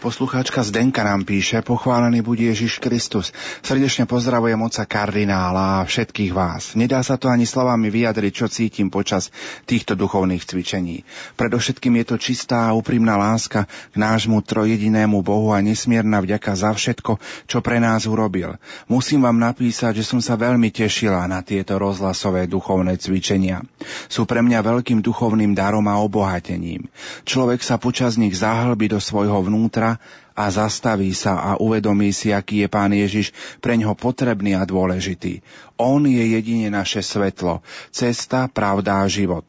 Poslucháčka Zdenka nám píše, pochválený bude Ježiš Kristus. Srdečne pozdravujem oca kardinála a všetkých vás. Nedá sa to ani slovami vyjadriť, čo cítim počas týchto duchovných cvičení. Predovšetkým je to čistá a úprimná láska k nášmu trojedinému Bohu a nesmierna vďaka za všetko, čo pre nás urobil. Musím vám napísať, že som sa veľmi tešila na tieto rozhlasové duchovné cvičenia. Sú pre mňa veľkým duchovným darom a obohatením. Človek sa počas nich zahlbí do svojho vnútra a zastaví sa a uvedomí si, aký je Pán Ježiš pre ňoho potrebný a dôležitý. On je jedine naše svetlo, cesta, pravda a život.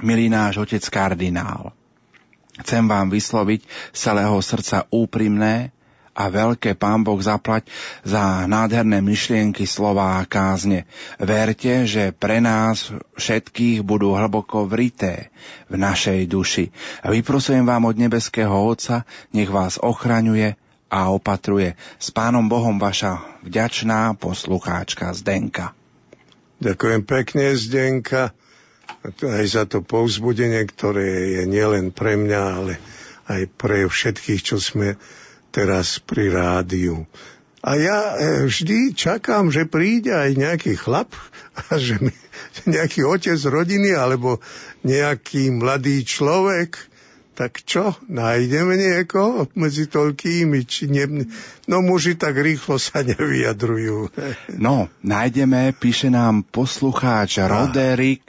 Milý náš otec kardinál, chcem vám vysloviť celého srdca úprimné, a veľké Pán Boh zaplať za nádherné myšlienky, slova a kázne. Verte, že pre nás všetkých budú hlboko vrité v našej duši. A vyprosujem vám od nebeského Otca, nech vás ochraňuje a opatruje. S Pánom Bohom vaša vďačná poslucháčka Zdenka. Ďakujem pekne, Zdenka, aj za to povzbudenie, ktoré je nielen pre mňa, ale aj pre všetkých, čo sme teraz pri rádiu. A ja e, vždy čakám, že príde aj nejaký chlap, a že mi, nejaký otec rodiny alebo nejaký mladý človek, tak čo, nájdeme niekoho medzi toľkými, či ne... No muži tak rýchlo sa nevyjadrujú. No, nájdeme, píše nám poslucháč Roderick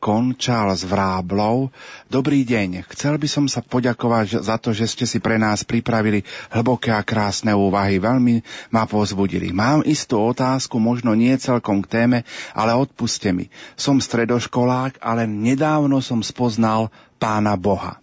Končal z Vráblov. Dobrý deň, chcel by som sa poďakovať za to, že ste si pre nás pripravili hlboké a krásne úvahy. Veľmi ma pozbudili. Mám istú otázku, možno nie celkom k téme, ale odpuste mi. Som stredoškolák, ale nedávno som spoznal pána Boha.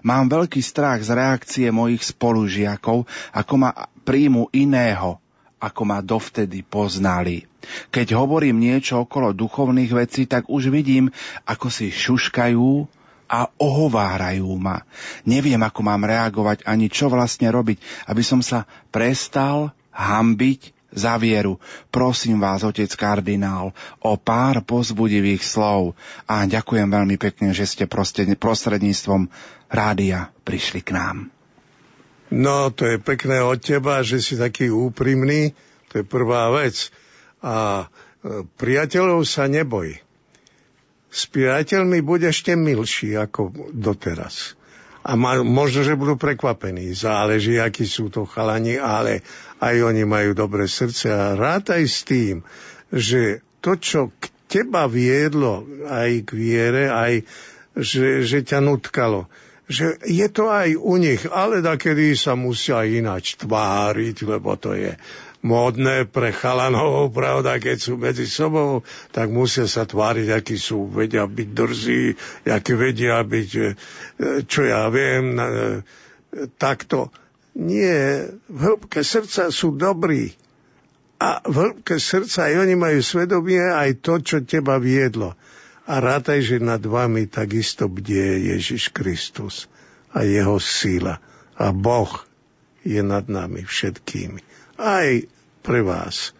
Mám veľký strach z reakcie mojich spolužiakov, ako ma príjmu iného, ako ma dovtedy poznali. Keď hovorím niečo okolo duchovných vecí, tak už vidím, ako si šuškajú a ohovárajú ma. Neviem, ako mám reagovať ani čo vlastne robiť, aby som sa prestal hambiť za vieru. Prosím vás, otec kardinál, o pár pozbudivých slov a ďakujem veľmi pekne, že ste prostredníctvom rádia prišli k nám. No, to je pekné od teba, že si taký úprimný, to je prvá vec. A e, priateľov sa neboj. S priateľmi bude ešte milší ako doteraz a ma, možno, že budú prekvapení. Záleží, akí sú to chalani, ale aj oni majú dobré srdce a rátaj s tým, že to, čo k teba viedlo aj k viere, aj že, že ťa nutkalo, že je to aj u nich, ale kedy sa musia ináč tváriť, lebo to je módne pre chalanov, pravda, keď sú medzi sobou, tak musia sa tváriť, akí sú, vedia byť drzí, akí vedia byť, e, čo ja viem, e, takto. Nie, v hĺbke srdca sú dobrí. A v hĺbke srdca aj oni majú svedomie aj to, čo teba viedlo. A rátaj, že nad vami takisto bdie Ježiš Kristus a jeho síla. A Boh je nad nami všetkými. Aj pre vás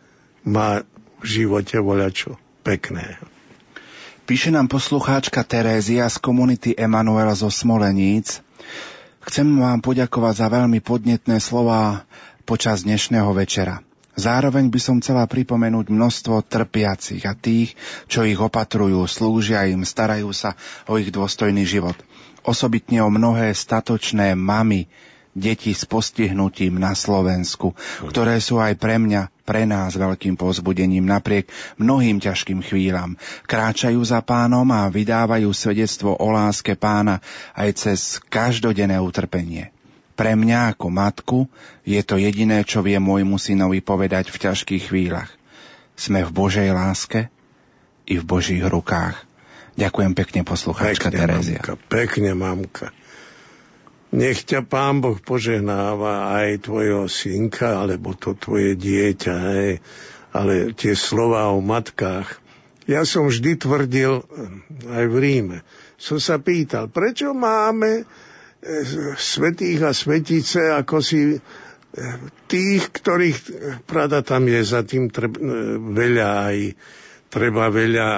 má v živote voľačo pekné. Píše nám poslucháčka Terézia z komunity Emanuel zo Smoleníc. Chcem vám poďakovať za veľmi podnetné slova počas dnešného večera. Zároveň by som chcela pripomenúť množstvo trpiacich a tých, čo ich opatrujú, slúžia im, starajú sa o ich dôstojný život. Osobitne o mnohé statočné mamy, deti s postihnutím na Slovensku, ktoré sú aj pre mňa, pre nás veľkým pozbudením napriek mnohým ťažkým chvíľam. Kráčajú za pánom a vydávajú svedectvo o láske pána aj cez každodenné utrpenie. Pre mňa ako matku je to jediné, čo vie môjmu synovi povedať v ťažkých chvíľach. Sme v Božej láske i v Božích rukách. Ďakujem pekne, poslucháčka pekne, Terezia. Mamka, pekne, mamka. Nech ťa Pán Boh požehnáva aj tvojho synka, alebo to tvoje dieťa, hej. ale tie slova o matkách. Ja som vždy tvrdil, aj v Ríme, som sa pýtal, prečo máme svetých a svetice, ako si e, tých, ktorých, prada tam je za tým treb, e, veľa aj, treba veľa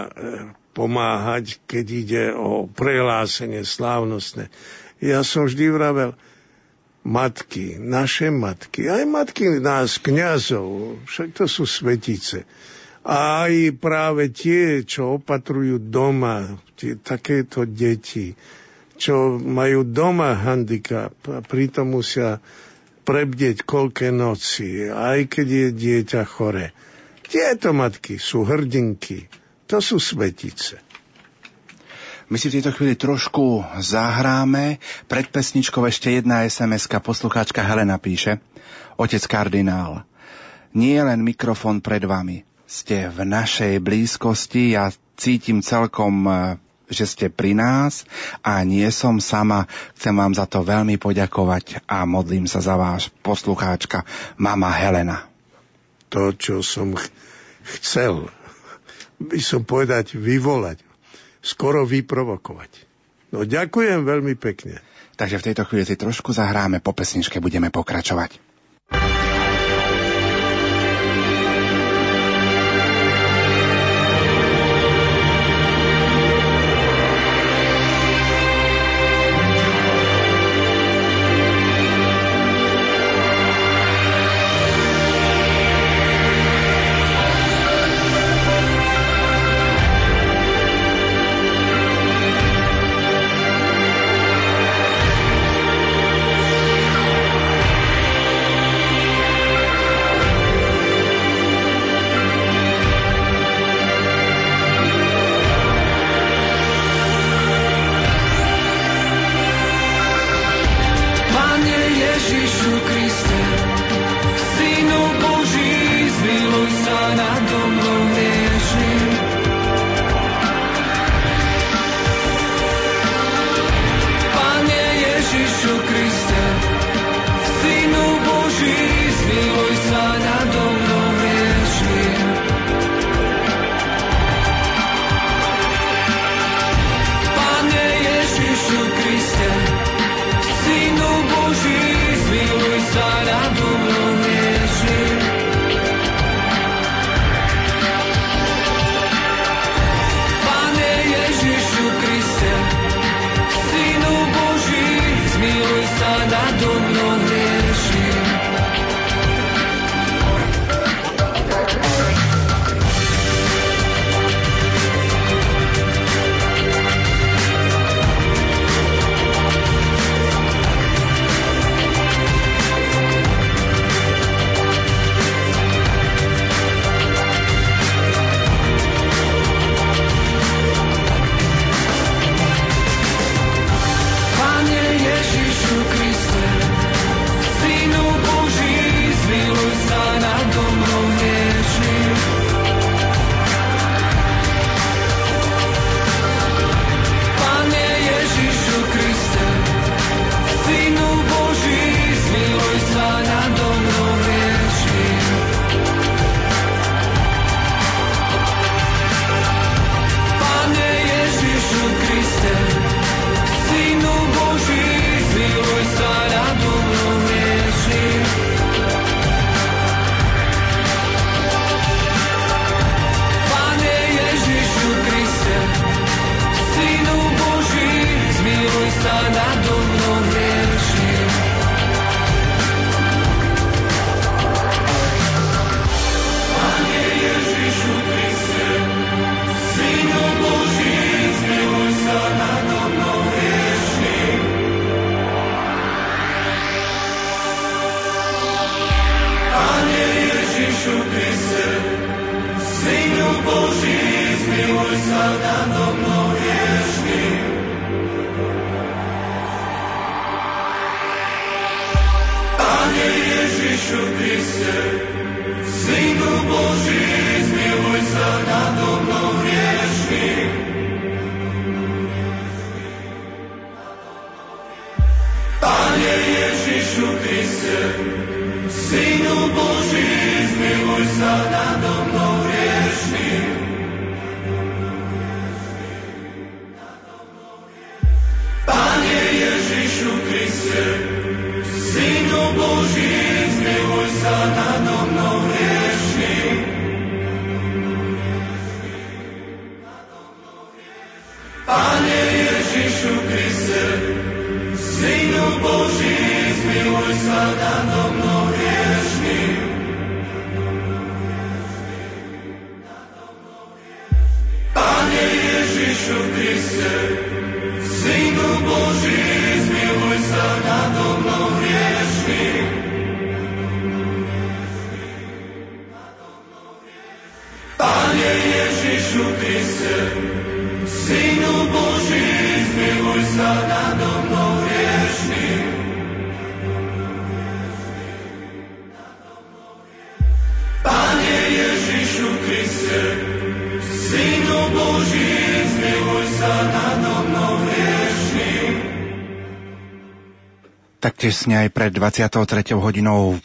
pomáhať, keď ide o prehlásenie slávnostné. Ja som vždy vravel, matky, naše matky, aj matky nás, kňazov, však to sú svetice. A aj práve tie, čo opatrujú doma, tie, takéto deti, čo majú doma handicap a pritom musia prebdieť koľké noci, aj keď je dieťa chore. Tieto matky sú hrdinky, to sú svetice. My si v tejto chvíli trošku zahráme. Pred pesničkou ešte jedna SMS-ka. Poslucháčka Helena píše. Otec kardinál, nie len mikrofón pred vami. Ste v našej blízkosti. Ja cítim celkom e, že ste pri nás a nie som sama. Chcem vám za to veľmi poďakovať a modlím sa za váš poslucháčka mama Helena. To, čo som ch- chcel, by som povedať, vyvolať skoro vyprovokovať. No ďakujem veľmi pekne. Takže v tejto chvíli si trošku zahráme, po pesničke budeme pokračovať. Tesne aj pred 23. hodinou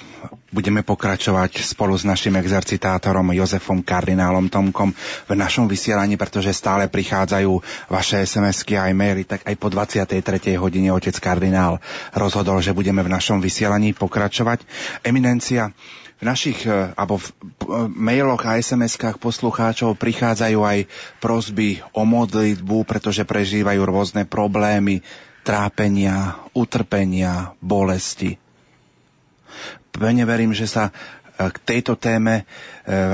budeme pokračovať spolu s našim exercitátorom Jozefom Kardinálom Tomkom v našom vysielaní, pretože stále prichádzajú vaše SMS-ky a aj maily, tak aj po 23. hodine otec kardinál rozhodol, že budeme v našom vysielaní pokračovať. Eminencia, v našich e, alebo v mailoch a SMS-kách poslucháčov prichádzajú aj prosby o modlitbu, pretože prežívajú rôzne problémy, trápenia, utrpenia, bolesti. Pevne verím, že sa e, k tejto téme e,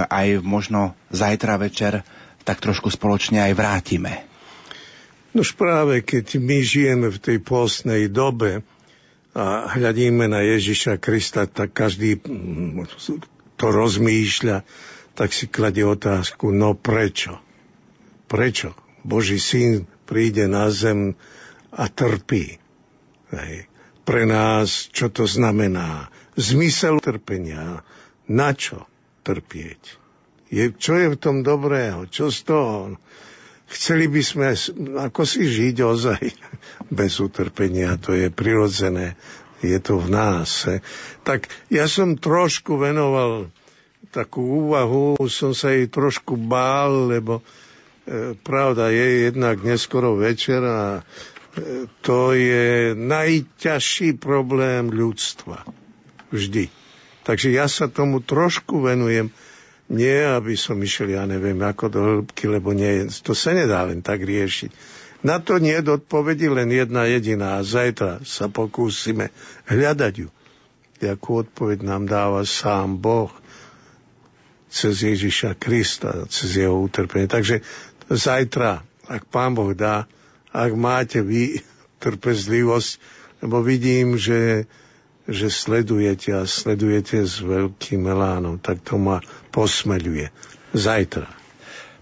aj možno zajtra večer tak trošku spoločne aj vrátime. Nož práve keď my žijeme v tej postnej dobe, a hľadíme na Ježiša Krista, tak každý mm, to rozmýšľa, tak si kladie otázku, no prečo? Prečo? Boží syn príde na zem a trpí. Hej. Pre nás, čo to znamená? Zmysel trpenia. Na čo trpieť? Je, čo je v tom dobrého? Čo z toho? Chceli by sme ako si žiť ozaj bez utrpenia, to je prirodzené, je to v nás. He. Tak ja som trošku venoval takú úvahu, som sa jej trošku bál, lebo e, pravda je jednak neskoro večer a to je najťažší problém ľudstva. Vždy. Takže ja sa tomu trošku venujem nie, aby som išiel, ja neviem, ako do hĺbky, lebo nie, to sa nedá len tak riešiť. Na to nie je odpovedi len jedna jediná a zajtra sa pokúsime hľadať ju. Jakú odpoveď nám dáva sám Boh cez Ježiša Krista, cez jeho utrpenie. Takže zajtra, ak Pán Boh dá, ak máte vy trpezlivosť, lebo vidím, že že sledujete a sledujete s veľkým elánom, tak to ma posmeľuje. Zajtra.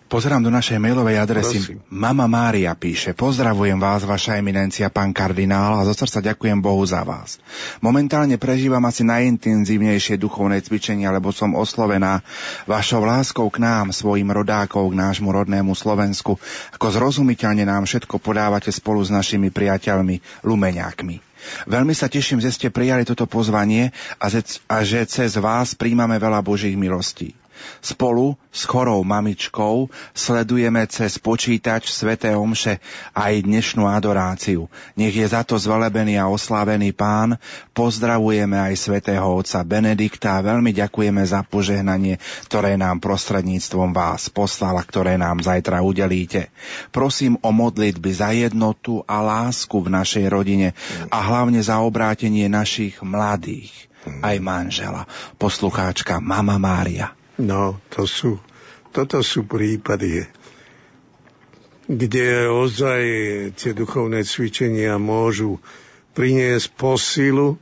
Pozerám do našej mailovej adresy. Prosím. Mama Mária píše, pozdravujem vás, vaša eminencia, pán kardinál, a zo srdca ďakujem Bohu za vás. Momentálne prežívam asi najintenzívnejšie duchovné cvičenia, lebo som oslovená vašou láskou k nám, svojim rodákov, k nášmu rodnému Slovensku, ako zrozumiteľne nám všetko podávate spolu s našimi priateľmi, lumeňákmi. Veľmi sa teším, že ste prijali toto pozvanie a že cez vás príjmame veľa Božích milostí. Spolu s chorou mamičkou sledujeme cez počítač Sveté Omše aj dnešnú adoráciu. Nech je za to zvelebený a oslávený pán. Pozdravujeme aj svätého otca Benedikta a veľmi ďakujeme za požehnanie, ktoré nám prostredníctvom vás poslala, ktoré nám zajtra udelíte. Prosím o modlitby za jednotu a lásku v našej rodine a hlavne za obrátenie našich mladých aj manžela, poslucháčka Mama Mária. No, to sú, toto sú prípady, kde ozaj tie duchovné cvičenia môžu priniesť posilu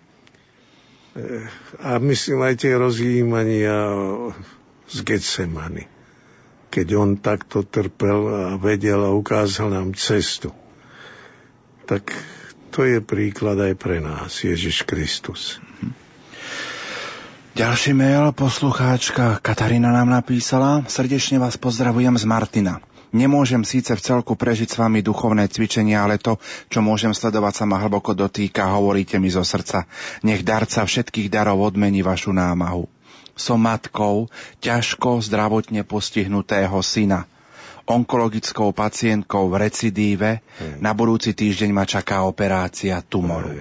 A myslím aj tie rozjímania z Getsemany. Keď on takto trpel a vedel a ukázal nám cestu. Tak to je príklad aj pre nás, Ježiš Kristus. Ďalší mail poslucháčka Katarína nám napísala. Srdečne vás pozdravujem z Martina. Nemôžem síce v celku prežiť s vami duchovné cvičenia, ale to, čo môžem sledovať, sa ma hlboko dotýka, hovoríte mi zo srdca. Nech darca všetkých darov odmení vašu námahu. Som matkou ťažko zdravotne postihnutého syna. Onkologickou pacientkou v recidíve. Hmm. Na budúci týždeň ma čaká operácia tumoru.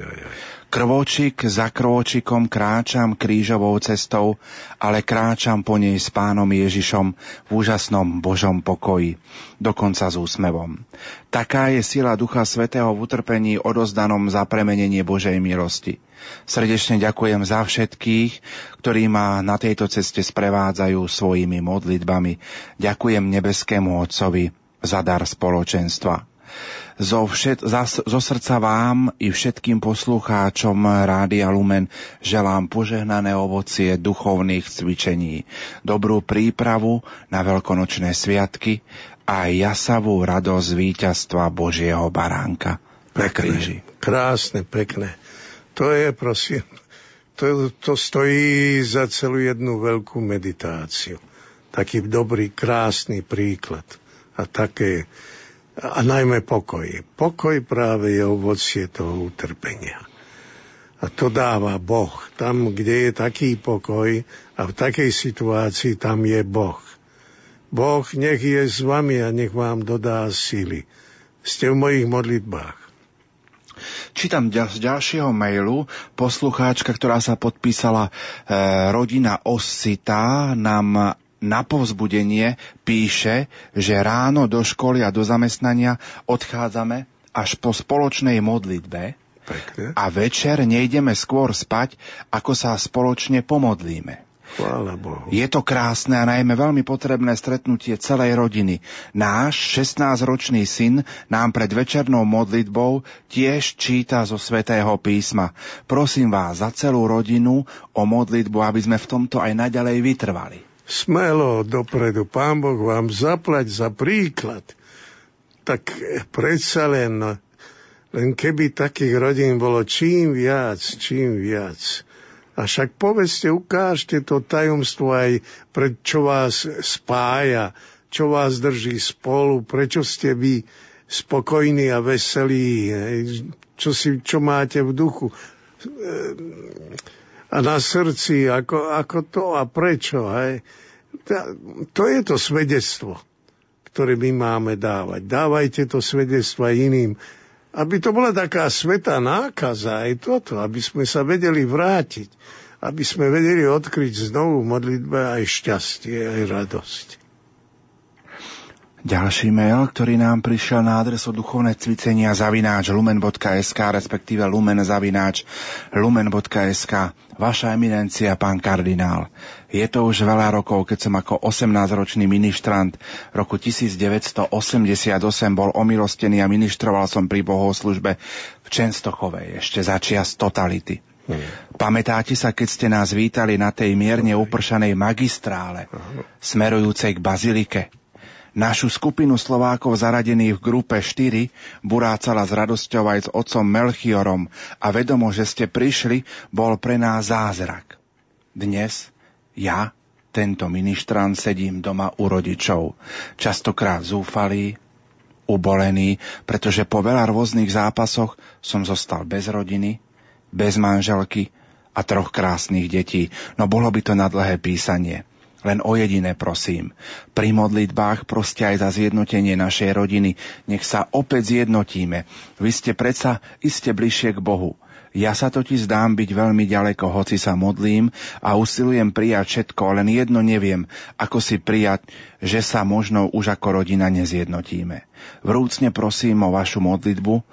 Krvočik za krvočikom kráčam krížovou cestou, ale kráčam po nej s pánom Ježišom v úžasnom Božom pokoji, dokonca s úsmevom. Taká je sila Ducha Svetého v utrpení odozdanom za premenenie Božej milosti. Srdečne ďakujem za všetkých, ktorí ma na tejto ceste sprevádzajú svojimi modlitbami. Ďakujem nebeskému Otcovi za dar spoločenstva zo, všet, zo srdca vám i všetkým poslucháčom Rádia Lumen želám požehnané ovocie duchovných cvičení, dobrú prípravu na veľkonočné sviatky a jasavú radosť víťazstva Božieho baránka. Pekné, krásne, pekné. To je, prosím, to, to stojí za celú jednu veľkú meditáciu. Taký dobrý, krásny príklad. A také, a najmä pokoj. Pokoj práve je ovocie toho utrpenia. A to dáva Boh. Tam, kde je taký pokoj a v takej situácii, tam je Boh. Boh nech je s vami a nech vám dodá síly. Ste v mojich modlitbách. Čítam z ďalšieho mailu poslucháčka, ktorá sa podpísala e, rodina Osita, nám na povzbudenie píše, že ráno do školy a do zamestnania odchádzame až po spoločnej modlitbe Pekne. a večer nejdeme skôr spať, ako sa spoločne pomodlíme. Chvála Bohu. Je to krásne a najmä veľmi potrebné stretnutie celej rodiny. Náš 16-ročný syn nám pred večernou modlitbou tiež číta zo svätého písma. Prosím vás za celú rodinu o modlitbu, aby sme v tomto aj naďalej vytrvali smelo dopredu. Pán Boh vám zaplať za príklad. Tak predsa len, len keby takých rodín bolo čím viac, čím viac. A však povedzte, ukážte to tajomstvo aj, pre čo vás spája, čo vás drží spolu, prečo ste vy spokojní a veselí, čo, si, čo máte v duchu a na srdci, ako, ako to a prečo. Hej. To je to svedectvo, ktoré my máme dávať. Dávajte to svedectvo aj iným, aby to bola taká svetá nákaza aj toto, aby sme sa vedeli vrátiť, aby sme vedeli odkryť znovu modlitbe aj šťastie, aj radosť. Ďalší mail, ktorý nám prišiel na adresu duchovné cvicenia zavináč lumen.sk, respektíve lumen zavináč lumen.sk. Vaša eminencia, pán kardinál. Je to už veľa rokov, keď som ako 18-ročný ministrant v roku 1988 bol omilostený a ministroval som pri bohoslužbe v Čenstochovej, ešte za čias totality. Hmm. Pamätáte sa, keď ste nás vítali na tej mierne upršanej magistrále, smerujúcej k bazilike? Našu skupinu Slovákov zaradených v grupe 4 burácala s radosťou aj s otcom Melchiorom a vedomo, že ste prišli, bol pre nás zázrak. Dnes ja, tento ministrant, sedím doma u rodičov, častokrát zúfalý, ubolený, pretože po veľa rôznych zápasoch som zostal bez rodiny, bez manželky a troch krásnych detí, no bolo by to na dlhé písanie. Len o jediné prosím. Pri modlitbách proste aj za zjednotenie našej rodiny. Nech sa opäť zjednotíme. Vy ste predsa iste bližšie k Bohu. Ja sa totiž zdám byť veľmi ďaleko, hoci sa modlím a usilujem prijať všetko, len jedno neviem, ako si prijať, že sa možno už ako rodina nezjednotíme. Vrúcne prosím o vašu modlitbu,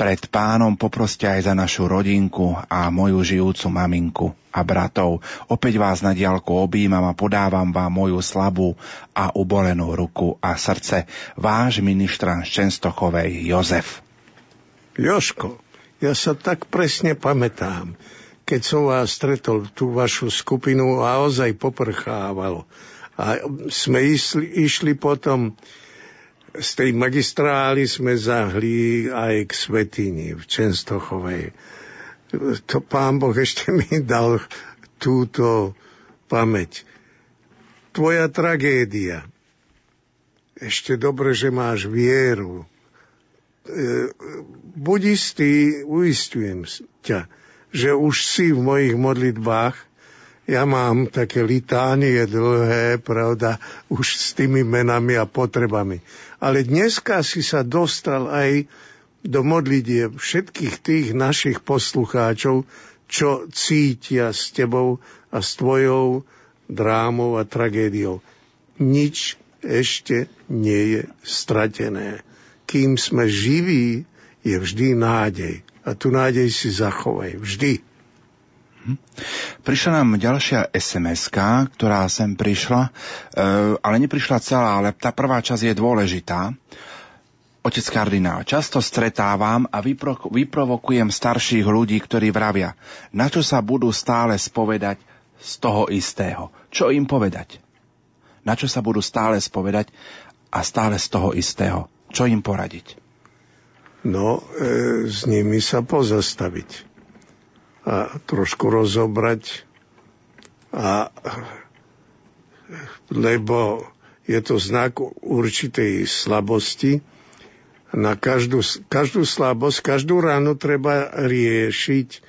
pred pánom poproste aj za našu rodinku a moju žijúcu maminku a bratov. Opäť vás na diálku objímam a podávam vám moju slabú a ubolenú ruku a srdce. Váš ministran z Čenstochovej Jozef. Joško, ja sa tak presne pamätám, keď som vás stretol, tú vašu skupinu, a ozaj poprchávalo. A sme išli, išli potom z tej magistrály sme zahli aj k Svetini v Čenstochovej. To pán Boh ešte mi dal túto pamäť. Tvoja tragédia. Ešte dobre, že máš vieru. E, buď istý, uistujem ťa, že už si v mojich modlitbách ja mám také litánie dlhé, pravda, už s tými menami a potrebami. Ale dneska si sa dostal aj do modlitie všetkých tých našich poslucháčov, čo cítia s tebou a s tvojou drámou a tragédiou. Nič ešte nie je stratené. Kým sme živí, je vždy nádej. A tu nádej si zachovaj. Vždy. Hm. Prišla nám ďalšia sms ktorá sem prišla, e, ale neprišla celá, ale tá prvá časť je dôležitá. Otec kardinál, často stretávam a vypro- vyprovokujem starších ľudí, ktorí vravia, na čo sa budú stále spovedať z toho istého. Čo im povedať? Na čo sa budú stále spovedať a stále z toho istého? Čo im poradiť? No, e, s nimi sa pozastaviť a trošku rozobrať. A, lebo je to znak určitej slabosti. Na každú, každú slabosť, každú ránu treba riešiť e,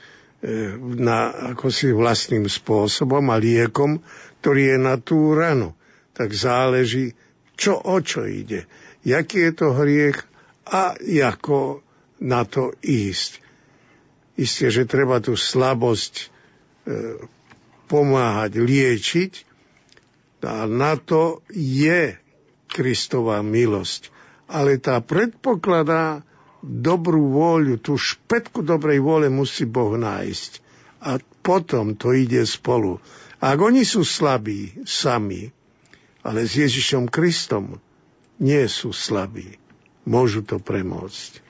na, ako si vlastným spôsobom a liekom, ktorý je na tú ranu. Tak záleží, čo o čo ide, jaký je to hriech a ako na to ísť. Isté, že treba tú slabosť e, pomáhať, liečiť a na to je Kristová milosť. Ale tá predpokladá dobrú vôľu, tú špetku dobrej vôle musí Boh nájsť. A potom to ide spolu. Ak oni sú slabí sami, ale s Ježišom Kristom nie sú slabí, môžu to premôcť.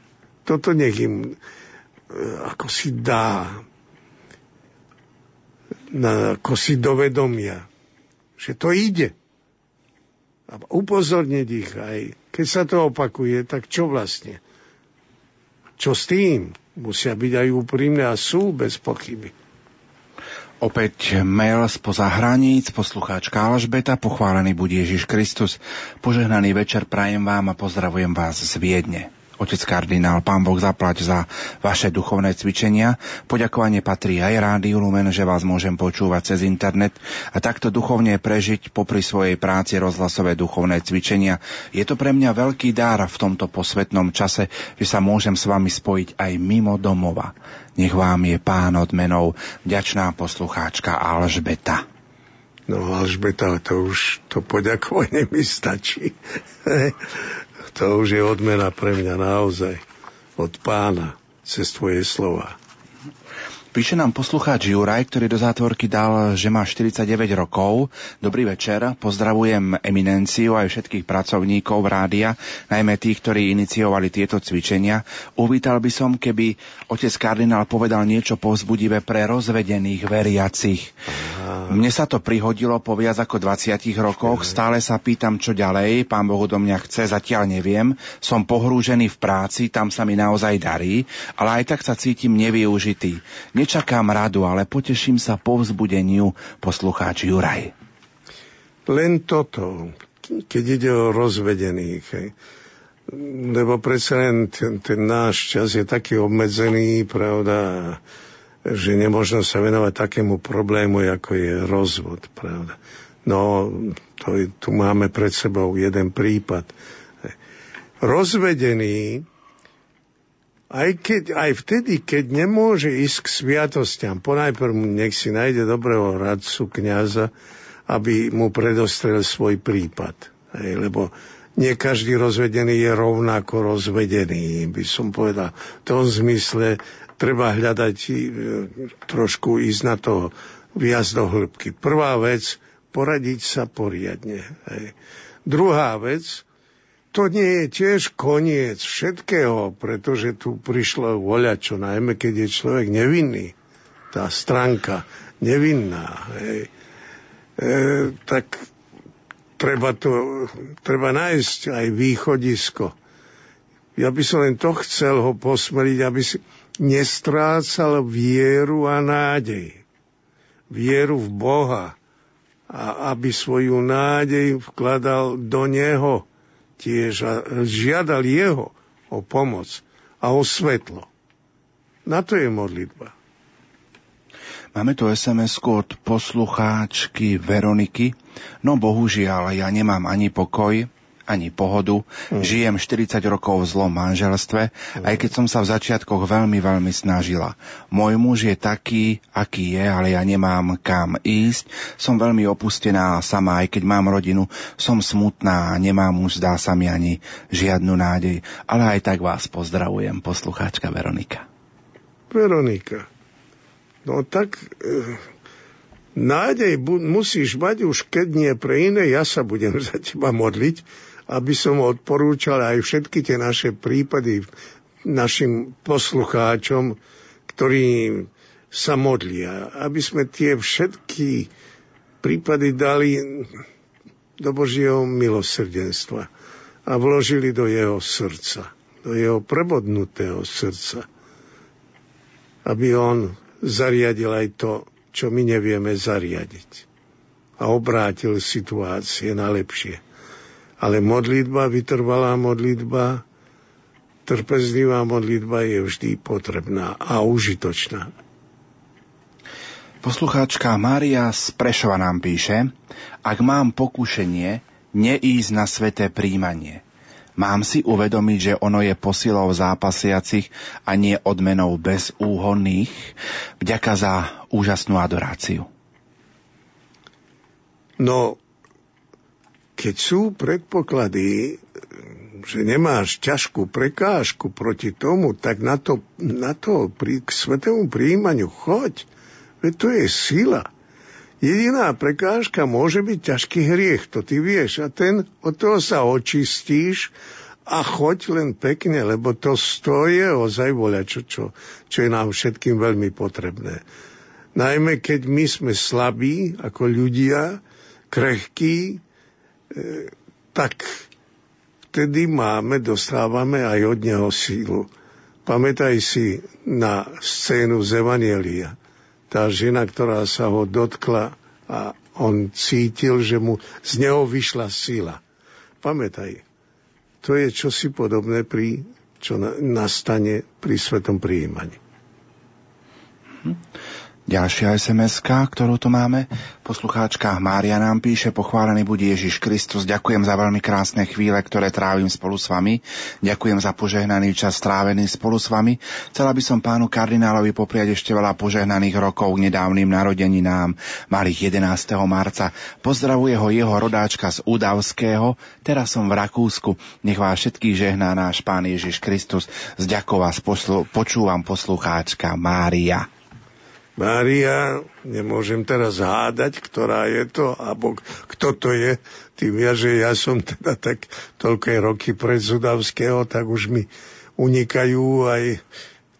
Toto nech im ako si dá na, ako si do vedomia, že to ide. A upozorniť ich aj, keď sa to opakuje, tak čo vlastne? Čo s tým? Musia byť aj úprimné a sú bez pochyby. Opäť mail spoza hraníc, poslucháčka Alžbeta, pochválený bude Ježiš Kristus. Požehnaný večer prajem vám a pozdravujem vás z Viedne. Otec kardinál, pán Boh zaplať za vaše duchovné cvičenia. Poďakovanie patrí aj Rádiu Lumen, že vás môžem počúvať cez internet a takto duchovne prežiť popri svojej práci rozhlasové duchovné cvičenia. Je to pre mňa veľký dar v tomto posvetnom čase, že sa môžem s vami spojiť aj mimo domova. Nech vám je pán odmenou vďačná poslucháčka Alžbeta. No Alžbeta, to už to poďakovanie mi stačí. To už je odmena pre mňa naozaj od pána cez tvoje slova. Píše nám poslucháč Juraj, ktorý do zátvorky dal, že má 49 rokov. Dobrý večer, pozdravujem eminenciu aj všetkých pracovníkov rádia, najmä tých, ktorí iniciovali tieto cvičenia. Uvítal by som, keby otec kardinál povedal niečo povzbudivé pre rozvedených veriacich. Mne sa to prihodilo po viac ako 20 rokoch, stále sa pýtam, čo ďalej, pán Boh do mňa chce, zatiaľ neviem. Som pohrúžený v práci, tam sa mi naozaj darí, ale aj tak sa cítim nevyužitý Nečakám radu, ale poteším sa po vzbudeniu poslucháč Juraj. Len toto, keď ide o rozvedených, hej. lebo predsa len ten, ten náš čas je taký obmedzený, pravda, že nemôžno sa venovať takému problému, ako je rozvod, pravda. No, to, tu máme pred sebou jeden prípad. Rozvedený aj, keď, aj vtedy, keď nemôže ísť k sviatostiam, ponajprv nech si nájde dobrého radcu, kniaza, aby mu predostrel svoj prípad. Hej, lebo nie každý rozvedený je rovnako rozvedený, by som povedal. V tom zmysle treba hľadať e, trošku ísť na to viac do hĺbky. Prvá vec, poradiť sa poriadne. Hej. Druhá vec, to nie je tiež koniec všetkého, pretože tu prišlo voľa, čo najmä keď je človek nevinný. tá stránka nevinná, hej, e, tak treba, to, treba nájsť aj východisko. Ja by som len to chcel ho posmeriť, aby si nestrácal vieru a nádej. Vieru v Boha a aby svoju nádej vkladal do Neho tiež a žiadal Jeho o pomoc a o svetlo. Na to je modlitba. Máme tu sms od poslucháčky Veroniky. No bohužiaľ, ja nemám ani pokoj, ani pohodu. Mm. Žijem 40 rokov v zlom manželstve, mm. aj keď som sa v začiatkoch veľmi, veľmi snažila. Môj muž je taký, aký je, ale ja nemám kam ísť. Som veľmi opustená sama, aj keď mám rodinu. Som smutná a nemám už, zdá sa mi, ani žiadnu nádej. Ale aj tak vás pozdravujem, poslucháčka Veronika. Veronika, No tak e, nádej bu- musíš mať už keď nie pre iné, ja sa budem za teba modliť, aby som odporúčal aj všetky tie naše prípady našim poslucháčom, ktorí sa modlia, aby sme tie všetky prípady dali do Božieho milosrdenstva a vložili do jeho srdca, do jeho prebodnutého srdca, aby on zariadil aj to, čo my nevieme zariadiť. A obrátil situácie na lepšie. Ale modlitba, vytrvalá modlitba, trpezlivá modlitba je vždy potrebná a užitočná. Poslucháčka Mária z Prešova nám píše, ak mám pokušenie, neísť na sveté príjmanie – Mám si uvedomiť, že ono je posilou zápasiacich a nie odmenou bezúhonných. Vďaka za úžasnú adoráciu. No, keď sú predpoklady, že nemáš ťažkú prekážku proti tomu, tak na to, na to pri, k svetému príjmaniu choď. Veď to je sila. Jediná prekážka môže byť ťažký hriech, to ty vieš. A ten, od toho sa očistíš a choď len pekne, lebo to stoje ozaj voľa, čo, čo, čo je nám všetkým veľmi potrebné. Najmä keď my sme slabí ako ľudia, krehkí, tak vtedy máme, dostávame aj od neho sílu. Pamätaj si na scénu z Evanielia tá žena, ktorá sa ho dotkla a on cítil, že mu z neho vyšla sila. Pamätaj, to je čosi podobné, pri, čo nastane pri svetom prijímaní. Hm. Ďalšia sms ktorú tu máme, poslucháčka Mária nám píše, pochválený bude Ježiš Kristus, ďakujem za veľmi krásne chvíle, ktoré trávim spolu s vami, ďakujem za požehnaný čas strávený spolu s vami. Chcela by som pánu kardinálovi popriať ešte veľa požehnaných rokov k nedávnym narodeninám, malých 11. marca. Pozdravuje ho jeho rodáčka z Udavského, teraz som v Rakúsku, nech vás všetkých žehná náš pán Ježiš Kristus. Z poslu- počúvam poslucháčka Mária. Mária, nemôžem teraz hádať, ktorá je to, alebo kto to je, tým ja, že ja som teda tak toľké roky pred Zudavského, tak už mi unikajú aj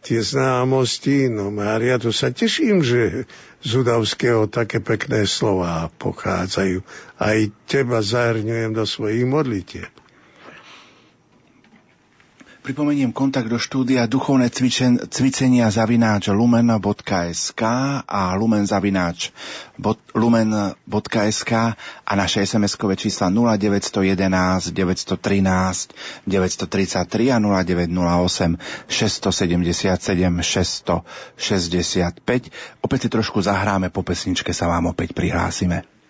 tie známosti. No Mária, to sa teším, že z Udavského také pekné slova pochádzajú. Aj teba zahrňujem do svojich modlitieb. Pripomeniem kontakt do štúdia duchovné cvičen, cvicenia zavináč lumen.sk a lumen zavináč lumen.sk a naše SMS-kové čísla 0911 913 933 a 0908 677 665. Opäť si trošku zahráme, po pesničke sa vám opäť prihlásime.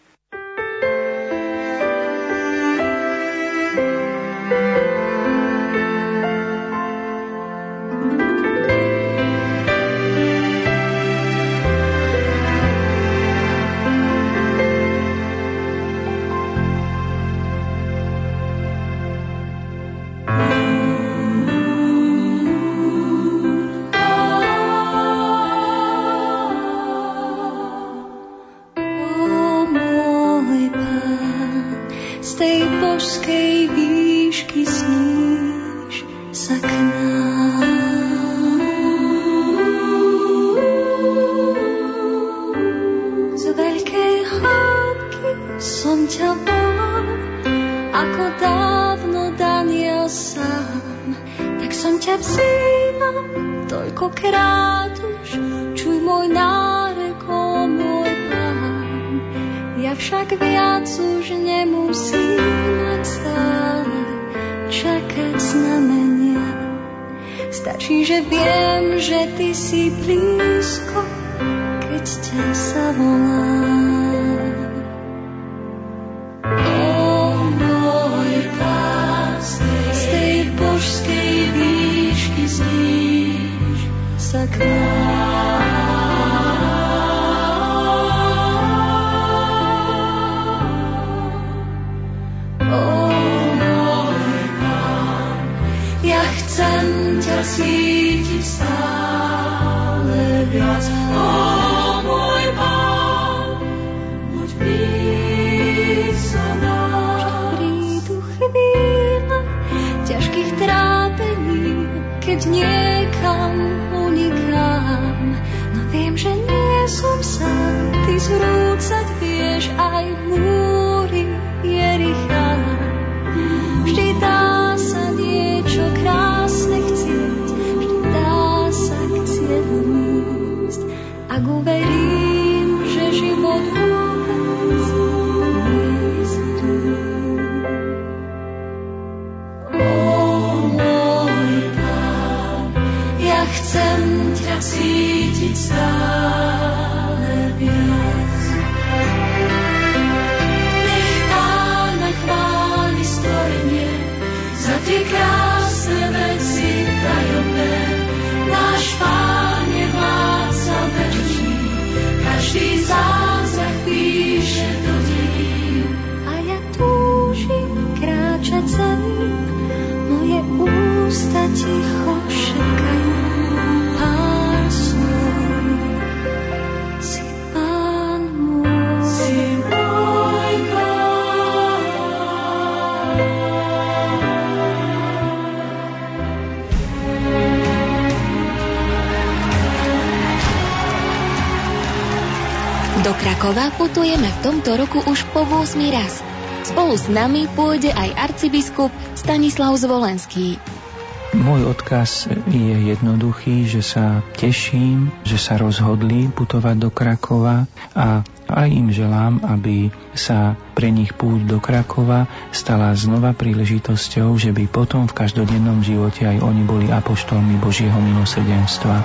Roku už po 8 raz. Spolu s nami pôjde aj arcibiskup Stanislav Zvolenský. Môj odkaz je jednoduchý, že sa teším, že sa rozhodli putovať do Krakova a aj im želám, aby sa pre nich púť do Krakova stala znova príležitosťou, že by potom v každodennom živote aj oni boli apoštolmi Božieho milosrdenstva.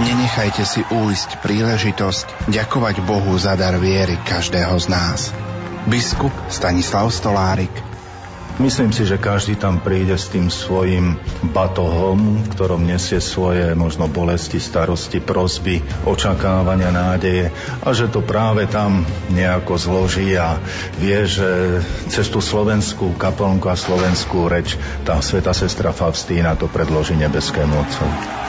Nenechajte si újsť príležitosť ďakovať Bohu za dar viery každého z nás. Biskup Stanislav Stolárik Myslím si, že každý tam príde s tým svojim batohom, v ktorom nesie svoje možno bolesti, starosti, prosby, očakávania, nádeje a že to práve tam nejako zloží a vie, že cez tú slovenskú kaplnku a slovenskú reč tá sveta sestra Faustína to predloží nebeskému Otcovi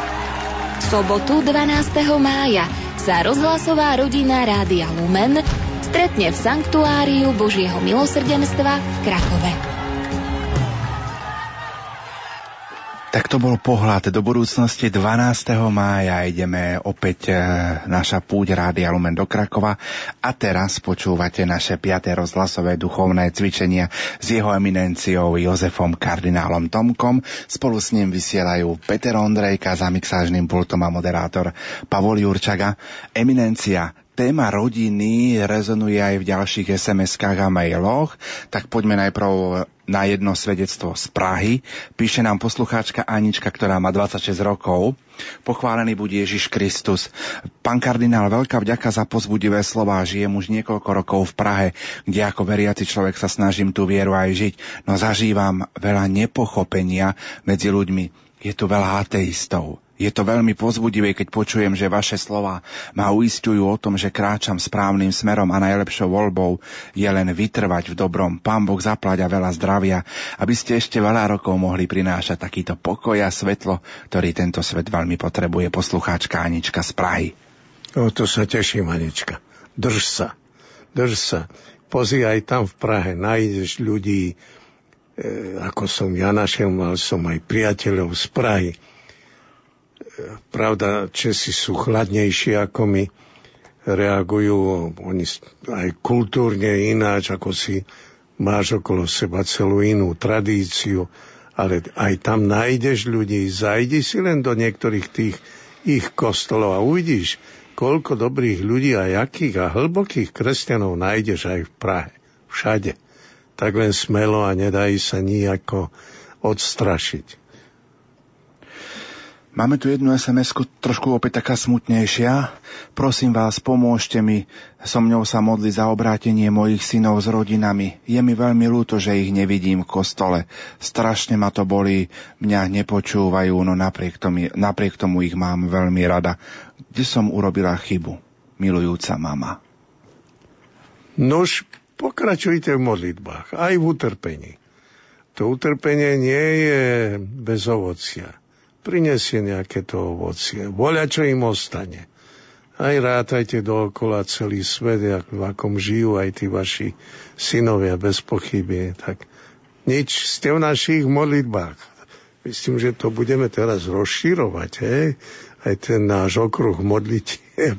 sobotu 12. mája sa rozhlasová rodina Rádia Lumen stretne v Sanktuáriu Božieho milosrdenstva v Krakove. To bol pohľad do budúcnosti 12. mája. Ideme opäť e, naša púť Rádia Lumen do Krakova a teraz počúvate naše 5. rozhlasové duchovné cvičenia s jeho eminenciou Jozefom kardinálom Tomkom. Spolu s ním vysielajú Peter Ondrejka za mixážnym pultom a moderátor Pavol Jurčaga. Eminencia téma rodiny rezonuje aj v ďalších SMS-kách a mailoch, tak poďme najprv na jedno svedectvo z Prahy. Píše nám poslucháčka Anička, ktorá má 26 rokov. Pochválený bude Ježiš Kristus. Pán kardinál, veľká vďaka za pozbudivé slova. Žijem už niekoľko rokov v Prahe, kde ako veriaci človek sa snažím tú vieru aj žiť, no zažívam veľa nepochopenia medzi ľuďmi. Je tu veľa ateistov je to veľmi pozbudivé, keď počujem, že vaše slova ma uistujú o tom, že kráčam správnym smerom a najlepšou voľbou je len vytrvať v dobrom. Pán Boh zaplať a veľa zdravia, aby ste ešte veľa rokov mohli prinášať takýto pokoj a svetlo, ktorý tento svet veľmi potrebuje. Poslucháčka Anička z Prahy. O to sa teším, Anička. Drž sa. Drž sa. Pozri aj tam v Prahe, nájdeš ľudí, e, ako som ja našiel, mal som aj priateľov z Prahy Pravda, Česi sú chladnejší ako my, reagujú oni aj kultúrne ináč, ako si máš okolo seba celú inú tradíciu, ale aj tam nájdeš ľudí, zajdi si len do niektorých tých ich kostolov a uvidíš, koľko dobrých ľudí a jakých a hlbokých kresťanov nájdeš aj v Prahe. Všade. Tak len smelo a nedají sa nijako odstrašiť. Máme tu jednu sms trošku opäť taká smutnejšia. Prosím vás, pomôžte mi so mňou sa modliť za obrátenie mojich synov s rodinami. Je mi veľmi ľúto, že ich nevidím v kostole. Strašne ma to bolí, mňa nepočúvajú, no napriek tomu, napriek tomu ich mám veľmi rada. Kde som urobila chybu? Milujúca mama. Nož, pokračujte v modlitbách, aj v utrpení. To utrpenie nie je bez ovocia prinesie nejaké to ovocie. Voľa, čo im ostane. Aj rátajte dookola celý svet, v akom žijú aj tí vaši synovia, bez pochyby. Tak nič, ste v našich modlitbách. Myslím, že to budeme teraz rozširovať, hej? aj ten náš okruh modlitieb.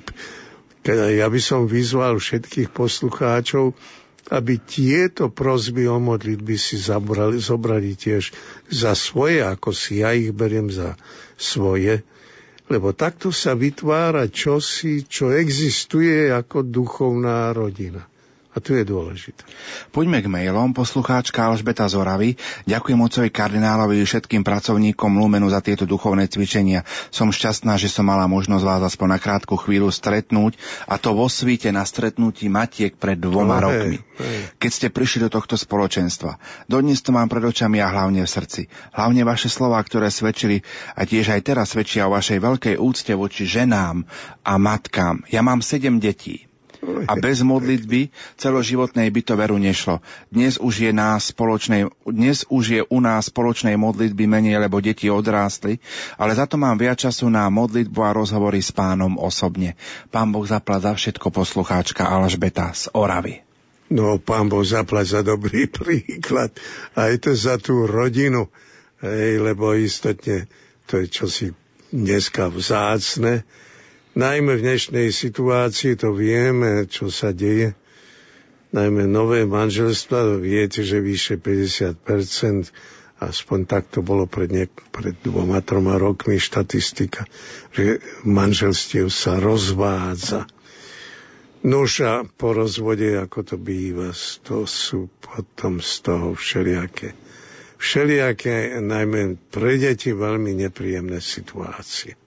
Ja by som vyzval všetkých poslucháčov, aby tieto prozby o modlitby si zabrali, zobrali tiež za svoje, ako si ja ich beriem za svoje, lebo takto sa vytvára čosi, čo existuje ako duchovná rodina. A tu je dôležité. Poďme k mailom. Poslucháčka Alžbeta Zoravy. Ďakujem ocovi kardinálovi i všetkým pracovníkom Lumenu za tieto duchovné cvičenia. Som šťastná, že som mala možnosť vás aspoň na krátku chvíľu stretnúť a to vo svite na stretnutí Matiek pred dvoma no, rokmi. Hej, hej. Keď ste prišli do tohto spoločenstva. Dodnes to mám pred očami a hlavne v srdci. Hlavne vaše slova, ktoré svedčili a tiež aj teraz svedčia o vašej veľkej úcte voči ženám a matkám. Ja mám sedem detí. A bez modlitby celoživotnej by to veru nešlo. Dnes už je, nás spoločnej, dnes už je u nás spoločnej modlitby menej, lebo deti odrástli, ale za to mám viac času na modlitbu a rozhovory s pánom osobne. Pán Boh zaplať za všetko poslucháčka Alžbeta z Oravy. No, pán Boh zaplať za dobrý príklad. Aj to za tú rodinu. Hej, lebo istotne to je čosi dneska vzácne Najmä v dnešnej situácii to vieme, čo sa deje. Najmä nové manželstva, viete, že vyše 50%, aspoň tak to bolo pred, niek- pred dvoma, troma rokmi štatistika, že manželstiev sa rozvádza. Nuž po rozvode, ako to býva, to sú potom z toho všelijaké, všelijaké, najmä pre deti veľmi nepríjemné situácie.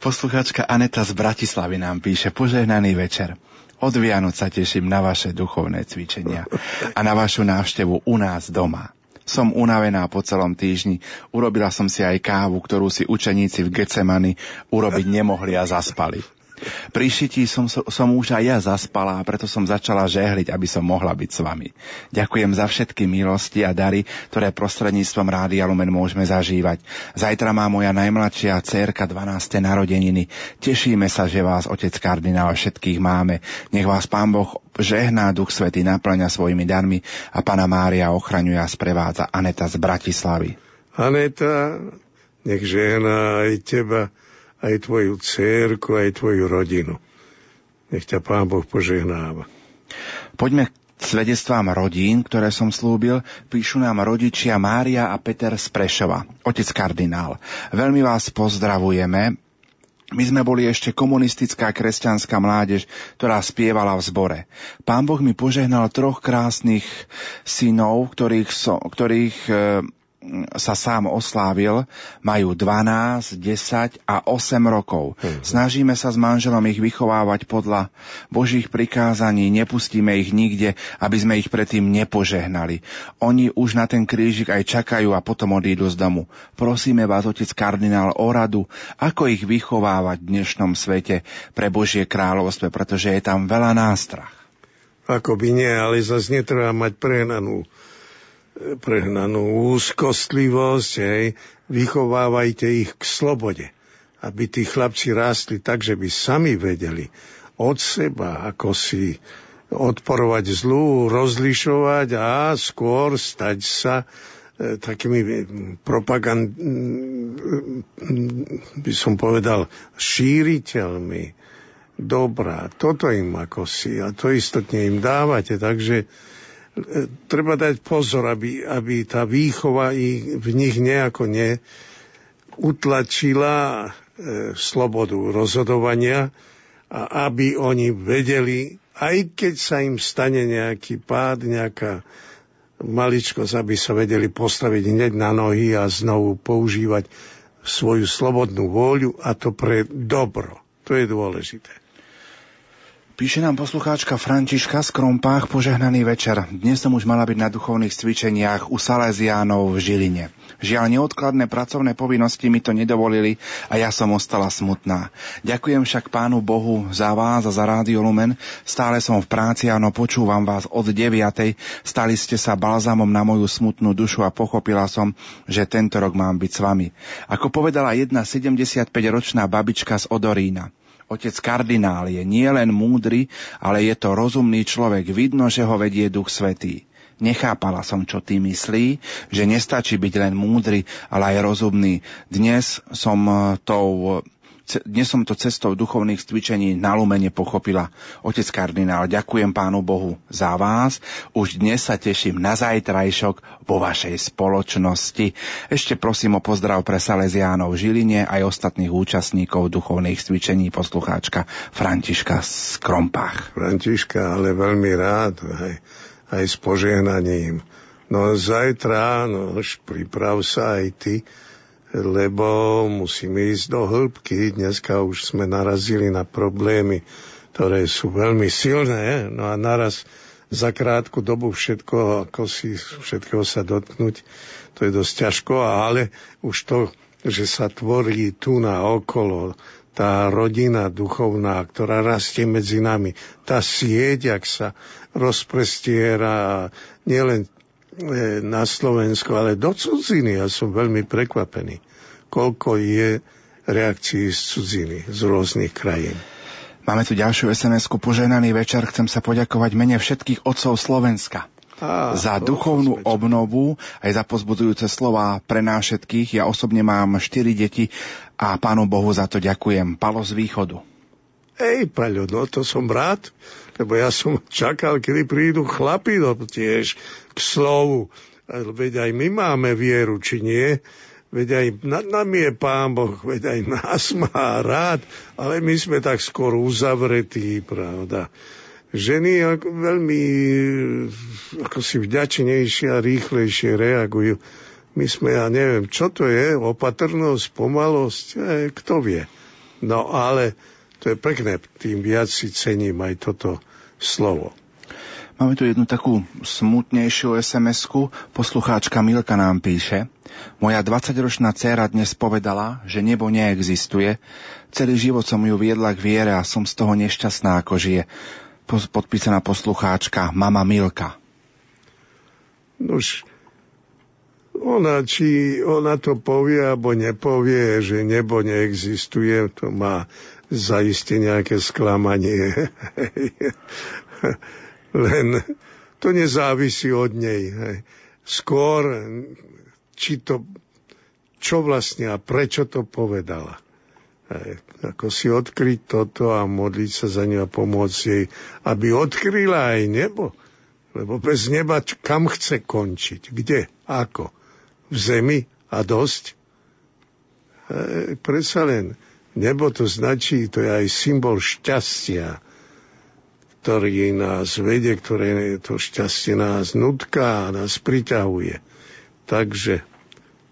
Posluchačka Aneta z Bratislavy nám píše požehnaný večer. Od Vianoc sa teším na vaše duchovné cvičenia a na vašu návštevu u nás doma. Som unavená po celom týždni, urobila som si aj kávu, ktorú si učeníci v Getsemani urobiť nemohli a zaspali. Pri šití som, som už aj ja zaspala a preto som začala žehliť, aby som mohla byť s vami. Ďakujem za všetky milosti a dary, ktoré prostredníctvom Rádia Lumen môžeme zažívať. Zajtra má moja najmladšia dcerka 12. narodeniny. Tešíme sa, že vás, otec kardinál, všetkých máme. Nech vás Pán Boh žehná, Duch Svety naplňa svojimi darmi a Pana Mária ochraňuje a sprevádza Aneta z Bratislavy. Aneta, nech žehná aj teba aj tvoju cérku, aj tvoju rodinu. Nech ťa Pán Boh požehnáva. Poďme k svedectvám rodín, ktoré som slúbil, píšu nám rodičia Mária a Peter z otec kardinál. Veľmi vás pozdravujeme. My sme boli ešte komunistická kresťanská mládež, ktorá spievala v zbore. Pán Boh mi požehnal troch krásnych synov, ktorých, so, ktorých e, sa sám oslávil, majú 12, 10 a 8 rokov. Mhm. Snažíme sa s manželom ich vychovávať podľa Božích prikázaní, nepustíme ich nikde, aby sme ich predtým nepožehnali. Oni už na ten krížik aj čakajú a potom odídu z domu. Prosíme vás, otec kardinál, o radu, ako ich vychovávať v dnešnom svete pre Božie kráľovstvo, pretože je tam veľa nástrach. Ako by nie, ale zase netreba mať prehnanú prehnanú úzkostlivosť, hej, vychovávajte ich k slobode, aby tí chlapci rástli tak, že by sami vedeli od seba, ako si odporovať zlú, rozlišovať a skôr stať sa takými propagand, by som povedal, šíriteľmi dobrá. Toto im ako si a to istotne im dávate, takže treba dať pozor, aby, aby tá výchova ich, v nich nejako neutlačila e, slobodu rozhodovania a aby oni vedeli, aj keď sa im stane nejaký pád, nejaká maličkosť, aby sa vedeli postaviť hneď na nohy a znovu používať svoju slobodnú vôľu a to pre dobro. To je dôležité. Píše nám poslucháčka Františka z Krompách požehnaný večer. Dnes som už mala byť na duchovných cvičeniach u Salesiánov v Žiline. Žiaľ, neodkladné pracovné povinnosti mi to nedovolili a ja som ostala smutná. Ďakujem však pánu Bohu za vás a za Rádio Lumen. Stále som v práci, áno, počúvam vás od 9. Stali ste sa balzamom na moju smutnú dušu a pochopila som, že tento rok mám byť s vami. Ako povedala jedna 75-ročná babička z Odorína. Otec kardinál je nielen múdry, ale je to rozumný človek. Vidno, že ho vedie Duch Svetý. Nechápala som, čo ty myslí, že nestačí byť len múdry, ale aj rozumný. Dnes som eh, tou dnes som to cestou duchovných cvičení na Lumene pochopila. Otec kardinál, ďakujem Pánu Bohu za vás. Už dnes sa teším na zajtrajšok vo vašej spoločnosti. Ešte prosím o pozdrav pre Salesiánov Žiline aj ostatných účastníkov duchovných cvičení poslucháčka Františka z. Františka, ale veľmi rád aj, aj s požehnaním. No zajtra, no priprav sa aj ty, lebo musíme ísť do hĺbky. Dneska už sme narazili na problémy, ktoré sú veľmi silné, no a naraz za krátku dobu všetko, ako si všetkého sa dotknúť, to je dosť ťažko, ale už to, že sa tvorí tu na okolo, tá rodina duchovná, ktorá rastie medzi nami, tá sieť, ak sa rozprestiera nielen na Slovensku, ale do cudziny. Ja som veľmi prekvapený, koľko je reakcií z cudziny, z rôznych krajín. Máme tu ďalšiu SMS-ku. Poženaný večer. Chcem sa poďakovať mene všetkých otcov Slovenska. Á, za duchovnú obnovu aj za pozbudujúce slova pre nás všetkých. Ja osobne mám 4 deti a pánu Bohu za to ďakujem. Palo z východu. Ej, Paľo, no to som rád, lebo ja som čakal, kedy prídu chlapi no, tiež k slovu. Veď aj my máme vieru, či nie? Veď aj nad nami je Pán Boh, veď aj nás má rád, ale my sme tak skôr uzavretí, pravda. Ženy ako veľmi ako si vďačnejšie a rýchlejšie reagujú. My sme, ja neviem, čo to je, opatrnosť, pomalosť, e, kto vie. No ale to je pekné, tým viac si cením aj toto slovo. Máme tu jednu takú smutnejšiu SMS-ku. Poslucháčka Milka nám píše. Moja 20-ročná dcéra dnes povedala, že nebo neexistuje. Celý život som ju viedla k viere a som z toho nešťastná, ako žije. Podpísaná poslucháčka Mama Milka. Nož, ona, či ona to povie alebo nepovie, že nebo neexistuje, to má zaiste nejaké sklamanie. Len to nezávisí od nej. Skôr, či to, čo vlastne a prečo to povedala. Ako si odkryť toto a modliť sa za ňu a pomôcť jej, aby odkryla aj nebo. Lebo bez neba kam chce končiť? Kde? Ako? V zemi? A dosť? E, predsa len Nebo to značí, to je aj symbol šťastia, ktorý nás vedie, ktoré to šťastie nás nutká a nás priťahuje. Takže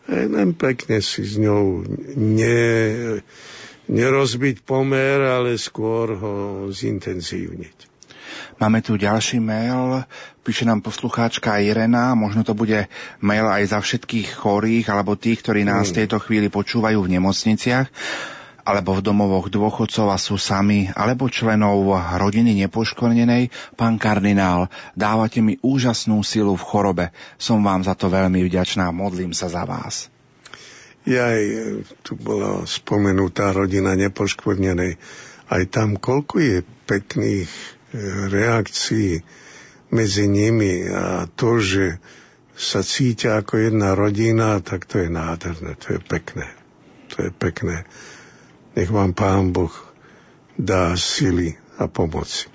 len pekne si s ňou ne, nerozbiť pomer, ale skôr ho zintenzívniť. Máme tu ďalší mail, píše nám poslucháčka Irena, možno to bude mail aj za všetkých chorých alebo tých, ktorí nás v mm. tejto chvíli počúvajú v nemocniciach alebo v domovoch dôchodcov a sú sami, alebo členov rodiny nepoškodenej, pán kardinál, dávate mi úžasnú silu v chorobe. Som vám za to veľmi vďačná, modlím sa za vás. Ja aj tu bola spomenutá rodina nepoškvrnenej. Aj tam koľko je pekných e, reakcií medzi nimi a to, že sa cítia ako jedna rodina, tak to je nádherné, to je pekné. To je pekné. Nech vám Pán Boh dá sily a pomoci.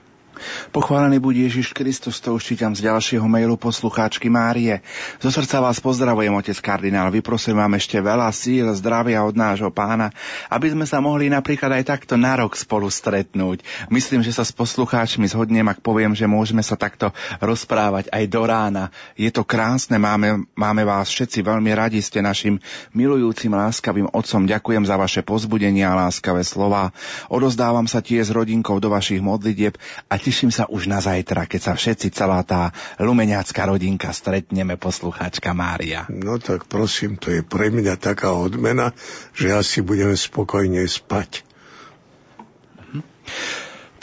Pochválený buď Ježiš Kristus, to už čítam z ďalšieho mailu poslucháčky Márie. Zo srdca vás pozdravujem, otec kardinál. Vyprosím vám ešte veľa síl, zdravia od nášho pána, aby sme sa mohli napríklad aj takto na rok spolu stretnúť. Myslím, že sa s poslucháčmi zhodnem, ak poviem, že môžeme sa takto rozprávať aj do rána. Je to krásne, máme, máme vás všetci veľmi radi, ste našim milujúcim, láskavým otcom. Ďakujem za vaše pozbudenia a láskavé slova. Odozdávam sa tie s rodinkou do vašich modlitieb a teším sa už na zajtra, keď sa všetci, celá tá lumeniacká rodinka stretneme, poslucháčka Mária. No tak prosím, to je pre mňa taká odmena, že asi budeme spokojne spať. Mhm.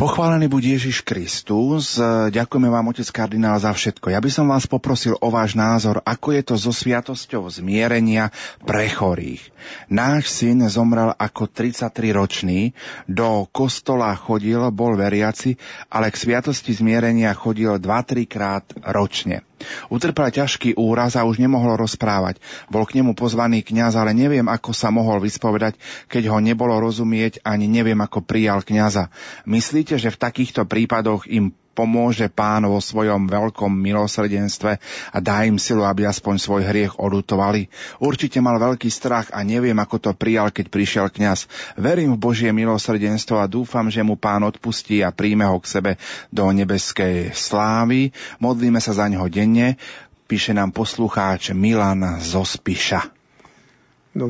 Pochválený buď Ježiš Kristus. Ďakujeme vám, otec kardinál, za všetko. Ja by som vás poprosil o váš názor, ako je to so sviatosťou zmierenia pre chorých. Náš syn zomrel ako 33-ročný, do kostola chodil, bol veriaci, ale k sviatosti zmierenia chodil 2-3 krát ročne. Utrpel ťažký úraz a už nemohol rozprávať. Bol k nemu pozvaný kňaz, ale neviem, ako sa mohol vyspovedať, keď ho nebolo rozumieť, ani neviem, ako prijal kňaza. Myslíte, že v takýchto prípadoch im pomôže pán vo svojom veľkom milosrdenstve a dá im silu, aby aspoň svoj hriech odutovali. Určite mal veľký strach a neviem, ako to prijal, keď prišiel kňaz. Verím v Božie milosrdenstvo a dúfam, že mu pán odpustí a príjme ho k sebe do nebeskej slávy. Modlíme sa za neho denne. Píše nám poslucháč Milan zo Spiša. No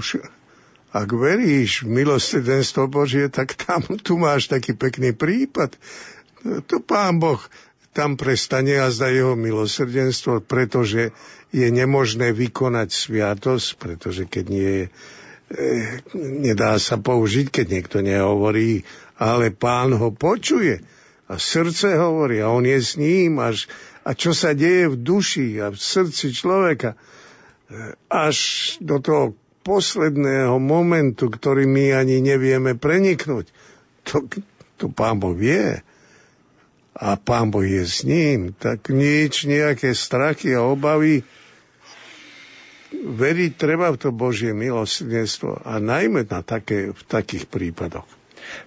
ak veríš v milosrdenstvo Božie, tak tam tu máš taký pekný prípad to pán Boh tam prestane a zda jeho milosrdenstvo, pretože je nemožné vykonať sviatosť, pretože keď nie je, e, nedá sa použiť, keď niekto nehovorí, ale pán ho počuje a srdce hovorí a on je s ním až, a čo sa deje v duši a v srdci človeka, e, až do toho posledného momentu, ktorý my ani nevieme preniknúť. To, to pán Boh vie a pán Boh je s ním, tak nič, nejaké strachy a obavy. Veriť treba v to Božie milosrdenstvo a najmä na také, v takých prípadoch.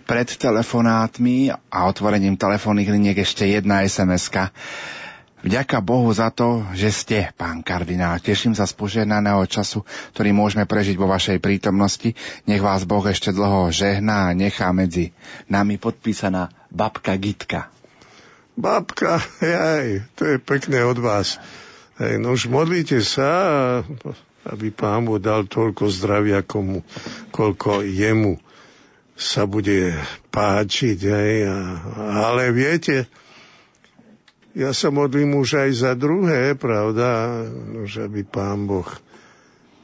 Pred telefonátmi a otvorením telefónnych liniek ešte jedna sms -ka. Vďaka Bohu za to, že ste, pán kardinál. Teším sa z požehnaného času, ktorý môžeme prežiť vo vašej prítomnosti. Nech vás Boh ešte dlho žehná a nechá medzi nami podpísaná babka Gitka. Babka, jaj, to je pekné od vás. Hej, no už modlite sa, aby pán mu dal toľko zdravia, komu, koľko jemu sa bude páčiť. Hej, a, ale viete, ja sa modlím už aj za druhé, pravda, že aby pán Boh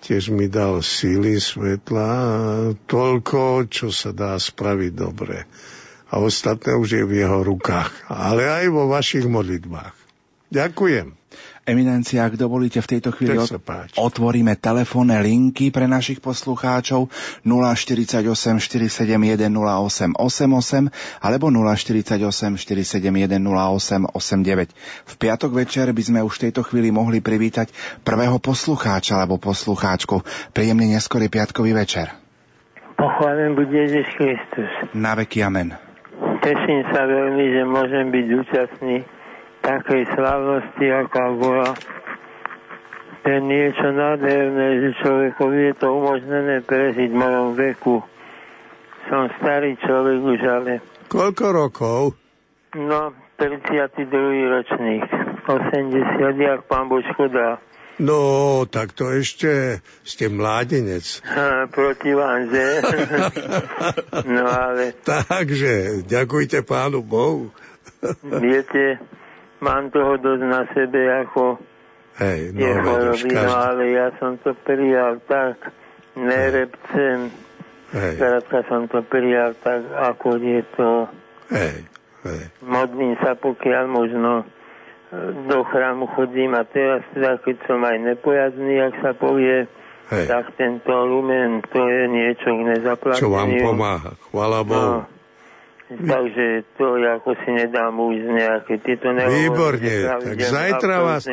tiež mi dal síly, svetla, toľko, čo sa dá spraviť dobre a ostatné už je v jeho rukách, ale aj vo vašich modlitbách. Ďakujem. Eminencia, ak dovolíte, v tejto chvíli od... otvoríme telefónne linky pre našich poslucháčov 048 471 08 88 alebo 048 471 08 89. V piatok večer by sme už v tejto chvíli mohli privítať prvého poslucháča alebo poslucháčku. Príjemný neskorý piatkový večer. Pochválen bude Ježiš Kristus. Na veky amen. Teším sa veľmi, že môžem byť účastný takej slavnosti, aká bola. To je niečo nádherné, že človekovi je to umožnené prežiť v mojom veku. Som starý človek už, ale... Koľko rokov? No, 32. ročník. 80, jak pán Božko dá. No, tak to ešte ste mládenec. Ha, proti vám, že? no ale... Takže, ďakujte pánu Bohu. Viete, mám toho dosť na sebe ako Hej, no, je chorobí, no ale ja som to prijal tak, nerepcem. Hej. Krátka som to prijal tak, ako je to. Hej, hej. Modlím sa, pokiaľ možno do chrámu chodím a teraz teda, keď som aj nepojazný, ak sa povie, Hej. tak tento lumen, to je niečo k nezaplatieniu. Čo vám pomáha, chvala Bohu. No, Takže to ako si nedám už nejaké tieto nehovorím, Výborne, tak zajtra vás-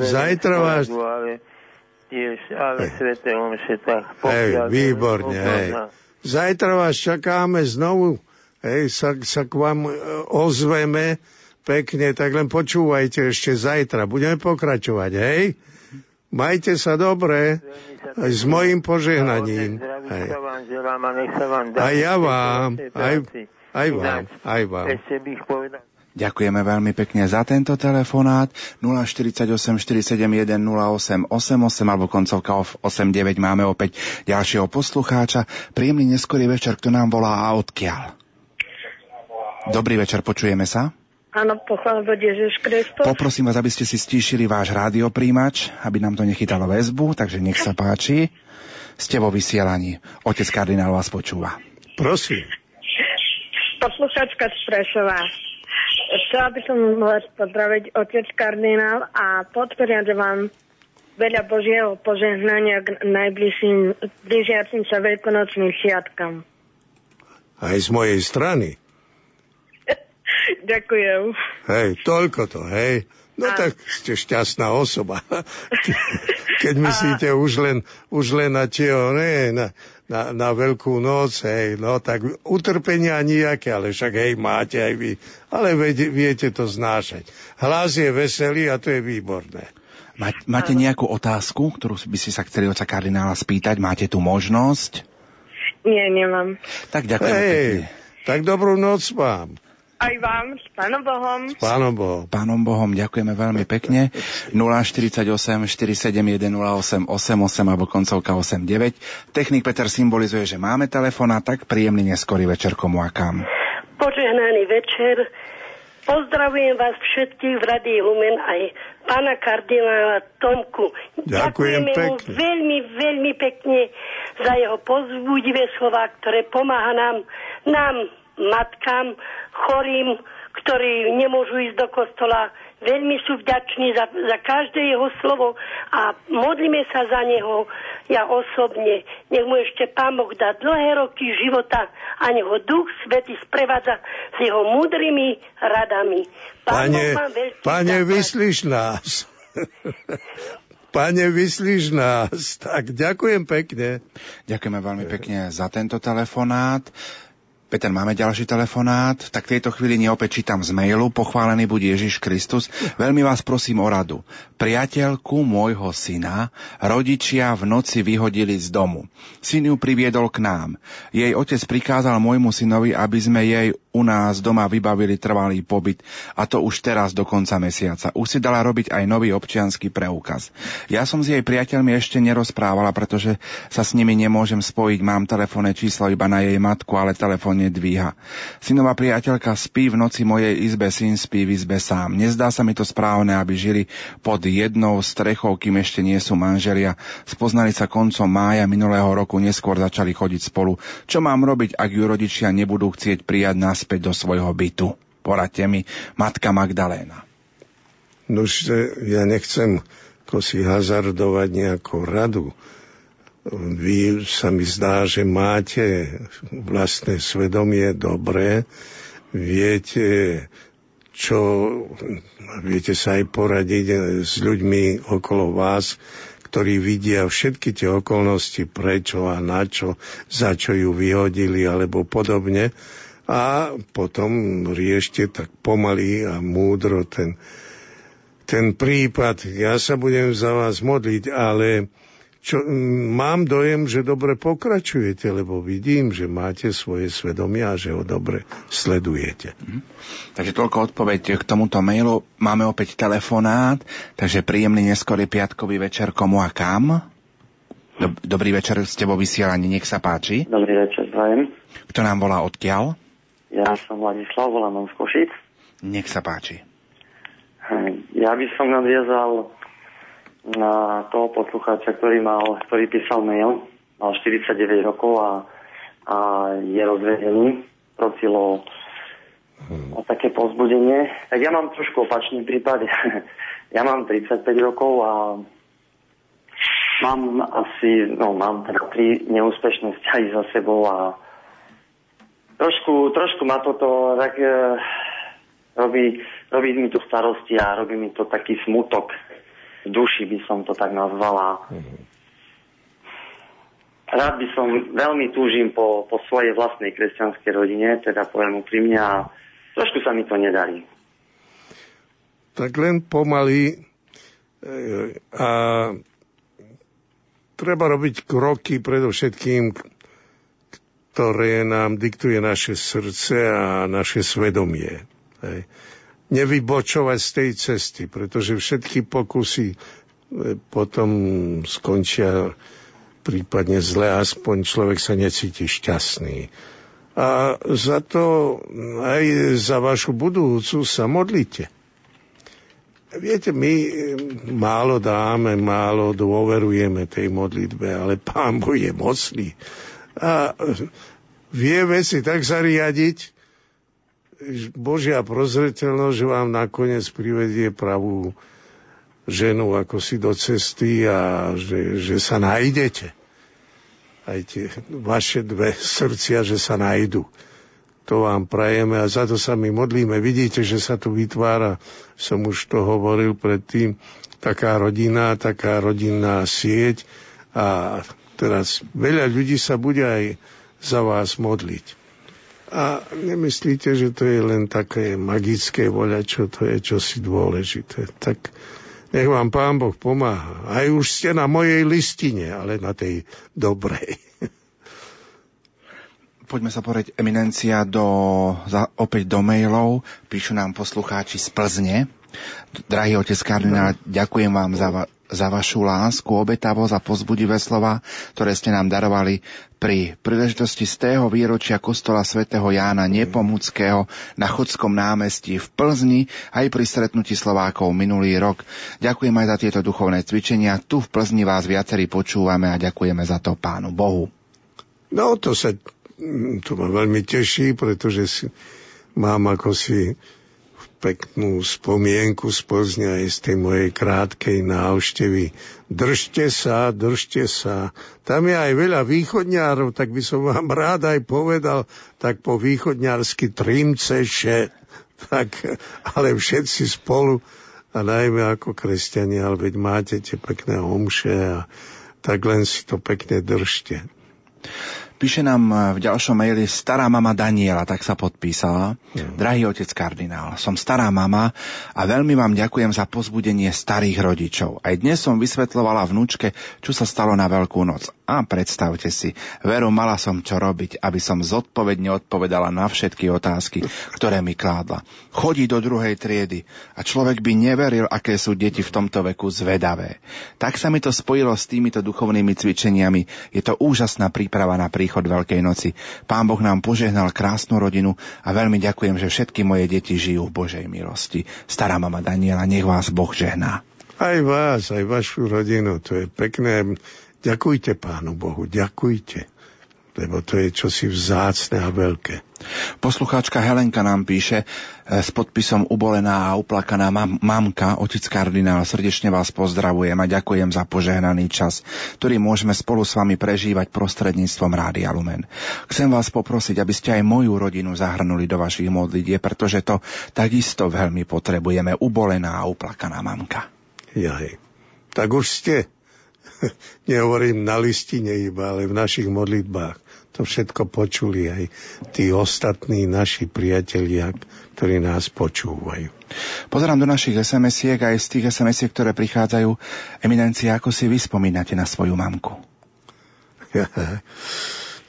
zajtra vás- Ale tiež, ale sveté omše, tak Hej, výborne, hej. Zajtra vás čakáme znovu, hej, sa, sa k vám e, ozveme pekne, tak len počúvajte ešte zajtra. Budeme pokračovať, hej? Majte sa dobre, aj s mojim požehnaním. Želám a ja vám, aj, aj vám, aj vám. Ďakujeme veľmi pekne za tento telefonát. 048 471 08 88 alebo koncovka 89 máme opäť ďalšieho poslucháča. Príjemný neskorý večer, kto nám volá a odkiaľ. Dobrý večer, počujeme sa. Áno, pochvála bude Ježiš Kristus. Poprosím vás, aby ste si stíšili váš rádiopríjimač, aby nám to nechytalo väzbu, takže nech sa páči. Ste vo vysielaní. Otec kardinál vás počúva. Prosím. Posluchačka z Prešova. Chcela by som vás pozdraviť otec kardinál a podporiať vám veľa Božieho požehnania k najbližším blížiacim sa veľkonočným sviatkam. Aj z mojej strany. Ďakujem. Hej, toľko to, hej. No A- tak ste šťastná osoba. Keď myslíte už len, už len na tie, ne, na, na, na veľkú noc, hej, no tak utrpenia nejaké, ale však hej, máte aj vy. Ale viete, viete to znášať. Hlas je veselý a to je výborné. Ma- Máte nejakú otázku, ktorú by ste sa chceli oca kardinála spýtať? Máte tu možnosť? Nie, nemám. Tak ďakujem Hej, pekne. tak dobrú noc vám. Aj vám, s Pánom Bohom. Pánom Bohom. Pánom Bohom ďakujeme veľmi pekne. 048 471 08 88 alebo koncovka 89. Technik Peter symbolizuje, že máme telefón a tak príjemný neskorý večer komu a kam. Požehnaný večer. Pozdravujem vás všetkých v Radii Lumen aj pána kardinála Tomku. Ďakujem Ďakujeme mu pekne. veľmi, veľmi pekne za jeho pozbudivé slova, ktoré pomáha nám, nám, matkám, chorým, ktorí nemôžu ísť do kostola. Veľmi sú vďační za, za každé jeho slovo a modlíme sa za neho ja osobne. Nech mu ešte Pán Boh dá dlhé roky života a nech ho Duch Svety sprevádza s jeho múdrymi radami. Pán Pane, pane, vyslíš nás. Pane, vyslíš nás. Tak ďakujem pekne. Ďakujeme veľmi pekne za tento telefonát. Peter, máme ďalší telefonát. Tak v tejto chvíli neopäť čítam z mailu. Pochválený buď Ježiš Kristus. Veľmi vás prosím o radu. Priateľku môjho syna rodičia v noci vyhodili z domu. Syn ju priviedol k nám. Jej otec prikázal môjmu synovi, aby sme jej u nás doma vybavili trvalý pobyt a to už teraz do konca mesiaca. Už si dala robiť aj nový občiansky preukaz. Ja som s jej priateľmi ešte nerozprávala, pretože sa s nimi nemôžem spojiť. Mám telefónne číslo iba na jej matku, ale telefón nedvíha. Synová priateľka spí v noci mojej izbe, syn spí v izbe sám. Nezdá sa mi to správne, aby žili pod jednou strechou, kým ešte nie sú manželia. Spoznali sa koncom mája minulého roku, neskôr začali chodiť spolu. Čo mám robiť, ak ju rodičia nebudú chcieť prijať naspäť do svojho bytu? Poradte mi, matka Magdaléna. Nož, ja nechcem ako si hazardovať nejakú radu. Vy sa mi zdá, že máte vlastné svedomie dobré, viete, čo, viete sa aj poradiť s ľuďmi okolo vás, ktorí vidia všetky tie okolnosti, prečo a na čo, za čo ju vyhodili alebo podobne. A potom riešte tak pomaly a múdro ten, ten prípad. Ja sa budem za vás modliť, ale čo, mám dojem, že dobre pokračujete, lebo vidím, že máte svoje svedomie a že ho dobre sledujete. Takže toľko odpoveď k tomuto mailu. Máme opäť telefonát, takže príjemný neskorý piatkový večer komu a kam. Dob- Dobrý večer, ste vo vysielaní, nech sa páči. Dobrý večer, prajem. Kto nám volá odkiaľ? Ja som Vladislav, volám vám z Košic. Nech sa páči. Ja by som nadviazal na toho poslucháča, ktorý mal, ktorý písal mail, mal 49 rokov a, a je rozvedený, prosil o, o také pozbudenie. Tak ja mám trošku opačný prípad. ja mám 35 rokov a mám asi, no mám teda tri neúspešné vzťahy za sebou a trošku, trošku ma toto tak e, robí, robí mi to starosti a robí mi to taký smutok duši, by som to tak nazvala. Rád by som, veľmi túžim po, po svojej vlastnej kresťanskej rodine, teda poviem úprimne a trošku sa mi to nedarí. Tak len pomaly e, a treba robiť kroky predovšetkým, ktoré nám diktuje naše srdce a naše svedomie. Hej. Nevybočovať z tej cesty, pretože všetky pokusy e, potom skončia prípadne zle, aspoň človek sa necíti šťastný. A za to aj za vašu budúcu sa modlite. Viete, my málo dáme, málo dôverujeme tej modlitbe, ale Pán Boh je mocný. A vie veci tak zariadiť, Božia prozretelnosť, že vám nakoniec privedie pravú ženu ako si do cesty a že, že sa nájdete. Aj tie vaše dve srdcia, že sa nájdu. To vám prajeme a za to sa my modlíme. Vidíte, že sa tu vytvára, som už to hovoril predtým, taká rodina, taká rodinná sieť a teraz veľa ľudí sa bude aj za vás modliť. A nemyslíte, že to je len také magické voľa, čo to je čosi dôležité. Tak nech vám Pán Boh pomáha. Aj už ste na mojej listine, ale na tej dobrej. Poďme sa porieť eminencia do, za, opäť do mailov. Píšu nám poslucháči z Plzne. Drahý otec kardinál, ďakujem vám za, va, za vašu lásku, obetavosť a pozbudivé slova, ktoré ste nám darovali pri príležitosti z tého výročia kostola svätého Jána Nepomuckého na Chodskom námestí v Plzni aj pri stretnutí Slovákov minulý rok. Ďakujem aj za tieto duchovné cvičenia. Tu v Plzni vás viacerí počúvame a ďakujeme za to Pánu Bohu. No to sa to ma veľmi teší, pretože si, mám ako si peknú spomienku z Plzne aj z tej mojej krátkej návštevy. Držte sa, držte sa. Tam je aj veľa východňárov, tak by som vám rád aj povedal, tak po východňársky trimceše, tak, ale všetci spolu a najmä ako kresťania, ale veď máte tie pekné omše a tak len si to pekne držte. Píše nám e, v ďalšom maili stará mama Daniela, tak sa podpísala. Mm. Drahý otec kardinál, som stará mama a veľmi vám ďakujem za pozbudenie starých rodičov. Aj dnes som vysvetlovala vnúčke, čo sa stalo na Veľkú noc. A predstavte si, veru mala som čo robiť, aby som zodpovedne odpovedala na všetky otázky, ktoré mi kládla. Chodí do druhej triedy a človek by neveril, aké sú deti v tomto veku zvedavé. Tak sa mi to spojilo s týmito duchovnými cvičeniami. Je to úžasná príprava na príchod Veľkej noci. Pán Boh nám požehnal krásnu rodinu a veľmi ďakujem, že všetky moje deti žijú v Božej milosti. Stará mama Daniela, nech vás Boh žehná. Aj vás, aj vašu rodinu, to je pekné Ďakujte Pánu Bohu, ďakujte, lebo to je čosi vzácne a veľké. Poslucháčka Helenka nám píše e, s podpisom ubolená a uplakaná mam, mamka, otec kardinál, srdečne vás pozdravujem a ďakujem za požehnaný čas, ktorý môžeme spolu s vami prežívať prostredníctvom Rádia Lumen. Chcem vás poprosiť, aby ste aj moju rodinu zahrnuli do vašich modlitie, pretože to takisto veľmi potrebujeme, ubolená a uplakaná mamka. Jaj, tak už ste. nehovorím na listine iba, ale v našich modlitbách. To všetko počuli aj tí ostatní naši priatelia, ktorí nás počúvajú. Pozerám do našich SMS-iek aj z tých sms ktoré prichádzajú. Eminencia, ako si vy spomínate na svoju mamku?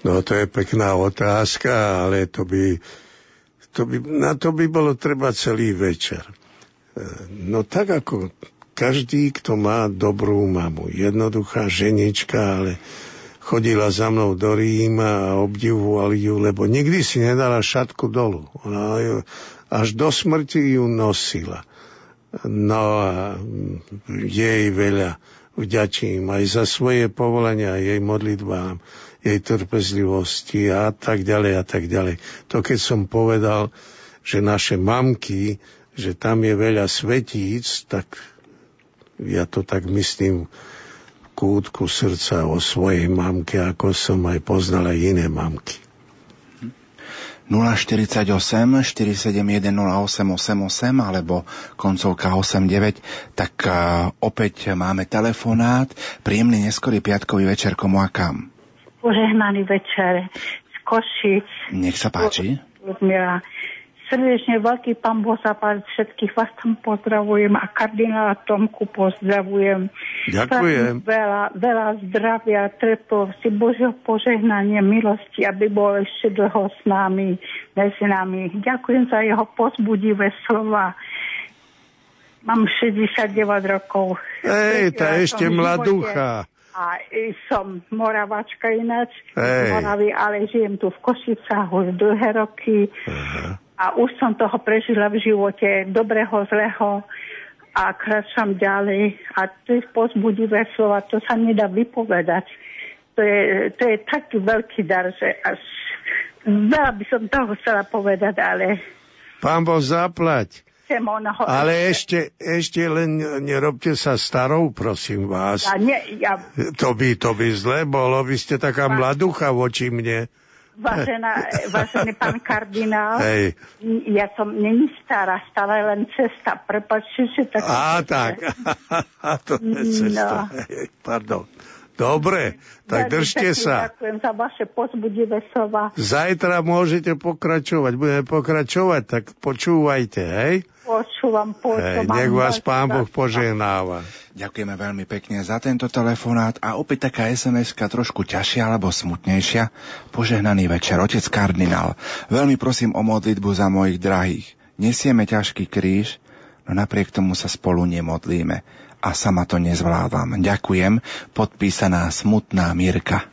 No to je pekná otázka, ale to by, to by, na to by bolo treba celý večer. No tak ako každý, kto má dobrú mamu. Jednoduchá ženička, ale chodila za mnou do Ríma a obdivovali ju, lebo nikdy si nedala šatku dolu. Ona ju, až do smrti ju nosila. No a jej veľa vďačím aj za svoje povolania, jej modlitbám, jej trpezlivosti a tak ďalej a tak ďalej. To keď som povedal, že naše mamky, že tam je veľa svetíc, tak ja to tak myslím v kútku srdca o svojej mamke, ako som aj poznal aj iné mamky. 048 471 0888 alebo koncovka 89, tak uh, opäť máme telefonát. Príjemný neskorý piatkový večer komu a kam? Požehnaný večer z Košic. Nech sa páči. Ľudmila. Srdečne veľký pán Boh zapáliť všetkých vás tam pozdravujem a kardinála Tomku pozdravujem. Ďakujem. Veľa, veľa zdravia, trplosti, Božieho požehnania, milosti, aby bol ešte dlho s nami, medzi nami. Ďakujem za jeho pozbudivé slova. Mám 69 rokov. Ej, tá ešte mladúcha. A som moravačka ináč. Moravy, ale žijem tu v Košicách už dlhé roky. Aha. A už som toho prežila v živote, dobrého, zlého a kráčam ďalej. A to je pozbudivé slova, to sa nedá vypovedať. To je, to je taký veľký dar, že až veľa by som toho chcela povedať, ale Pán Boh zaplať. Ale ešte, ešte len nerobte sa starou, prosím vás. Ja, nie, ja, To by, to by zle bolo, vy ste taká mladúcha voči mne. Vážená, vážený pán kardinál, Hej. ja som není stará, stále len cesta. Prepačte, že tak... Á, tak. To je cesta. Hej, Pardon. Dobre, tak držte sa. Ďakujem za vaše pozbudivé slova. Zajtra môžete pokračovať, budeme pokračovať, tak počúvajte, hej? Počúvam, hej počúvam. nech vás Pán Boh požehnáva. Ďakujeme veľmi pekne za tento telefonát a opäť taká sms trošku ťažšia alebo smutnejšia. Požehnaný večer, otec kardinál. Veľmi prosím o modlitbu za mojich drahých. Nesieme ťažký kríž, no napriek tomu sa spolu nemodlíme. A sama to nezvládam. Ďakujem. Podpísaná smutná Mirka.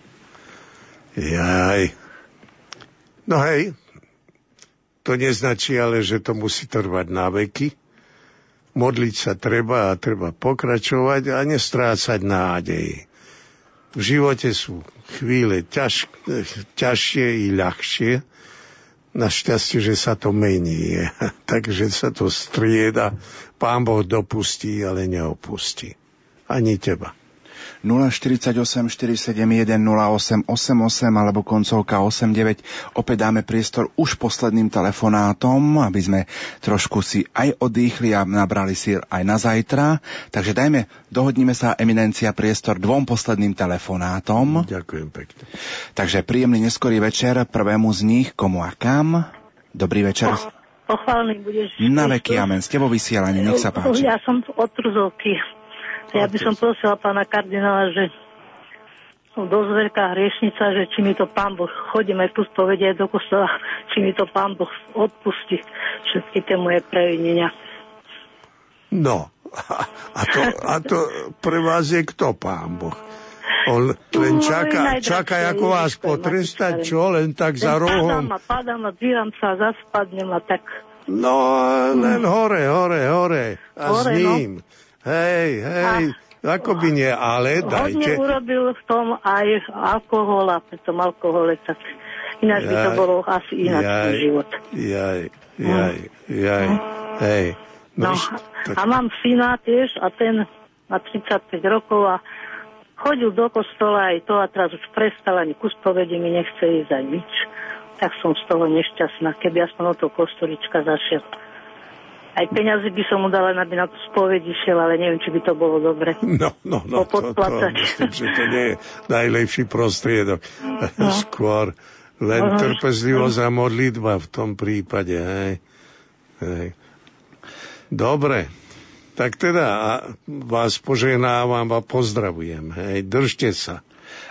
Jaj. No hej, to neznačí ale, že to musí trvať na veky. Modliť sa treba a treba pokračovať a nestrácať nádej. V živote sú chvíle ťaž, ťažšie i ľahšie. Našťastie, že sa to mení. Takže sa to strieda. Pán Boh dopustí, ale neopustí. Ani teba. 048 471 0888 alebo koncovka 89. Opäť dáme priestor už posledným telefonátom, aby sme trošku si aj odýchli a nabrali si aj na zajtra. Takže dajme, dohodnime sa eminencia priestor dvom posledným telefonátom. Ďakujem pekne. Takže príjemný neskorý večer prvému z nich, komu a kam. Dobrý večer. Pochválny budeš. Na veky, amen. Ste vo vysielaní, nech sa páči. Ja som od Truzovky. Ja by som prosila pána kardinála, že som dosť veľká hriešnica, že či mi to pán Boh, chodím aj tu spovedie do kostola, či mi to pán Boh odpustí všetky tie moje previnenia. No, a to, a to pre vás je kto, pán Boh? On len No, čaká, čaká, ako vás potrestať, čo? Len tak za Len Padám rohom? a padám a dvíram sa a zaspadnem a tak. No, len hore, hore, hore. A s Hore, no. Hej, hej. Ako by nie, ale Hodne dajte. urobil v tom aj alkohol a pri tom alkohole, tak ináč by to Jaj, bolo asi ináč jaj, život. Jaj, jaj, jaj. Hej. No, No, iš- a mám syna tiež a ten má 35 rokov a chodil do kostola aj to a teraz už prestal ani ku spovedi mi nechce ísť aj nič. Tak som z toho nešťastná, keby aspoň od toho kostolička zašiel. Aj peniazy by som mu dala, aby na tú spoveď išiel, ale neviem, či by to bolo dobre. No, no, no, to, to myslím, že to nie je najlepší prostriedok. No. Skôr len No. trpezlivosť a modlitba v tom prípade, hej. hej. Dobre, tak teda a vás poženávam a pozdravujem, hej, držte sa.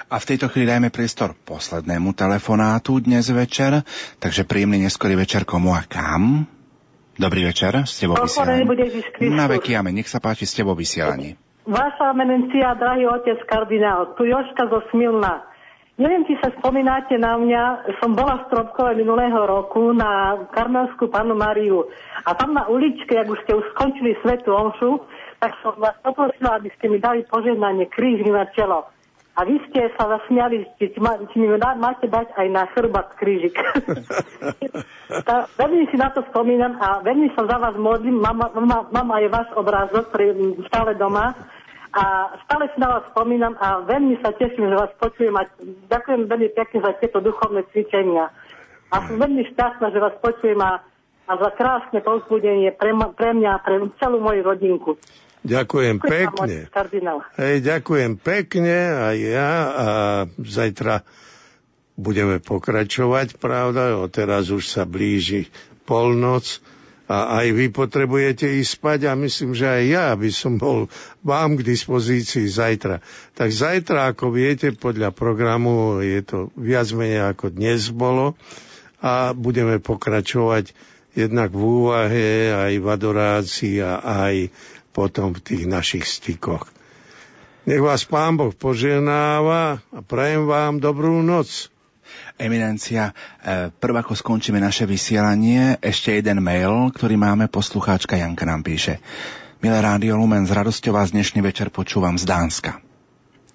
A v tejto chvíli dajme priestor poslednému telefonátu dnes večer, takže príjemný neskorý večer komu a kam. Dobrý večer, ste vo vysielaní. Na veky amen, nech sa páči, ste vo vysielaní. Vaša eminencia, drahý otec kardinál, tu Joška zo Smilna. Neviem, či sa spomínate na mňa, som bola v Stropkove minulého roku na Karmelskú panu Mariu. A tam na uličke, ak už ste už skončili svetu omšu, tak som vás poprosila, aby ste mi dali požehnanie kríž mi na čelo. A vy ste sa zasmiali, či, či, ma, či mi dá, máte dať aj na chrbát krížik. Tá, veľmi si na to spomínam a veľmi sa za vás modlím. Mám, mám, mám aj váš obrázok, je stále doma. A stále si na vás spomínam a veľmi sa teším, že vás počujem a ďakujem veľmi pekne za tieto duchovné cvičenia. A som veľmi šťastná, že vás počujem a, a za krásne povzbudenie pre, pre mňa a pre celú moju rodinku. Ďakujem pekne. Hej, ďakujem pekne aj ja a zajtra budeme pokračovať, pravda, o teraz už sa blíži polnoc a aj vy potrebujete ísť spať a myslím, že aj ja by som bol vám k dispozícii zajtra. Tak zajtra, ako viete, podľa programu je to viac menej ako dnes bolo a budeme pokračovať jednak v úvahe, aj v adorácii a aj potom v tých našich stykoch. Nech vás Pán Boh poženáva a prajem vám dobrú noc. Eminencia, e, prv ako skončíme naše vysielanie, ešte jeden mail, ktorý máme, poslucháčka Janka nám píše. Milé Rádio Lumen, s radosťou vás dnešný večer počúvam z Dánska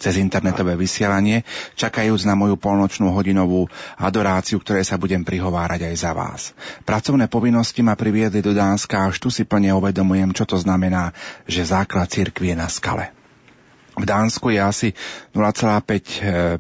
cez internetové vysielanie, čakajúc na moju polnočnú hodinovú adoráciu, ktoré sa budem prihovárať aj za vás. Pracovné povinnosti ma priviedli do Dánska až tu si plne uvedomujem, čo to znamená, že základ cirkvi je na skale. V Dánsku je asi 0,5%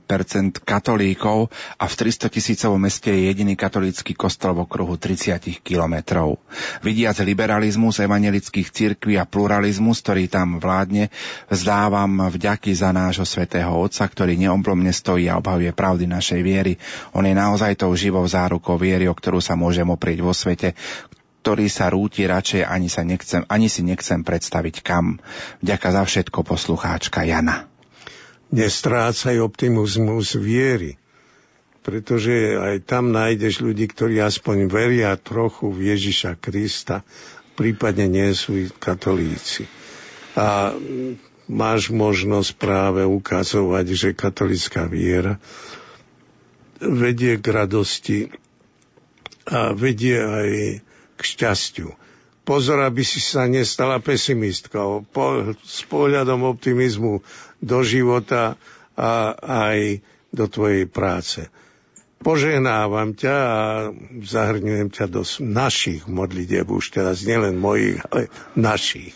katolíkov a v 300 tisícovom meste je jediný katolícky kostol v okruhu 30 kilometrov. Vidiac liberalizmus evangelických cirkví a pluralizmus, ktorý tam vládne, vzdávam vďaky za nášho svätého Otca, ktorý neoblomne stojí a obhavuje pravdy našej viery. On je naozaj tou živou zárukou viery, o ktorú sa môžem oprieť vo svete, ktorý sa rúti radšej ani, sa nechcem, ani si nechcem predstaviť kam. Vďaka za všetko poslucháčka Jana. Nestrácaj optimizmus viery, pretože aj tam nájdeš ľudí, ktorí aspoň veria trochu v Ježiša Krista, prípadne nie sú katolíci. A máš možnosť práve ukazovať, že katolická viera vedie k radosti a vedie aj k šťastiu. Pozor, aby si sa nestala pesimistkou. Po, s pohľadom optimizmu do života a aj do tvojej práce. Poženávam ťa a zahrňujem ťa do našich modlitev, už teraz nielen mojich, ale našich.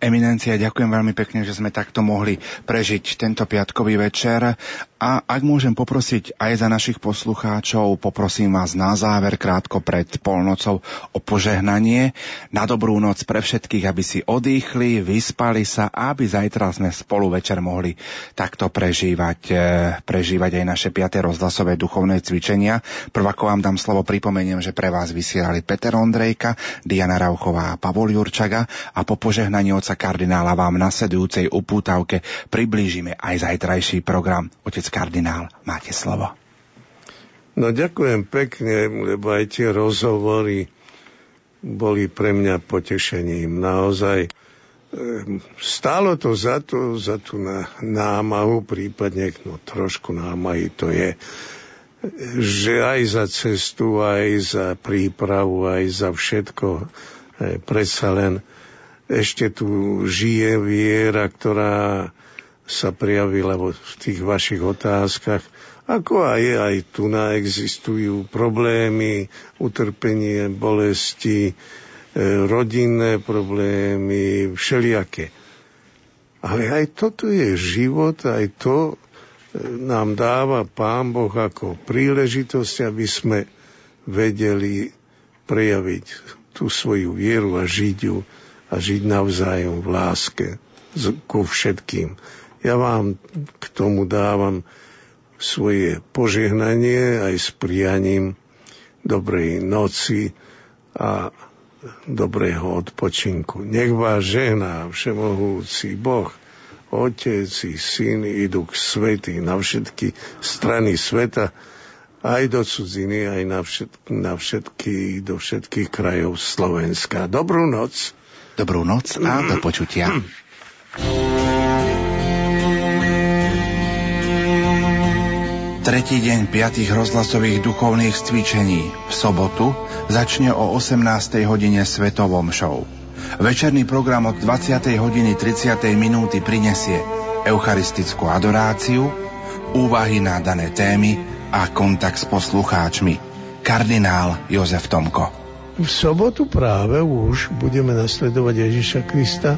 Eminencia, ďakujem veľmi pekne, že sme takto mohli prežiť tento piatkový večer. A ak môžem poprosiť aj za našich poslucháčov, poprosím vás na záver krátko pred polnocou o požehnanie. Na dobrú noc pre všetkých, aby si odýchli, vyspali sa a aby zajtra sme spolu večer mohli takto prežívať, e, prežívať aj naše piaté rozhlasové duchovné cvičenia. Prvako vám dám slovo, pripomeniem, že pre vás vysielali Peter Ondrejka, Diana Rauchová a Pavol Jurčaga a po požehnaní oca kardinála vám na sedujúcej upútavke priblížime aj zajtrajší program. Otec kardinál, máte slovo. No ďakujem pekne, lebo aj tie rozhovory boli pre mňa potešením. Naozaj e, stálo to za, to, za tú námahu, prípadne no, trošku námahy to je, že aj za cestu, aj za prípravu, aj za všetko, aj predsa len ešte tu žije viera, ktorá sa prijavila v tých vašich otázkach, ako aj, aj tu na existujú problémy, utrpenie, bolesti, e, rodinné problémy, všelijaké. Ale aj toto je život, aj to e, nám dáva Pán Boh ako príležitosť, aby sme vedeli prejaviť tú svoju vieru a žiť ju a žiť navzájom v láske ku všetkým. Ja vám k tomu dávam svoje požehnanie aj s prianím dobrej noci a dobrého odpočinku. Nech vás žehná všemohúci Boh, Otec i Syn i Duch Svetý na všetky strany sveta, aj do cudziny, aj na, všetky, na všetky, do všetkých krajov Slovenska. Dobrú noc. Dobrú noc a do počutia. Tretí deň piatých rozhlasových duchovných cvičení v sobotu začne o 18. hodine Svetovom show. Večerný program od 20. hodiny 30. minúty prinesie eucharistickú adoráciu, úvahy na dané témy a kontakt s poslucháčmi. Kardinál Jozef Tomko. V sobotu práve už budeme nasledovať Ježiša Krista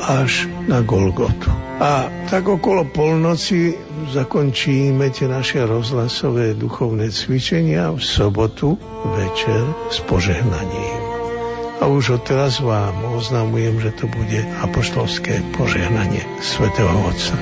až na Golgotu. A tak okolo polnoci zakončíme tie naše rozhlasové duchovné cvičenia v sobotu večer s požehnaním. A už odteraz vám oznamujem, že to bude apoštolské požehnanie svätého Otca.